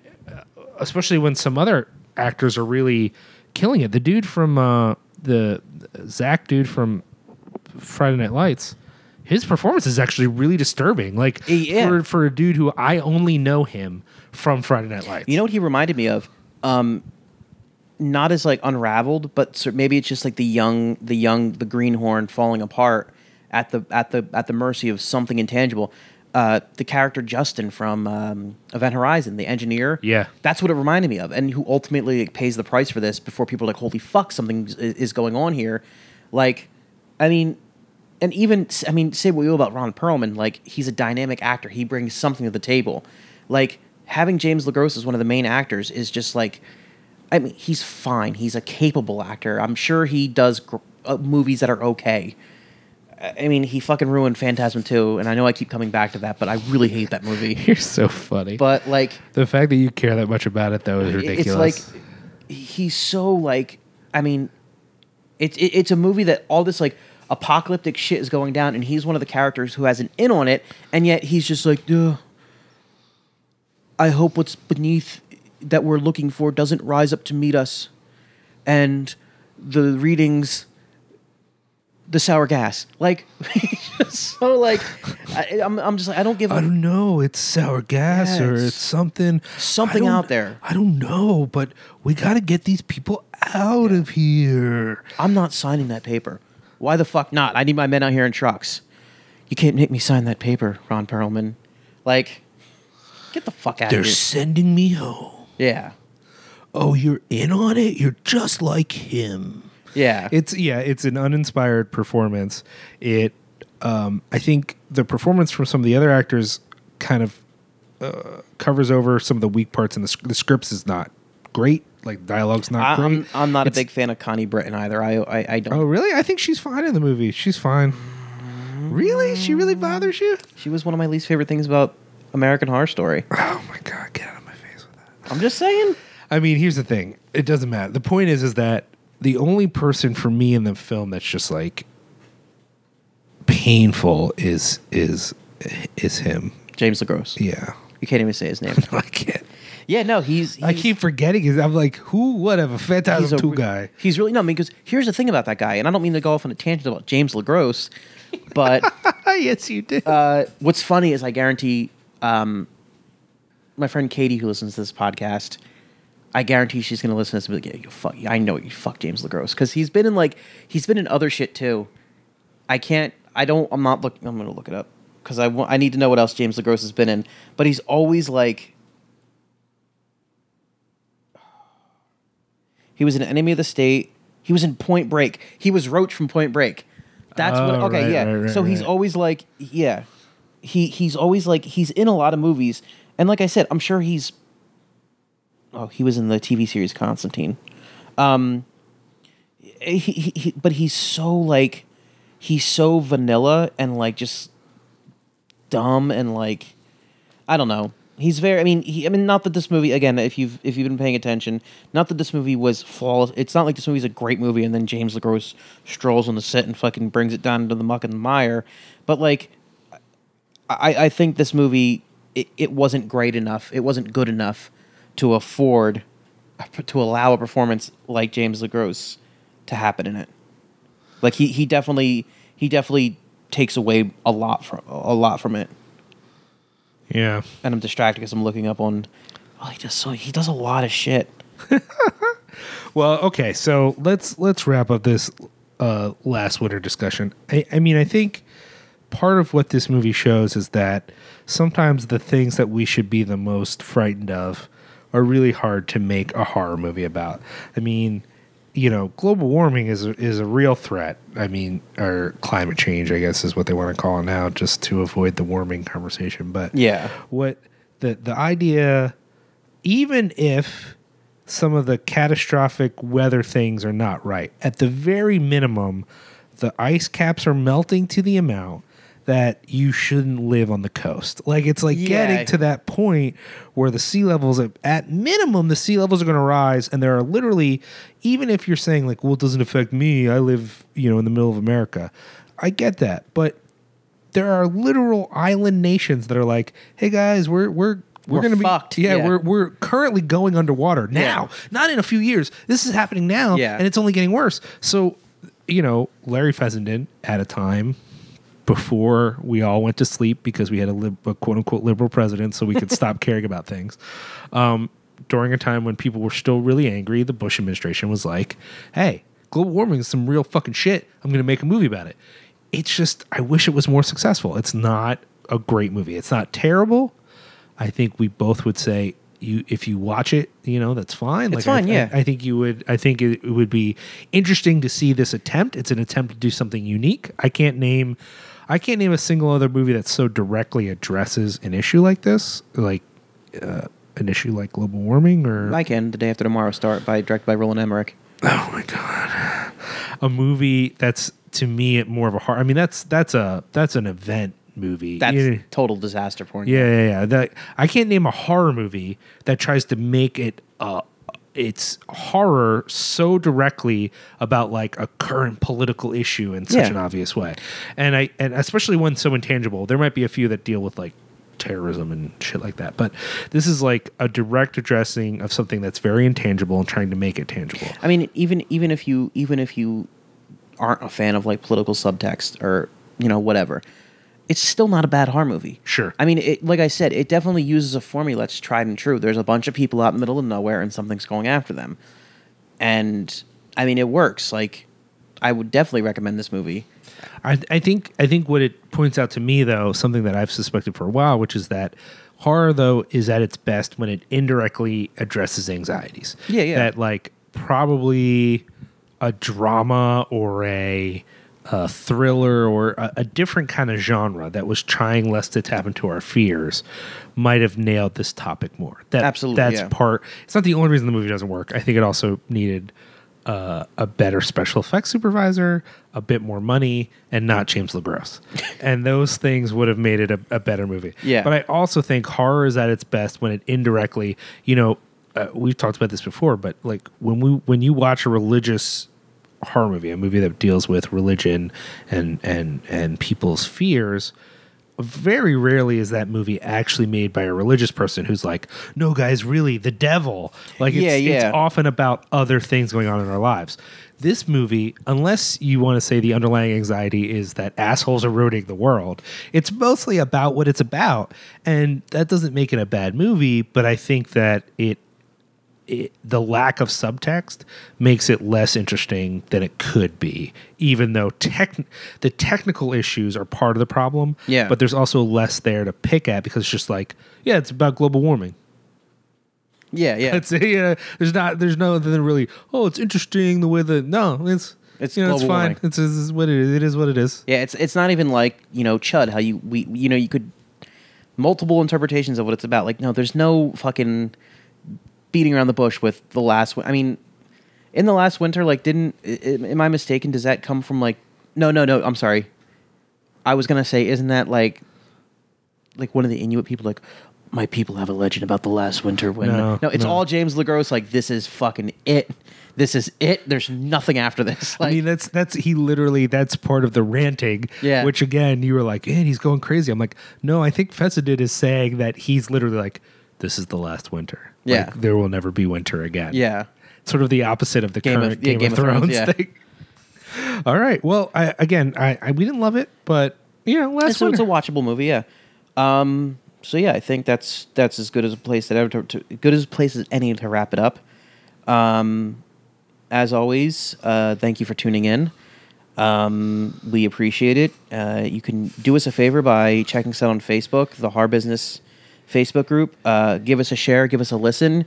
especially when some other actors are really killing it. The dude from uh the Zach dude from Friday Night Lights, his performance is actually really disturbing. Like Yeah. for for a dude who I only know him from Friday Night Lights. You know what he reminded me of? Um, not as like unraveled, but maybe it's just like the young, the young, the greenhorn falling apart at the at the at the mercy of something intangible. Uh, the character Justin from um, Event Horizon, the engineer. Yeah. that's what it reminded me of, and who ultimately like, pays the price for this before people are like, "Holy fuck, something is, going on here." Like, I mean, and even I mean, say what you will about Ron Perlman, like he's a dynamic actor. He brings something to the table. Like having James LeGros as one of the main actors is just like, I mean, he's fine. He's a capable actor. I'm sure he does gr- uh, movies that are okay. I mean, he fucking ruined Phantasm 2, and I know I keep coming back to that, but I really hate that movie. [LAUGHS] You're so funny. But like, the fact that you care that much about it though is ridiculous. it's like he's so like I mean, it's it, it's a movie that all this like apocalyptic shit is going down, and he's one of the characters who has an in on it, and yet he's just like, Duh, I hope what's beneath that we're looking for doesn't rise up to meet us, and the readings. The sour gas, like, [LAUGHS] so, like, I, I'm, I'm just like, I don't give. a I don't know. It's sour gas or Yes. it's something. Something I don't- out there. I don't know, but we got to get these people out of here. I'm not signing that paper. Why the fuck not? I need my men out here in trucks. You can't make me sign that paper, Ron Perlman. Like, get the fuck out of here. They're of here. sending me home. Yeah. Oh, you're in on it. You're just like him. Yeah. It's yeah, it's an uninspired performance. It um I think the performance from some of the other actors kind of uh, covers over some of the weak parts in the, sc- the scripts is not great. Like dialogue's not I, great. I'm, I'm not a big fan of Connie Britton either. I, I, I don't. Oh, really? I think she's fine in the movie. She's fine. Really? She really bothers you? She was one of my least favorite things about American Horror Story. Oh my god, get out of my face with that. I'm just saying. I mean, here's the thing. It doesn't matter. The point is is that the only person for me in the film that's just like painful is is is him. James LeGros. Yeah. You can't even say his name. [LAUGHS] no, I can't. yeah, no, he's. he's I keep forgetting his I'm like, who whatever, he's Phantasm a 2 guy. He's really no, because here's the thing about that guy, and I don't mean to go off on a tangent about James LeGros, but [LAUGHS] yes, you did. uh, what's funny is I guarantee um, my friend Katie, who listens to this podcast, I guarantee she's going to listen to this and be like, yeah, you fuck, I know you fuck James LeGros because he's been in like he's been in other shit too. I can't. I don't. I'm not looking. I'm going to look it up because I want. I need to know what else James LeGros has been in. But he's always like. He was an enemy of the state. He was in Point Break. He was Roach from Point Break. That's what. Oh, Okay, right, yeah. right, right, so he's always like, yeah, he he's always like he's in a lot of movies, and like I said, I'm sure he's. Oh, he was in the TV series Constantine. Um, he, he, he but he's so like, he's so vanilla and like just dumb and like, I don't know. He's very. I mean, he, I mean, not that this movie again. If you've if you've been paying attention, not that this movie was flawless. It's not like this movie's a great movie, and then James LeGros strolls on the set and fucking brings it down into the muck and the mire. But like, I, I think this movie it, it wasn't great enough. It wasn't good enough to afford to allow a performance like James LeGros to happen in it. Like he he definitely he definitely takes away a lot from a lot from it. Yeah. And I'm distracted because I'm looking up on. Oh, he does so he does a lot of shit. [LAUGHS] Well, okay, so let's let's wrap up this uh, last winter discussion. I, I mean, I think part of what this movie shows is that sometimes the things that we should be the most frightened of are really hard to make a horror movie about. I mean, you know, global warming is a, is a real threat. I mean, or climate change, I guess, is what they want to call it now, just to avoid the warming conversation. But Yeah. what the the idea, even if some of the catastrophic weather things are not right. At the very minimum, the ice caps are melting to the amount that you shouldn't live on the coast. Like it's like Yeah. getting to that point where the sea levels at, at minimum the sea levels are going to rise and there are literally even if you're saying like well it doesn't affect me I live you know in the middle of America I get that but there are literal island nations that are like hey guys we're we're we're, We're gonna fucked, be yeah, yeah. we're we're currently going underwater now not in a few years this is happening now Yeah. and it's only getting worse so you know Larry Fessenden at a time before we all went to sleep because we had a, lib- a quote unquote liberal president, so we could [LAUGHS] stop caring about things. Um, during a time when people were still really angry, the Bush administration was like, hey, global warming is some real fucking shit. I'm going to make a movie about it. It's just, I wish it was more successful. It's not a great movie. It's not terrible. I think we both would say you if you watch it, you know, that's fine. It's I- fine, yeah. I, I think you would I think it, it would be interesting to see this attempt. It's an attempt to do something unique. I can't name I can't name a single other movie that so directly addresses an issue like this, like uh, an issue like global warming or I can. The day after tomorrow, start by directed by Roland Emmerich. oh my god, a movie that's to me more of a horror. I mean, that's that's a that's an event movie. That's You- total disaster porn. yeah, yeah, yeah. That I can't name a horror movie that tries to make it uh it's horror so directly about like a current political issue in such Yeah. an obvious way. And I and especially one so intangible. There might be a few that deal with like terrorism and shit like that. But this is like a direct addressing of something that's very intangible and trying to make it tangible. I mean, even even if you even if you aren't a fan of like political subtext or you know whatever, it's still not a bad horror movie. Sure. I mean, it, like I said, it definitely uses a formula that's tried and true. There's a bunch of people out in the middle of nowhere, and something's going after them, and I mean, it works. Like, I would definitely recommend this movie. I, I think I think what it points out to me though, something that I've suspected for a while, which is that horror though is at its best when it indirectly addresses anxieties. Yeah, yeah. That like probably a drama or a, a thriller or a, a different kind of genre that was trying less to tap into our fears might have nailed this topic more. That Absolutely, that's yeah. part. It's not the only reason the movie doesn't work. I think it also needed uh, a better special effects supervisor, a bit more money, and not James LeGros. [LAUGHS] and those things would have made it a, a better movie. Yeah. But I also think horror is at its best when it indirectly, you know, uh, we've talked about this before, but like when we when you watch a religious horror movie, a movie that deals with religion and and and people's fears, very rarely is that movie actually made by a religious person who's like, "No, guys, really, the devil." Like, it's, Yeah, yeah. it's often about other things going on in our lives. This movie, unless you want to say the underlying anxiety is that assholes are ruining the world, it's mostly about what it's about, and that doesn't make it a bad movie. But I think that it it, the lack of subtext makes it less interesting than it could be, even though tech, the technical issues are part of the problem. Yeah. But there's also less there to pick at because it's just like, yeah, it's about global warming. Yeah, yeah. It's [LAUGHS] yeah, there's not there's no other than really, oh, it's interesting the way that no, it's It's you know, it's fine. warming. It's, it's what it is. It is what it is. Yeah, it's it's not even like you know Chud. How you we you know you could multiple interpretations of what it's about. Like no, there's no fucking beating around the bush with the last. I mean, in the last winter, like didn't am I mistaken? Does that come from like no no no? I'm sorry. I was gonna say, isn't that like like one of the Inuit people like. My people have a legend about the last winter when No, no, it's no. all James LeGros. Like this is fucking it. This is it. There's nothing after this. Like, I mean, that's that's he literally that's part of the ranting. Yeah. Which again, you were like, man, he's going crazy. I'm like, no, I think Fessenden is saying that he's literally like, this is the last winter. Yeah. Like, there will never be winter again. yeah. Sort of the opposite of the Game of- current yeah, Game, of, of Thrones, yeah. thing. [LAUGHS] All right. Well, I, again, I, I we didn't love it, but you know, last It's, a- it's winter. a watchable movie, yeah. Um, so yeah, I think that's that's as good as a place that ever to, to good as a place as any to wrap it up. Um, as always, uh, thank you for tuning in. Um, we appreciate it. Uh, you can do us a favor by checking us out on Facebook, the Horror Business Facebook group. Uh, give us a share, give us a listen,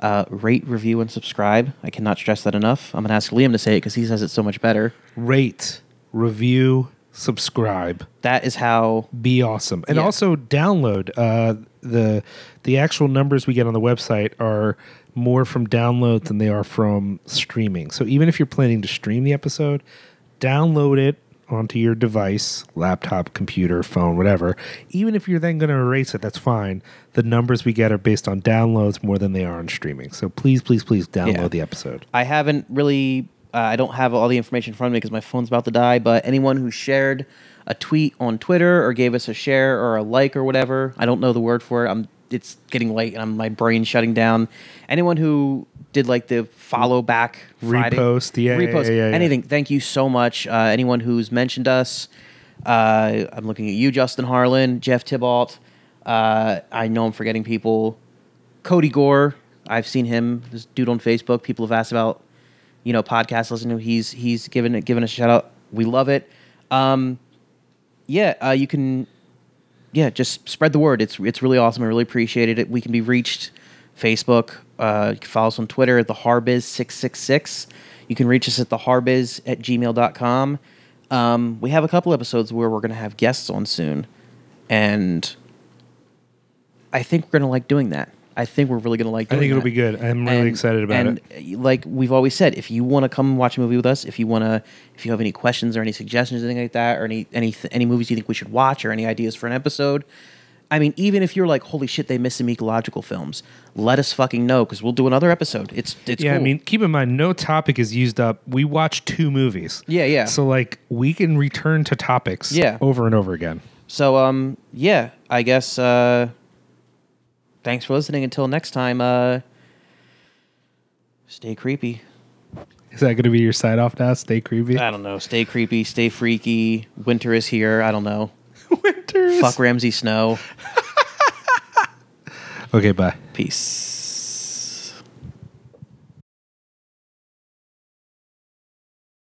uh, rate, review, and subscribe. I cannot stress that enough. I'm gonna ask Liam to say it because he says it so much better. Rate, review, subscribe. That is how be awesome and Yeah. also download uh the the actual numbers we get on the website are more from downloads than they are from streaming so even if you're planning to stream the episode download it onto your device, laptop, computer, phone, whatever, even if you're then going to erase it, that's fine. The numbers we get are based on downloads more than they are on streaming. So please, please, please download Yeah. the episode. I haven't really. Uh, I don't have all the information in front of me because my phone's about to die. But anyone who shared a tweet on Twitter or gave us a share or a like or whatever, I don't know the word for it. I'm. It's getting late and I'm, my brain's shutting down. Anyone who did like the follow back Friday, Repost, yeah, yeah, repost, yeah, yeah. anything. Thank you so much. Uh, anyone who's mentioned us. Uh, I'm looking at you, Justin Harlan, Jeff Tybalt. Uh, I know I'm forgetting people. Cody Gore. I've seen him. This dude on Facebook. People have asked about, you know, podcast listening to. He's he's given it given a shout out. We love it. Um, yeah, uh, you can. Yeah, just spread the word. It's it's really awesome. I really appreciate it. We can be reached Facebook. Uh, you can follow us on Twitter at the Harbiz six six six. You can reach us at the Harbiz at gmail.com. Um, we have a couple episodes where we're going to have guests on soon, and I think we're going to like doing that. I think we're really going to like. Doing that. I think it'll that. be good. I'm really excited about and it. uh, Like we've always said, if you want to come watch a movie with us, if you want to, if you have any questions or any suggestions, anything like that, or any any any movies you think we should watch, or any ideas for an episode, I mean, even if you're like, holy shit, they missed some ecological films, let us fucking know because we'll do another episode. It's it's yeah, I mean, keep in mind, no topic is used up. We watch two movies. Yeah, yeah. So like, we can return to topics. Yeah. over and over again. So um yeah, I guess uh thanks for listening until next time uh stay creepy. Is that going to be your sign off now? Stay creepy. I don't know, stay creepy, stay freaky. Winter is here, I don't know. [LAUGHS] Winters. Fuck Ramsay Snow. [LAUGHS] Okay, bye. Peace.